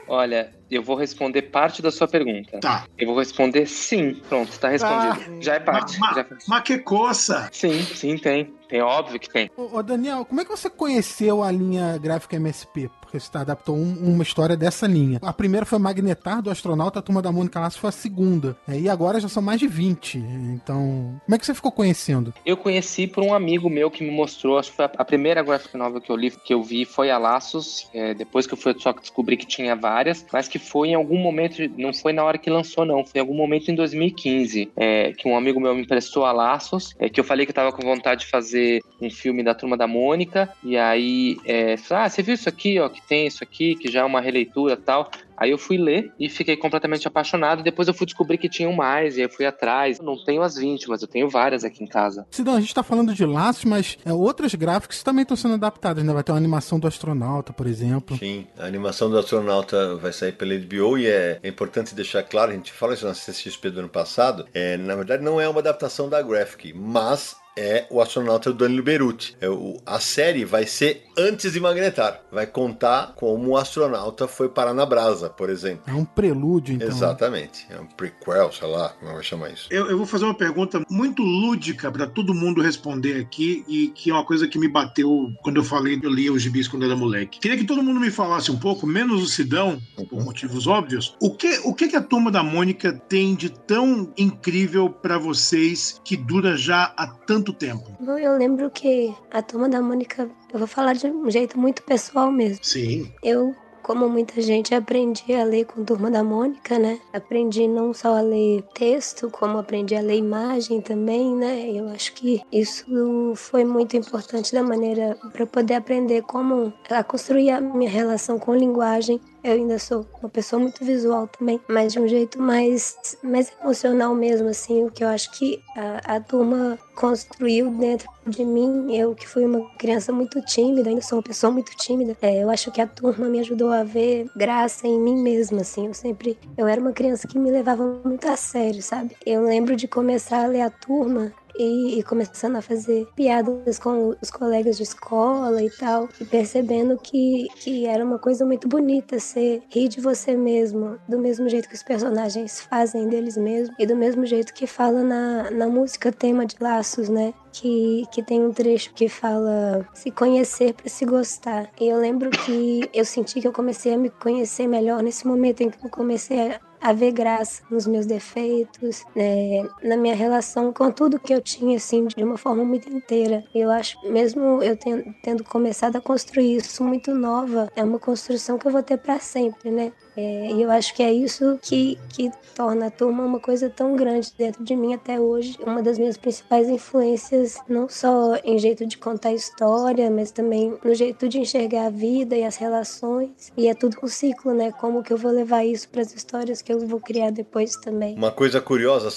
Olha, eu vou responder parte da sua pergunta. Tá. Eu vou responder sim. Pronto, tá respondido. Já é parte. Ma- já é. Mas que coça! Sim, sim, tem. Tem, óbvio que tem. Ô, ô, Daniel, como é que você conheceu a linha gráfica MSP? Tá, adaptou um- uma história dessa linha. A primeira foi Magnetar, do astronauta, a turma da Mônica Laço foi a segunda. É, E agora já são mais de 20. Então, como é que você ficou conhecendo? Eu conheci por um amigo meu que me mostrou, acho que foi a- a primeira graphic novel que eu li, que eu vi foi a Laços, é, depois que eu fui só descobri que tinha várias, mas que foi em algum momento, não foi na hora que lançou não, foi em algum momento em 2015, é, que um amigo meu me emprestou a Laços, é, que eu falei que eu tava com vontade de fazer um filme da Turma da Mônica, e aí, é, falou, ah, você viu isso aqui, ó, que tem isso aqui, que já é uma releitura e tal, Aí eu fui ler e fiquei completamente apaixonado. Depois eu fui descobrir que tinham mais, e aí eu fui atrás. Eu não tenho as 20, mas eu tenho várias aqui em casa. Sidão, a gente tá falando de laços, mas é, outras gráficas também estão sendo adaptadas, né? Vai ter uma animação do astronauta, por exemplo. Sim, a animação do astronauta vai sair pela HBO e é, é importante deixar claro, a gente fala isso na CXP do ano passado, é, na verdade não é uma adaptação da Graphic, mas é o astronauta do Danilo Beruti. É, o- a série vai ser antes de Magnetar, vai contar como o astronauta foi parar na brasa, por exemplo. É um prelúdio, então. Exatamente, é um prequel, sei lá, como vai chamar isso. Eu, eu vou fazer uma pergunta muito lúdica para todo mundo responder aqui e que é uma coisa que me bateu quando eu falei que eu lia os gibis quando era moleque. Queria que todo mundo me falasse um pouco, menos o Sidão, por motivos óbvios, o que, o que, que a Turma da Mônica tem de tão incrível para vocês que dura já há tanto tempo? Bom, eu lembro que a turma da Mônica, eu vou falar de um jeito muito pessoal mesmo. Sim. Eu, como muita gente, aprendi a ler com Turma da Mônica, né? Aprendi não só a ler texto, como aprendi a ler imagem também, né? Eu acho que isso foi muito importante da maneira para poder aprender como a construir a minha relação com linguagem. Eu ainda sou uma pessoa muito visual também, mas de um jeito mais, mais emocional mesmo, assim, o que eu acho que a, a turma construiu dentro de mim. Eu que fui uma criança muito tímida, ainda sou uma pessoa muito tímida. É, eu acho que a turma me ajudou a ver graça em mim mesma, assim. Eu sempre, eu era uma criança que me levava muito a sério, sabe? Eu lembro de começar a ler a turma e, e começando a fazer piadas com os colegas de escola e tal, e percebendo que, que era uma coisa muito bonita ser rir de você mesmo, do mesmo jeito que os personagens fazem deles mesmos, e do mesmo jeito que fala na, na música tema de Laços, né? Que, que tem um trecho que fala se conhecer para se gostar. E eu lembro que eu senti que eu comecei a me conhecer melhor nesse momento em que eu comecei a, ver graça nos meus defeitos, né, na minha relação com tudo que eu tinha, assim, de uma forma muito inteira. Eu acho, mesmo eu ten- tendo começado a construir isso muito nova, é uma construção que eu vou ter para sempre, né? É, e eu acho que é isso que, que torna a turma uma coisa tão grande dentro de mim até hoje. Uma das minhas principais influências, não só em jeito de contar história, mas também no jeito de enxergar a vida e as relações. E é tudo um ciclo, né? Como que eu vou levar isso para as histórias que eu vou criar depois também. Uma coisa curiosa,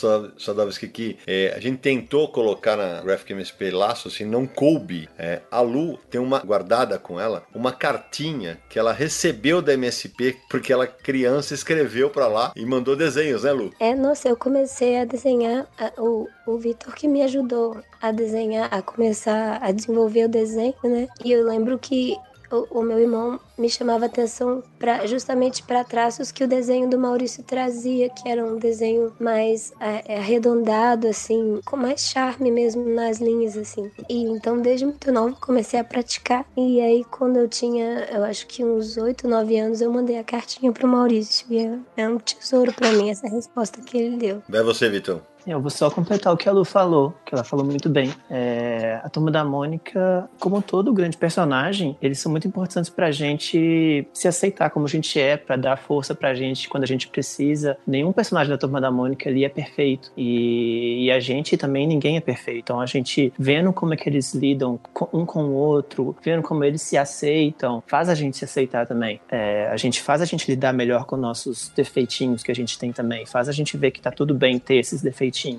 Davski, que é, a gente tentou colocar na Graphic MSP Laços e não coube. É, a Lu tem uma guardada com ela, uma cartinha que ela recebeu da MSP porque ela criança escreveu pra lá e mandou desenhos, né, Lu? É, nossa, eu comecei a desenhar, a- o, o Vitor que me ajudou a desenhar, a começar a desenvolver o desenho, né? E eu lembro que o, o meu irmão me chamava atenção justamente para traços que o desenho do Maurício trazia, que era um desenho mais é, é, arredondado, assim, com mais charme mesmo nas linhas, assim. E então, desde muito novo, comecei a praticar. E aí, quando eu tinha, eu acho que uns 8, 9 anos, eu mandei a cartinha pro Maurício. E é, é um tesouro para mim essa resposta que ele deu. Vai você, Vitão. Eu vou só completar o que a Lu falou, que ela falou muito bem. É, a Turma da Mônica, como todo grande personagem, eles são muito importantes pra gente se aceitar como a gente é, pra dar força pra gente quando a gente precisa. Nenhum personagem da Turma da Mônica ali é perfeito. E, e a gente também, ninguém é perfeito. Então a gente vendo como é que eles lidam um com o outro, vendo como eles se aceitam, faz a gente se aceitar também. É, a gente faz a gente lidar melhor com nossos defeitinhos que a gente tem também. Faz a gente ver que tá tudo bem ter esses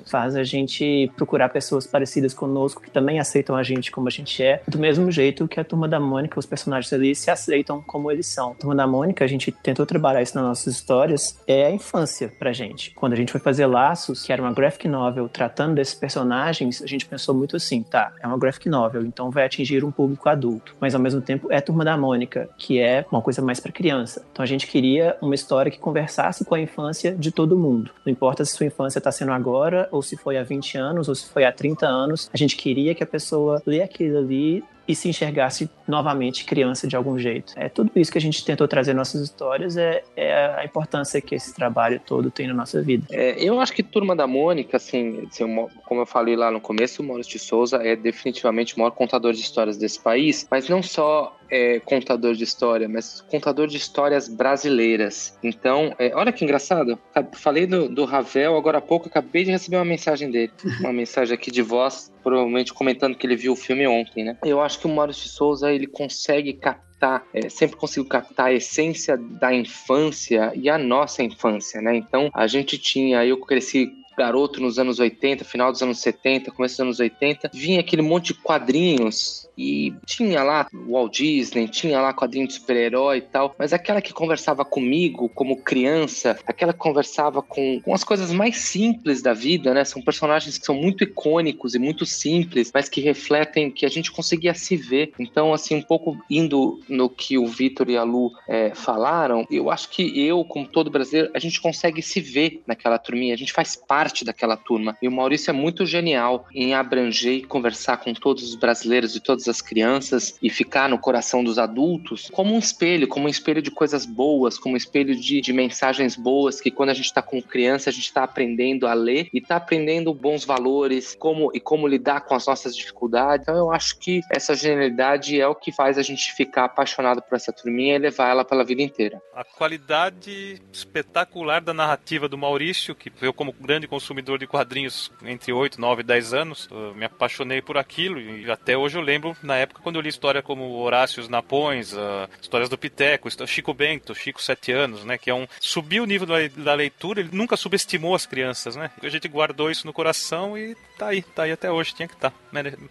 Faz a gente procurar pessoas parecidas conosco que também aceitam a gente como a gente é. Do mesmo jeito que a Turma da Mônica, os personagens ali se aceitam como eles são. A Turma da Mônica, a gente tentou trabalhar isso nas nossas histórias, é a infância pra gente. Quando a gente foi fazer Laços, que era uma graphic novel tratando desses personagens, a gente pensou muito assim, tá, é uma graphic novel, então vai atingir um público adulto. Mas ao mesmo tempo é Turma da Mônica, que é uma coisa mais pra criança. Então a gente queria uma história que conversasse com a infância de todo mundo. Não importa se sua infância tá sendo agora agora, ou se foi há 20 anos, ou se foi há 30 anos, a gente queria que a pessoa lê aquilo ali e se enxergasse novamente criança de algum jeito. É tudo isso que a gente tentou trazer nossas histórias, é, é a importância que esse trabalho todo tem na nossa vida. É, eu acho que Turma da Mônica, assim, assim, como eu falei lá no começo, o Maurício de Souza é definitivamente o maior contador de histórias desse país, mas não só é, contador de história, mas contador de histórias brasileiras. Então, é, olha que engraçado. Falei do, do Ravel agora há pouco, acabei de receber uma mensagem dele. Uma mensagem aqui de voz, provavelmente comentando que ele viu o filme ontem, né? Eu acho que o Maurício de Souza ele consegue captar é, sempre consigo captar a essência da infância e a nossa infância, né? Então a gente tinha, eu cresci garoto nos anos 80, final dos anos 70, começo dos anos 80, vinha aquele monte de quadrinhos e tinha lá Walt Disney, tinha lá quadrinho de super-herói e tal, mas aquela que conversava comigo como criança, aquela que conversava com, com as coisas mais simples da vida, né? São personagens que são muito icônicos e muito simples, mas que refletem que a gente conseguia se ver. Então, assim, um pouco indo no que o Vitor e a Lu é, falaram, eu acho que eu, como todo brasileiro, a gente consegue se ver naquela turminha, a gente faz parte daquela turma. E o Maurício é muito genial em abranger e conversar com todos os brasileiros e todas as crianças e ficar no coração dos adultos como um espelho, como um espelho de coisas boas, como um espelho de, de mensagens boas que quando a gente está com criança a gente está aprendendo a ler e está aprendendo bons valores como e como lidar com as nossas dificuldades. Então eu acho que essa genialidade é o que faz a gente ficar apaixonado por essa turminha e levar ela pela vida inteira. A qualidade espetacular da narrativa do Maurício, que eu como grande consumidor de quadrinhos entre 8, 9 e 10 anos, me apaixonei por aquilo e até hoje eu lembro na época quando eu li história como Horácios Napões, uh, histórias do Piteco, Chico Bento, Chico Sete Anos, né? Que é um. Subiu o nível da leitura, ele nunca subestimou as crianças, né? A gente guardou isso no coração e tá aí, tá aí até hoje, tinha que estar. Tá.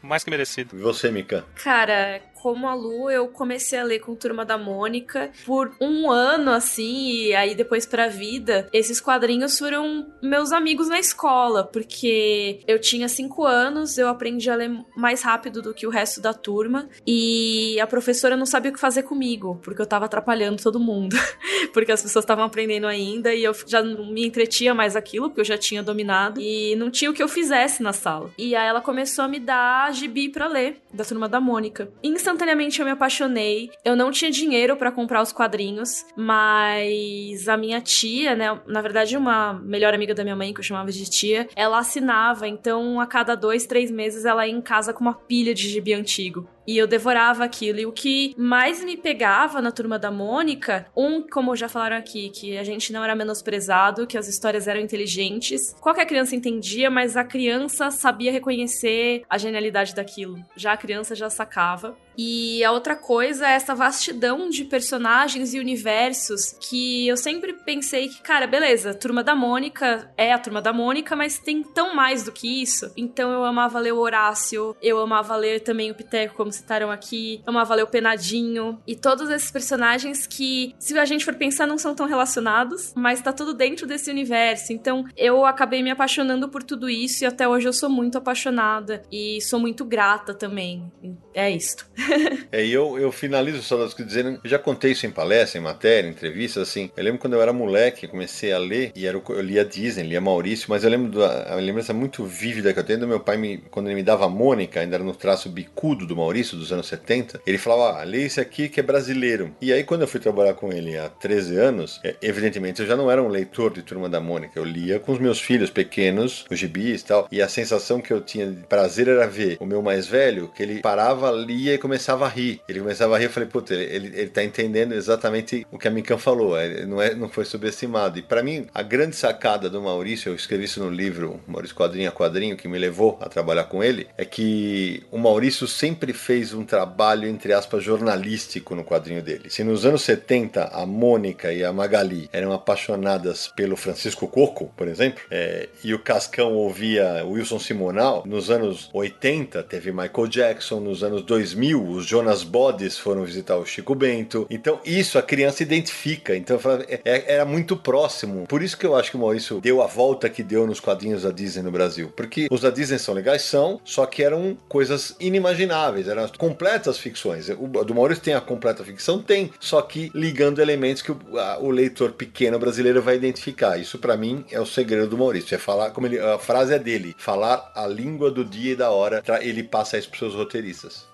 Mais que merecido. E você, Mika? Cara, como a Lu, eu comecei a ler com Turma da Mônica por um ano, assim, e aí depois pra vida, esses quadrinhos foram meus amigos na escola, porque eu tinha cinco anos, eu aprendi a ler mais rápido do que o resto da turma, e a professora não sabia o que fazer comigo, porque eu tava atrapalhando todo mundo, porque as pessoas estavam aprendendo ainda, e eu já não me entretia mais aquilo, porque eu já tinha dominado, e não tinha o que eu fizesse na sala. E aí ela começou a me dar gibi pra ler, da Turma da Mônica. Instantaneamente eu me apaixonei, eu não tinha dinheiro para comprar os quadrinhos, mas a minha tia, né, na verdade uma melhor amiga da minha mãe, que eu chamava de tia, ela assinava, então a cada dois, três meses ela ia em casa com uma pilha de gibi antigo. E eu devorava aquilo. E o que mais me pegava na turma da Mônica, um, como já falaram aqui, que a gente não era menosprezado, que as histórias eram inteligentes. Qualquer criança entendia, mas a criança sabia reconhecer a genialidade daquilo. Já a criança já sacava. E a outra coisa é essa vastidão de personagens e universos que eu sempre pensei que, cara, beleza, Turma da Mônica é a Turma da Mônica, mas tem tão mais do que isso. Então eu amava ler o Horácio, eu amava ler também o Piteco, como citaram aqui, eu amava ler o Penadinho e todos esses personagens que, se a gente for pensar, não são tão relacionados, mas tá tudo dentro desse universo. Então eu acabei me apaixonando por tudo isso e até hoje eu sou muito apaixonada e sou muito grata também. É isto. é, e eu, eu finalizo só dizendo, eu já contei isso em palestra, em matéria, em entrevista, assim. Eu lembro quando eu era moleque, comecei a ler, e era, eu lia Disney, lia Maurício, mas eu lembro da a lembrança muito vívida que eu tenho do meu pai, me, quando ele me dava a Mônica, ainda era no traço bicudo do Maurício, dos anos 70, ele falava, ah, lê esse aqui que é brasileiro. E aí, quando eu fui trabalhar com ele há 13 anos, é, evidentemente eu já não era um leitor de Turma da Mônica, eu lia com os meus filhos pequenos, os gibis e tal, e a sensação que eu tinha de prazer era ver o meu mais velho, que ele parava, lia e começava a rir. Ele começava a rir, eu falei, puta, ele, ele, ele tá entendendo exatamente o que a Mikan falou, ele não, é, não foi subestimado. E para mim, a grande sacada do Maurício, eu escrevi isso no livro Maurício Quadrinho a Quadrinho, que me levou a trabalhar com ele, é que o Maurício sempre fez um trabalho, entre aspas, jornalístico no quadrinho dele. Se nos anos 70 a Mônica e a Magali eram apaixonadas pelo Francisco Coco, por exemplo, é, e o Cascão ouvia Wilson Simonal, nos anos 80 teve Michael Jackson, nos anos 2000 os Jonas Bodies foram visitar o Chico Bento. Então isso a criança identifica. Então é, é, era muito próximo. Por isso que eu acho que o Maurício deu a volta que deu nos quadrinhos da Disney no Brasil. Porque os da Disney são legais, são, só que eram coisas inimagináveis. Era eram completas ficções. O do Maurício tem a completa ficção? Tem, só que ligando elementos que o, a, o leitor pequeno brasileiro vai identificar. Isso para mim é o segredo do Maurício, é falar, como ele, a frase é dele, falar a língua do dia e da hora, ele passa isso pros seus roteiristas.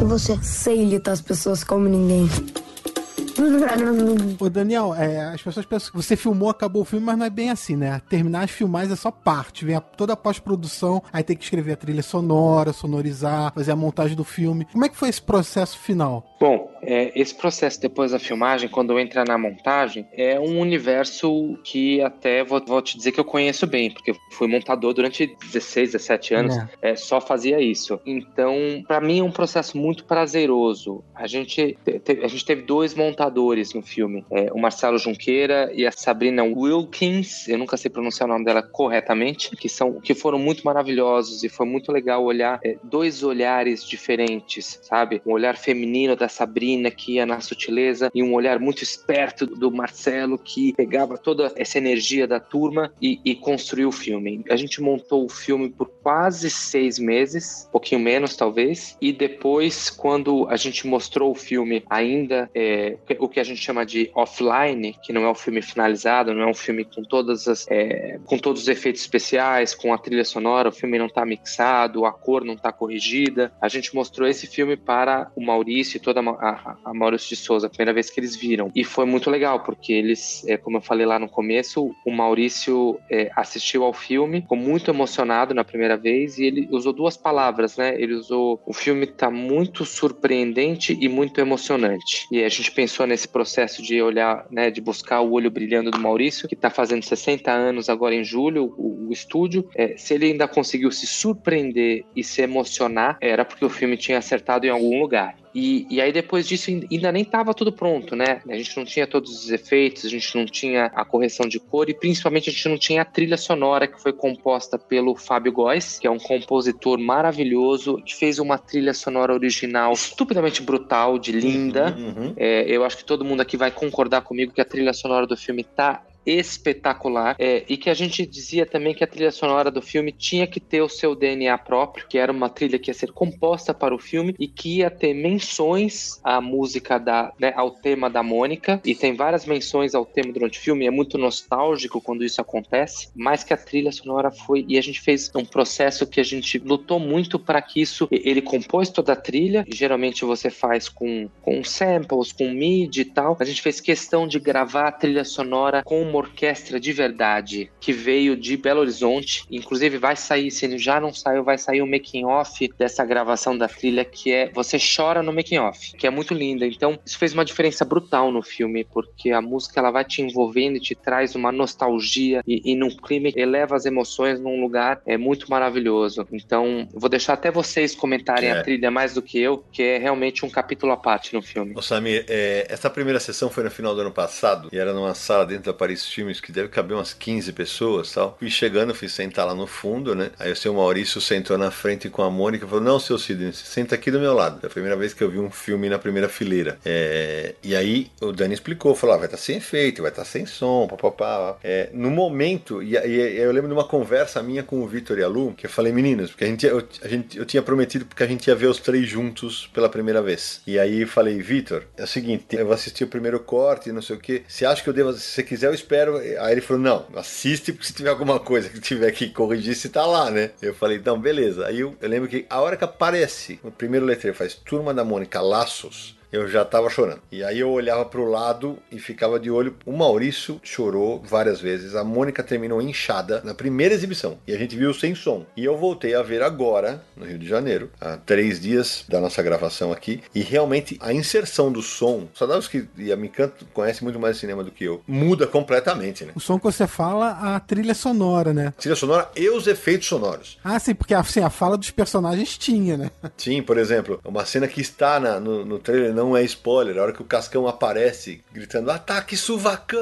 Você? Sei imitar as pessoas como ninguém. Ô Daniel, é, as pessoas pensam que você filmou, acabou o filme, mas não é bem assim, né? Terminar as filmagens é só parte, vem a, toda a pós-produção, aí tem que escrever a trilha sonora, sonorizar, fazer a montagem do filme. Como é que foi esse processo final? Bom, é, esse processo depois da filmagem, quando entra na montagem, é um universo que até vou, vou te dizer que eu conheço bem, porque fui montador durante 16, 17 anos, é. É, só fazia isso. Então, para mim é um processo muito prazeroso. A gente, te, a gente teve dois montadores no filme, é, o Marcelo Junqueira e a Sabrina Wilkins, eu nunca sei pronunciar o nome dela corretamente, que são que foram muito maravilhosos e foi muito legal olhar é, dois olhares diferentes, sabe? Um olhar feminino da Sabrina que ia na sutileza e um olhar muito esperto do Marcelo que pegava toda essa energia da turma e, e construiu o filme. A gente montou o filme por quase seis meses, um pouquinho menos talvez, e depois quando a gente mostrou o filme ainda é, o que a gente chama de offline, que não é um filme finalizado, não é um filme com todas as é, com todos os efeitos especiais, com a trilha sonora, o filme não está mixado, a cor não está corrigida. A gente mostrou esse filme para o Maurício e toda a, a, Maurício de Souza, a primeira vez que eles viram. E foi muito legal, porque eles, é, como eu falei lá no começo, o Maurício é, assistiu ao filme, ficou muito emocionado na primeira vez, e ele usou duas palavras, né? Ele usou: o filme tá muito surpreendente e muito emocionante. E a gente pensou nesse processo de olhar, né, de buscar o olho brilhando do Maurício, que tá fazendo 60 anos agora em julho, o, o estúdio. É, se ele ainda conseguiu se surpreender e se emocionar, era porque o filme tinha acertado em algum lugar. E, e aí depois disso ainda nem estava tudo pronto, né? A gente não tinha todos os efeitos, a gente não tinha a correção de cor e principalmente a gente não tinha a trilha sonora que foi composta pelo Fábio Góes, que é um compositor maravilhoso, que fez uma trilha sonora original estupidamente brutal, de linda. Uhum, uhum. É, eu acho que todo mundo aqui vai concordar comigo que a trilha sonora do filme tá espetacular é, e que a gente dizia também que a trilha sonora do filme tinha que ter o seu DNA próprio, que era uma trilha que ia ser composta para o filme e que ia ter menções à música da, né, ao tema da Mônica e tem várias menções ao tema durante o filme. É muito nostálgico quando isso acontece, mas que a trilha sonora foi e a gente fez um processo que a gente lutou muito para que isso ele compôs toda a trilha. Geralmente você faz com com samples, com MIDI e tal. A gente fez questão de gravar a trilha sonora com uma orquestra de verdade que veio de Belo Horizonte. Inclusive, vai sair, se ele já não saiu, vai sair o making off dessa gravação da trilha, que é Você Chora no Making Off, que é muito linda. Então, isso fez uma diferença brutal no filme, porque a música ela vai te envolvendo e te traz uma nostalgia e, e num clima eleva as emoções num lugar é muito maravilhoso. Então, vou deixar até vocês comentarem é. a trilha mais do que eu, que é realmente um capítulo à parte no filme. Ô Samir, é, essa primeira sessão foi no final do ano passado e era numa sala dentro da Paris filmes que deve caber umas 15 pessoas tal. Fui chegando, fui sentar lá no fundo, né? Aí o seu Maurício sentou na frente com a Mônica e falou: Não, seu Sidney, senta aqui do meu lado. É a primeira vez que eu vi um filme na primeira fileira. É... E aí o Dani explicou: falou, ah, vai estar tá sem efeito, vai estar tá sem som, papapá. É, no momento, e, e, eu lembro de uma conversa minha com o Vitor e a Lu, que eu falei, meninos, porque a gente, eu, a gente, eu tinha prometido porque a gente ia ver os três juntos pela primeira vez. E aí eu falei, Vitor, é o seguinte, eu vou assistir o primeiro corte, não sei o que. Você acha que eu devo, se você quiser, eu espero espero. Aí ele falou: não, assiste, porque se tiver alguma coisa que tiver que corrigir, se tá lá, né? Eu falei: então, beleza. Aí eu, eu lembro que a hora que aparece o primeiro letreiro faz Turma da Mônica Laços eu já tava chorando. E aí eu olhava pro lado e ficava de olho. O Maurício chorou várias vezes. A Mônica terminou inchada na primeira exibição. E a gente viu sem som. E eu voltei a ver agora, no Rio de Janeiro, há três dias da nossa gravação aqui. E realmente a inserção do som, só dá os que e a Micanto conhece muito mais cinema do que eu, muda completamente, né? O som que você fala, a trilha sonora, né? A trilha sonora e os efeitos sonoros. Ah, sim, porque assim, a fala dos personagens tinha, né? Sim, por exemplo, uma cena que está na, no, no trailer não é spoiler, a hora que o Cascão aparece gritando ataque suvacão!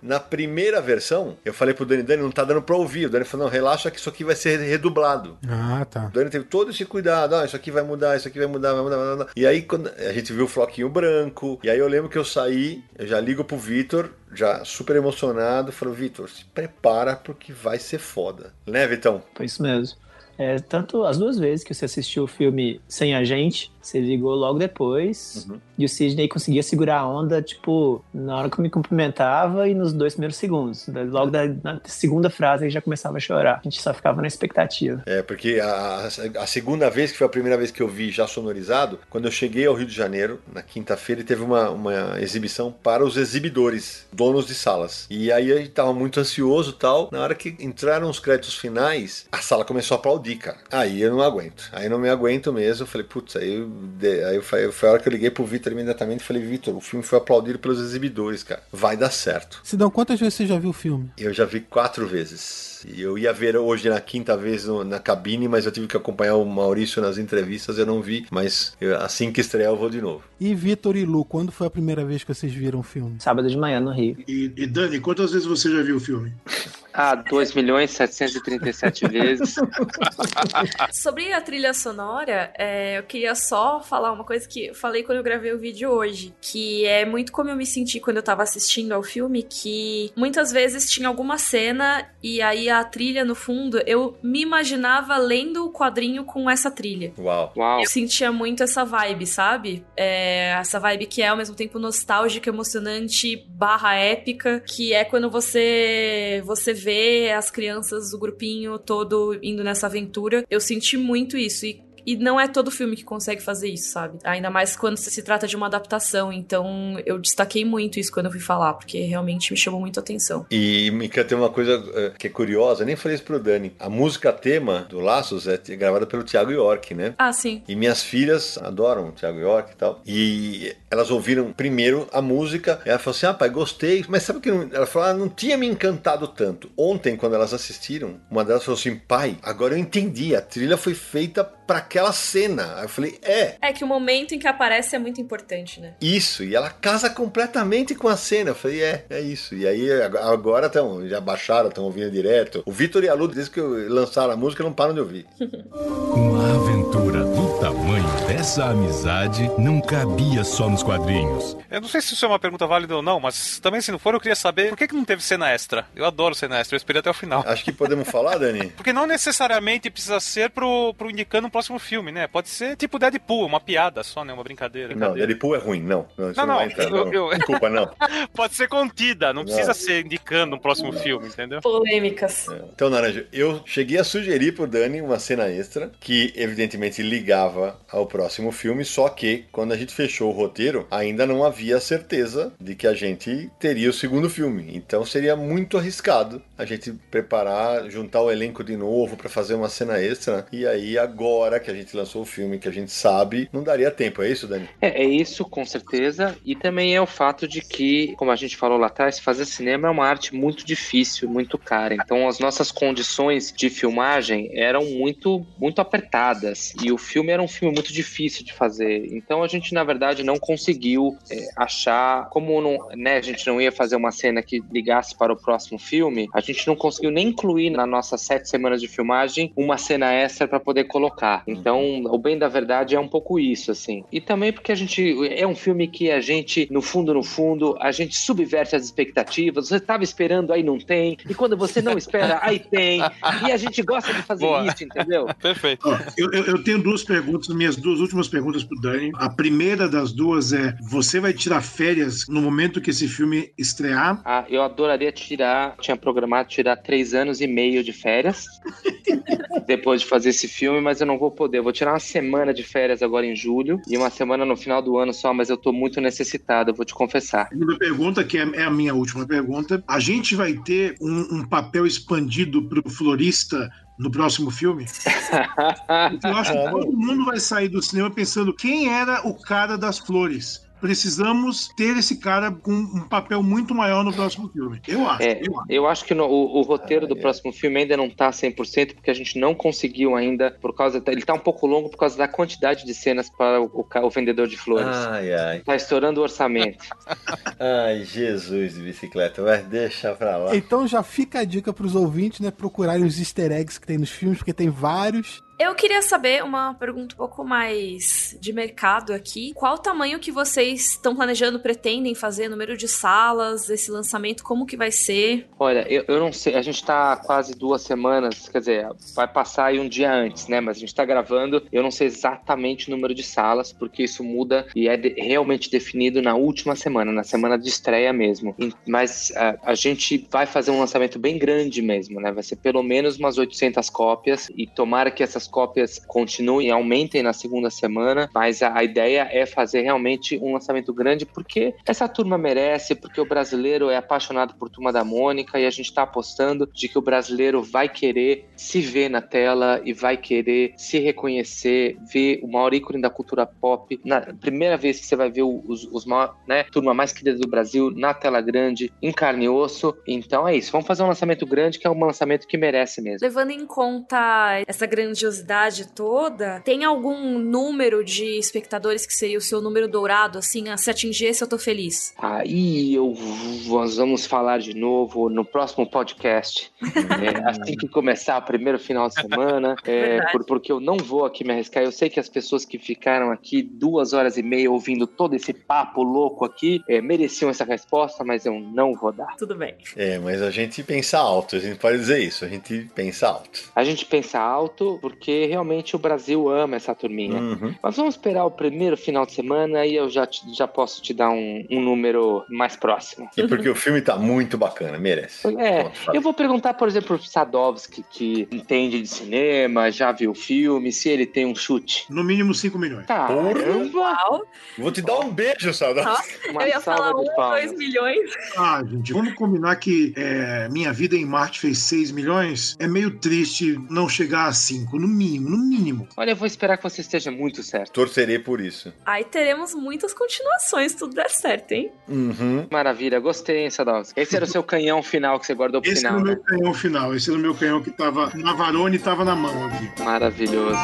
Na primeira versão, eu falei pro Dani, Dani, não tá dando pra ouvir. O Dani falou, não, relaxa que isso aqui vai ser redublado. Ah, tá. O Dani teve todo esse cuidado, ah, isso aqui vai mudar, isso aqui vai mudar, vai mudar, vai mudar. E aí, quando a gente viu o floquinho branco, e aí eu lembro que eu saí, eu já ligo pro Vitor, já super emocionado, falou, Vitor, se prepara porque vai ser foda. Né, Vitão? Foi isso mesmo. É, tanto as duas vezes que você assistiu o filme sem a gente, você ligou logo depois. Uhum. E o Sidney conseguia segurar a onda, tipo, na hora que eu me cumprimentava e nos dois primeiros segundos. Logo da, na segunda frase ele já começava a chorar. A gente só ficava na expectativa. É, porque a, a segunda vez, que foi a primeira vez que eu vi já sonorizado, quando eu cheguei ao Rio de Janeiro, na quinta-feira, teve uma, uma exibição para os exibidores, donos de salas. E aí a gente tava muito ansioso e tal. Na hora que entraram os créditos finais, a sala começou a aplaudir, cara. Aí eu não aguento. Aí eu não me aguento mesmo. Eu falei, putz, aí, eu, de- aí eu, falei- foi a hora que eu liguei pro Vitor imediatamente e falei, Vitor, o filme foi aplaudido pelos exibidores, cara. Vai dar certo. Sidão, quantas vezes você já viu o filme? Eu já vi quatro vezes. E eu ia ver hoje na quinta vez no- na cabine, mas eu tive que acompanhar o Maurício nas entrevistas, eu não vi. Mas eu- assim que estrear eu vou de novo. E Vitor e Lu, quando foi a primeira vez que vocês viram o filme? Sábado de manhã no Rio. E, e Dani, quantas vezes você já viu o filme? Ah, 2 milhões 737 vezes. Sobre a trilha sonora, é, eu queria só falar uma coisa que eu falei quando eu gravei o vídeo hoje, que é muito como eu me senti quando eu tava assistindo ao filme, que muitas vezes tinha alguma cena e aí a trilha no fundo, eu me imaginava lendo o quadrinho com essa trilha. Uau. Uau. Eu sentia muito essa vibe, sabe? É, essa vibe que é ao mesmo tempo nostálgica, emocionante, barra épica, que é quando você você vê as crianças, o grupinho todo indo nessa aventura. Eu senti muito isso e e não é todo filme que consegue fazer isso, sabe? Ainda mais quando se trata de uma adaptação. Então, eu destaquei muito isso quando eu fui falar, porque realmente me chamou muito a atenção. E Mika tem uma coisa eh, que é curiosa, nem falei isso pro Dani. A música tema do Laços é gravada pelo Thiago York, né? Ah, sim. E minhas filhas adoram o Thiago York e tal. E elas ouviram primeiro a música. Ela falou assim: Ah, pai, gostei. Mas sabe que não... ela falou: ah, não tinha me encantado tanto. Ontem, quando elas assistiram, uma delas falou assim: Pai, agora eu entendi. A trilha foi feita para aquela cena. Aí eu falei: É, É que o momento em que aparece é muito importante, né? isso. E ela casa completamente com a cena. Eu falei: É, é isso. E aí ag- agora estão, já baixaram, estão ouvindo direto. O Vitor e a Lu, desde que eu lançaram a música, não param de ouvir. Uma aventura do tamanho dessa amizade não cabia só nos quadrinhos. Eu não sei se isso é uma pergunta válida ou não, mas também se não for, eu queria saber por que, que não teve cena extra. Eu adoro cena extra, eu esperei até o final. Acho que podemos falar, Dani? Porque não necessariamente precisa ser pro, pro indicando um próximo filme, né? Pode ser tipo Deadpool, uma piada só, né? Uma brincadeira. Não. Deadpool é ruim, não. Não, isso Não, não, não, entrar, eu- não. eu- Desculpa, não. Pode ser contida, não precisa Não. ser indicando um próximo filme, entendeu? Polêmicas. Então, Naranja, eu cheguei a sugerir pro Dani uma cena extra que, evidentemente, ligava ao próximo filme, só que, quando a gente fechou o roteiro, ainda não havia certeza de que a gente teria o segundo filme. Então, seria muito arriscado a gente preparar, juntar o elenco de novo para fazer uma cena extra. E aí, agora que a gente lançou o filme, que a gente sabe, não daria tempo. É isso, Dani? É, é isso, com certeza. E também é o fato de que, como a gente falou lá atrás, fazer cinema é uma arte muito difícil, muito cara. Então, as nossas condições de filmagem eram muito, muito apertadas. E o filme era um filme muito difícil de fazer. Então, a gente, na verdade, não conseguiu é, achar. Como não, né, a gente não ia fazer uma cena que ligasse para o próximo filme, a gente não conseguiu nem incluir nas nossas sete semanas de filmagem uma cena extra para poder colocar. Então, o bem da verdade é um pouco isso, assim. E também porque a gente é um filme que a gente, no fundo, no fundo, a gente subverte as expectativas. Você estava esperando, aí não tem. E quando você não espera, aí tem. E a gente gosta de fazer Boa. isso, entendeu? Perfeito. Eu, eu- eu tenho duas perguntas, minhas duas últimas perguntas pro Dani. A primeira das duas é: você vai tirar férias no momento que esse filme estrear? Ah, eu adoraria tirar, tinha programado tirar três anos e meio de férias depois de fazer esse filme, mas eu não vou poder. Eu vou tirar uma semana de férias agora em julho e uma semana no final do ano só, mas eu tô muito necessitado, eu vou te confessar. Segunda pergunta, que é, é a minha última pergunta: a gente vai ter um, um papel expandido pro florista no próximo filme? Eu acho que todo mundo vai sair do cinema pensando quem era o cara das flores. Precisamos ter esse cara com um papel muito maior no próximo filme. Eu acho. É, eu acho. eu acho que no- o, o roteiro do é. próximo filme ainda não tá 100%, porque a gente não conseguiu ainda, por causa. Ele tá um pouco longo por causa da quantidade de cenas para o, o o vendedor de flores. Ai, ai. Tá estourando o orçamento. Ai, Jesus de bicicleta. Vai deixar pra lá. Então já fica a dica pros ouvintes, né? Procurarem os easter eggs que tem nos filmes, porque tem vários. Eu queria saber uma pergunta um pouco mais de mercado aqui. Qual o tamanho que vocês estão planejando, pretendem fazer, número de salas, esse lançamento, como que vai ser? Olha, eu, eu não sei, a gente tá quase duas semanas, quer dizer, vai passar aí um dia antes, né? Mas a gente tá gravando, eu não sei exatamente o número de salas, porque isso muda e é de, realmente definido na última semana, na semana de estreia mesmo. Mas a, a gente vai fazer um lançamento bem grande mesmo, né? Vai ser pelo menos umas 800 cópias e tomara que essas cópias continuem, aumentem na segunda semana, mas a, a ideia é fazer realmente um lançamento grande porque essa turma merece, porque o brasileiro é apaixonado por Turma da Mônica e a gente está apostando de que o brasileiro vai querer se ver na tela e vai querer se reconhecer, ver o maior ícone da cultura pop. Na primeira vez que você vai ver os, os maior, né, turma mais querida do Brasil na tela grande, em carne e osso. Então é isso. Vamos fazer um lançamento grande que é um lançamento que merece mesmo. Levando em conta essa grandiosidade toda, tem algum número de espectadores que seria o seu número dourado, assim, a se atingir esse eu tô feliz? Aí eu nós vamos falar de novo no próximo podcast. é, assim que começar o primeiro final de semana, é, por, porque eu não vou aqui me arriscar. Eu sei que as pessoas que ficaram aqui duas horas e meia ouvindo todo esse papo louco aqui é, mereciam essa resposta, mas eu não vou dar. Tudo bem. É, mas a gente pensa alto, a gente pode dizer isso, a gente pensa alto. A gente pensa alto porque realmente o Brasil ama essa turminha. Uhum. Mas vamos esperar o primeiro final de semana e eu já, te- já posso te dar um, um número mais próximo. E porque o filme tá muito bacana, merece. É, eu vou perguntar, por exemplo, pro Sadovski, que entende de cinema, já viu o filme, se ele tem um chute. No mínimo 5 milhões. Caramba! Uau, Vou te dar um beijo, Sadovski. Eu ia falar de um, palmas. dois milhões. Ah, gente, vamos combinar que é, Minha Vida em Marte fez 6 milhões? É meio triste não chegar a 5, no mínimo, no mínimo. Olha, eu vou esperar que você esteja muito certo. Torcerei por isso. Aí teremos muitas continuações, tudo der certo, hein? Uhum. Maravilha, gostei, hein, Sadovski? Esse era o seu canhão final que você guardou pro Esse final, era o né? meu canhão final. Esse era o meu canhão que tava na varone e tava na mão aqui. Maravilhoso.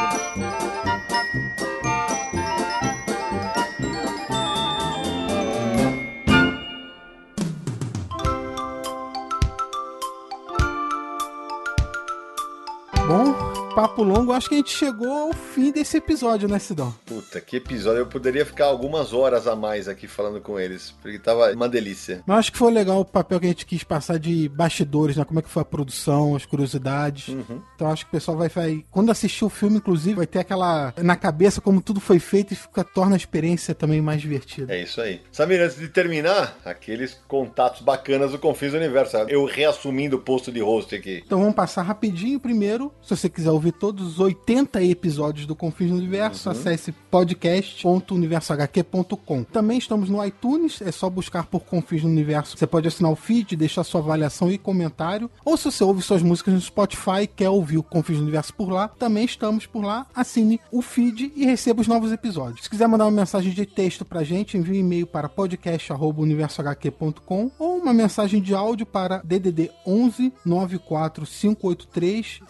Papo longo, acho que a gente chegou ao fim desse episódio, né, Sidão? Puta, que episódio. Eu poderia ficar algumas horas a mais aqui falando com eles, porque tava uma delícia. Mas acho que foi legal o papel que a gente quis passar de bastidores, né? Como é que foi a produção, as curiosidades. Uhum. Então acho que o pessoal vai, vai. Quando assistir o filme, inclusive, vai ter aquela. na cabeça como tudo foi feito e fica, torna a experiência também mais divertida. É isso aí. Samir, antes de terminar, aqueles contatos bacanas do Confis Universo. Eu reassumindo o posto de host aqui. Então vamos passar rapidinho primeiro. Se você quiser ouvir todos os 80 episódios do Confins no Universo, acesse podcast.universohq.com. Também estamos no iTunes, é só buscar por Confins no Universo. Você pode assinar o feed, deixar sua avaliação e comentário. Ou se você ouve suas músicas no Spotify e quer ouvir o Confins no Universo por lá, também estamos por lá. Assine o feed e receba os novos episódios. Se quiser mandar uma mensagem de texto pra gente, envie um e-mail para podcast.universohq.com ou uma mensagem de áudio para DDD 11 94 583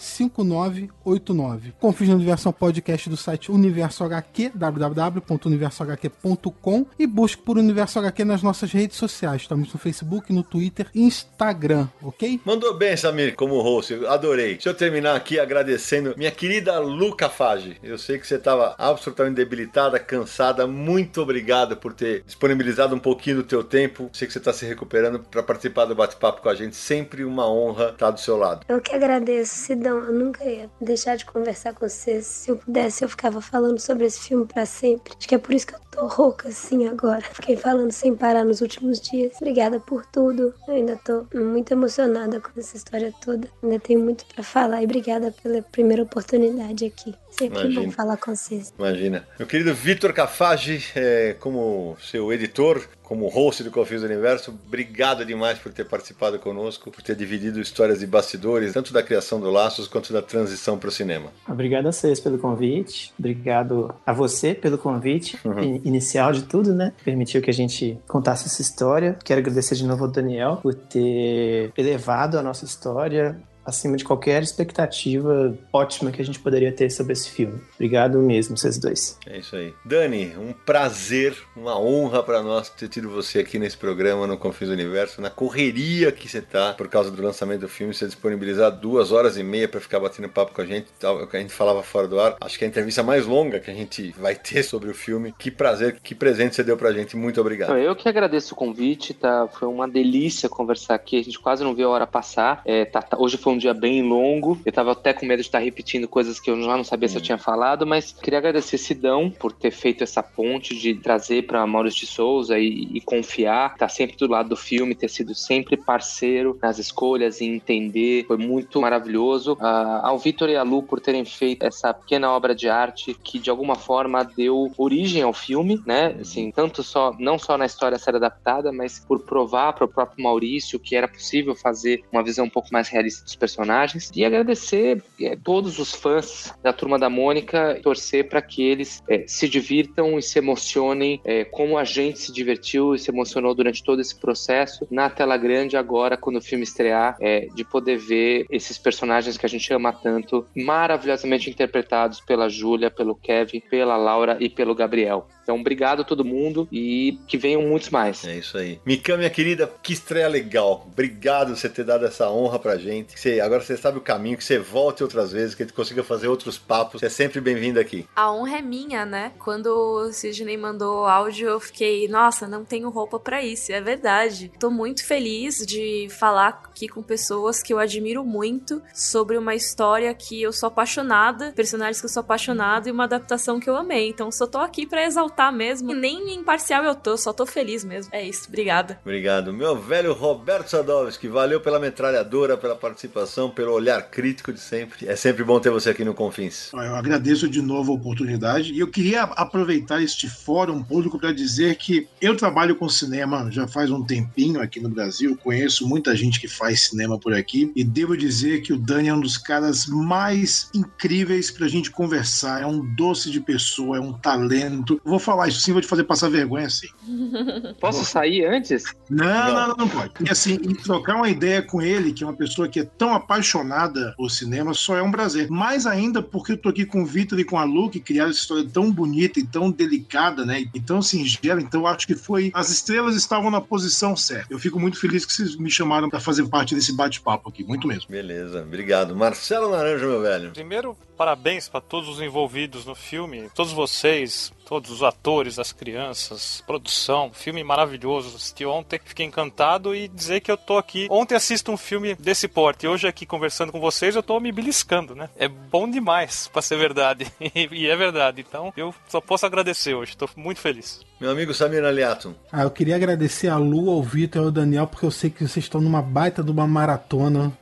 5989. Confins no Universo é um podcast do site Universo HQ, www.universohq.com e busque por Universo HQ nas nossas redes sociais. Estamos no Facebook, no Twitter e Instagram, ok? Mandou bem, Samir, como host. Eu adorei. Deixa eu terminar aqui agradecendo minha querida Luca Fage. Eu sei que você estava absolutamente debilitada, cansada. Muito obrigado por ter disponibilizado um pouquinho do teu tempo. Sei que você está se recuperando para participar do bate-papo com a gente. Sempre uma honra estar do seu lado. Eu que agradeço, Sidão. Eu nunca ia deixar de conversar com vocês. Se eu pudesse, eu ficava falando sobre esse filme pra sempre. Acho que é por isso que eu tô rouca assim agora. Fiquei falando sem parar nos últimos dias. Obrigada por tudo. Eu ainda tô muito emocionada com essa história toda. Ainda tenho muito pra falar e obrigada pela primeira oportunidade aqui. Sempre Imagina. bom falar com vocês. Imagina. Meu querido Vitor Cafage, é, como seu editor, como host do Confis do Universo, obrigado demais por ter participado conosco, por ter dividido histórias de bastidores, tanto da criação do Laços quanto da transição para o cinema. Obrigado a vocês pelo convite. Obrigado a você pelo convite in- inicial de tudo, né? Permitiu que a gente contasse essa história. Quero agradecer de novo ao Daniel por ter elevado a nossa história acima de qualquer expectativa ótima que a gente poderia ter sobre esse filme. Obrigado mesmo, vocês dois. É isso aí. Dani, um prazer, uma honra para nós ter tido você aqui nesse programa no Confins do Universo, na correria que você tá por causa do lançamento do filme, você disponibilizar duas horas e meia para ficar batendo papo com a gente, tal, o que a gente falava fora do ar. Acho que é a entrevista mais longa que a gente vai ter sobre o filme. Que prazer, que presente você deu pra gente. Muito obrigado. Eu que agradeço o convite, tá? Foi uma delícia conversar aqui. A gente quase não viu a hora passar. É, tá, tá, hoje foi um dia bem longo. Eu tava até com medo de estar repetindo coisas que eu já não sabia se eu tinha falado, mas queria agradecer Sidão por ter feito essa ponte de trazer para Maurício de Souza e, e confiar, tá sempre do lado do filme, ter sido sempre parceiro nas escolhas e entender. Foi muito maravilhoso. Uh, ao Vitor e a Lu por terem feito essa pequena obra de arte que de alguma forma deu origem ao filme, né? Assim, tanto só não só na história ser adaptada, mas por provar para o próprio Maurício que era possível fazer uma visão um pouco mais realista dos personagens e agradecer é, todos os fãs da Turma da Mônica, torcer para que eles é, se divirtam e se emocionem é, como a gente se divertiu e se emocionou durante todo esse processo na tela grande agora quando o filme estrear, de poder ver esses personagens que a gente ama tanto maravilhosamente interpretados pela Júlia, pelo Kevin, pela Laura e pelo Gabriel. Então, obrigado a todo mundo e que venham muitos mais. É isso aí. Mikan, minha querida, que estreia legal. Obrigado por você ter dado essa honra pra gente. Você, agora você sabe o caminho, que você volte outras vezes, que a gente consiga fazer outros papos. Você é sempre bem-vindo aqui. A honra é minha, né? Quando o Sidney mandou o áudio, eu fiquei, nossa, não tenho roupa para isso. É verdade. Tô muito feliz de falar aqui com pessoas que eu admiro muito sobre uma história que eu sou apaixonada, personagens que eu sou apaixonada e uma adaptação que eu amei. Então, só tô aqui para exaltar mesmo. E nem imparcial eu tô, só tô feliz mesmo. É isso, obrigada. Obrigado. Meu velho Roberto Sadovski, valeu pela metralhadora, pela participação, pelo olhar crítico de sempre. É sempre bom ter você aqui no Confins. Eu agradeço de novo a oportunidade e eu queria aproveitar este fórum público para dizer que eu trabalho com cinema já faz um tempinho aqui no Brasil, conheço muita gente que faz cinema por aqui e devo dizer que o Dani é um dos caras mais incríveis pra gente conversar. É um doce de pessoa, é um talento. Vou falar isso sim, vou te fazer passar vergonha sim. Posso sair antes? Não, não, não, não pode. E assim, trocar uma ideia com ele, que é uma pessoa que é tão apaixonada por cinema, só é um prazer. Mais ainda porque eu tô aqui com o Vitor e com a Lu, que criaram essa história tão bonita e tão delicada, né? E tão singela. Então acho que foi. As estrelas estavam na posição certa. Eu fico muito feliz que vocês me chamaram para fazer parte desse bate-papo aqui. Muito mesmo. Beleza, obrigado. Marcelo Naranja, meu velho. Primeiro, parabéns para todos os envolvidos no filme, todos vocês, todos os atores, as crianças, produção, filme maravilhoso. Assisti ontem, fiquei encantado e dizer que eu tô aqui. Ontem assisto um filme desse porte, hoje aqui conversando com vocês, eu tô me beliscando, né? É bom demais para ser verdade. e é verdade. Então, eu só posso agradecer hoje, tô muito feliz. Meu amigo Samir Aliato. Ah, eu queria agradecer a Lu, ao Vitor e ao Daniel, porque eu sei que vocês estão numa baita de uma maratona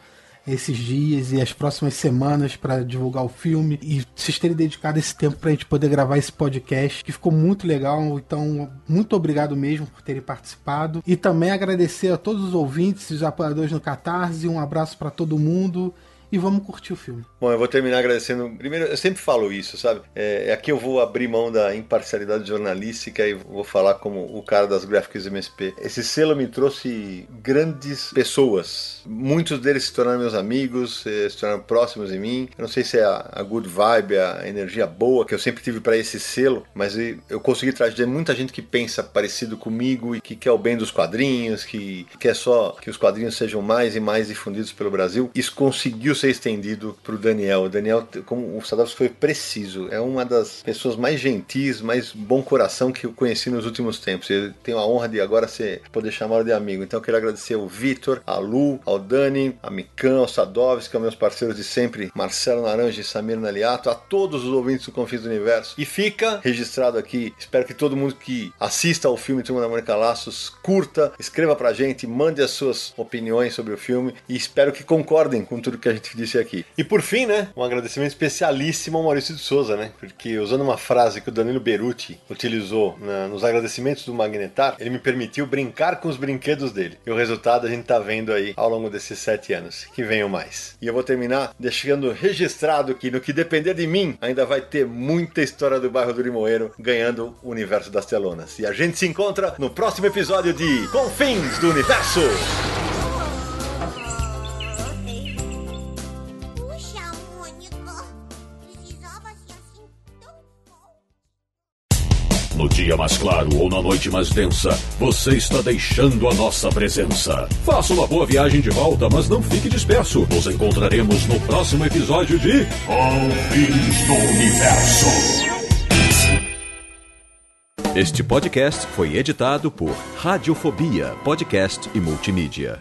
esses dias e as próximas semanas para divulgar o filme e vocês terem dedicado esse tempo para a gente poder gravar esse podcast, que ficou muito legal. Então, muito obrigado mesmo por terem participado. E também agradecer a todos os ouvintes, os apoiadores no Catarse. Um abraço para todo mundo e vamos curtir o filme. Bom, eu vou terminar agradecendo. Primeiro, eu sempre falo isso, sabe? É, aqui eu vou abrir mão da imparcialidade jornalística e vou falar como o cara das Graphics MSP. Esse selo me trouxe grandes pessoas. Muitos deles se tornaram meus amigos, eh, se tornaram próximos de mim. Eu não sei se é a, a good vibe, a energia boa que eu sempre tive para esse selo, mas eu consegui trazer muita gente que pensa parecido comigo e que quer o bem dos quadrinhos, que quer só que os quadrinhos sejam mais e mais difundidos pelo Brasil. Isso conseguiu ser estendido para o Daniel. O Daniel, como o Sadovski foi preciso, é uma das pessoas mais gentis, mais bom coração que eu conheci nos últimos tempos. Eu tenho a honra de agora ser, poder chamá-lo de amigo. Então eu quero agradecer ao Vitor, a Lu, ao Dani, a Mikan, ao Sadovski, aos meus parceiros de sempre, Marcelo Naranja e Samir Naliato, a todos os ouvintes do Confins do Universo. E fica registrado aqui, espero que todo mundo que assista ao filme Turma da Mônica Laços curta, escreva pra gente, mande as suas opiniões sobre o filme e espero que concordem com tudo que a gente disse aqui. E por fim, né, um agradecimento especialíssimo ao Maurício de Souza, né, porque usando uma frase que o Danilo Beruti utilizou na, nos agradecimentos do Magnetar, ele me permitiu brincar com os brinquedos dele. E o resultado a gente tá vendo aí ao longo desses sete anos. Que venham mais. E eu vou terminar deixando registrado que no que depender de mim, ainda vai ter muita história do bairro do Limoeiro ganhando o universo das telonas. E a gente se encontra no próximo episódio de Confins do Universo. No dia mais claro ou na noite mais densa, você está deixando a nossa presença. Faça uma boa viagem de volta, mas não fique disperso. Nos encontraremos no próximo episódio de Confins do Universo. Este podcast foi editado por Radiofobia, podcast e multimídia.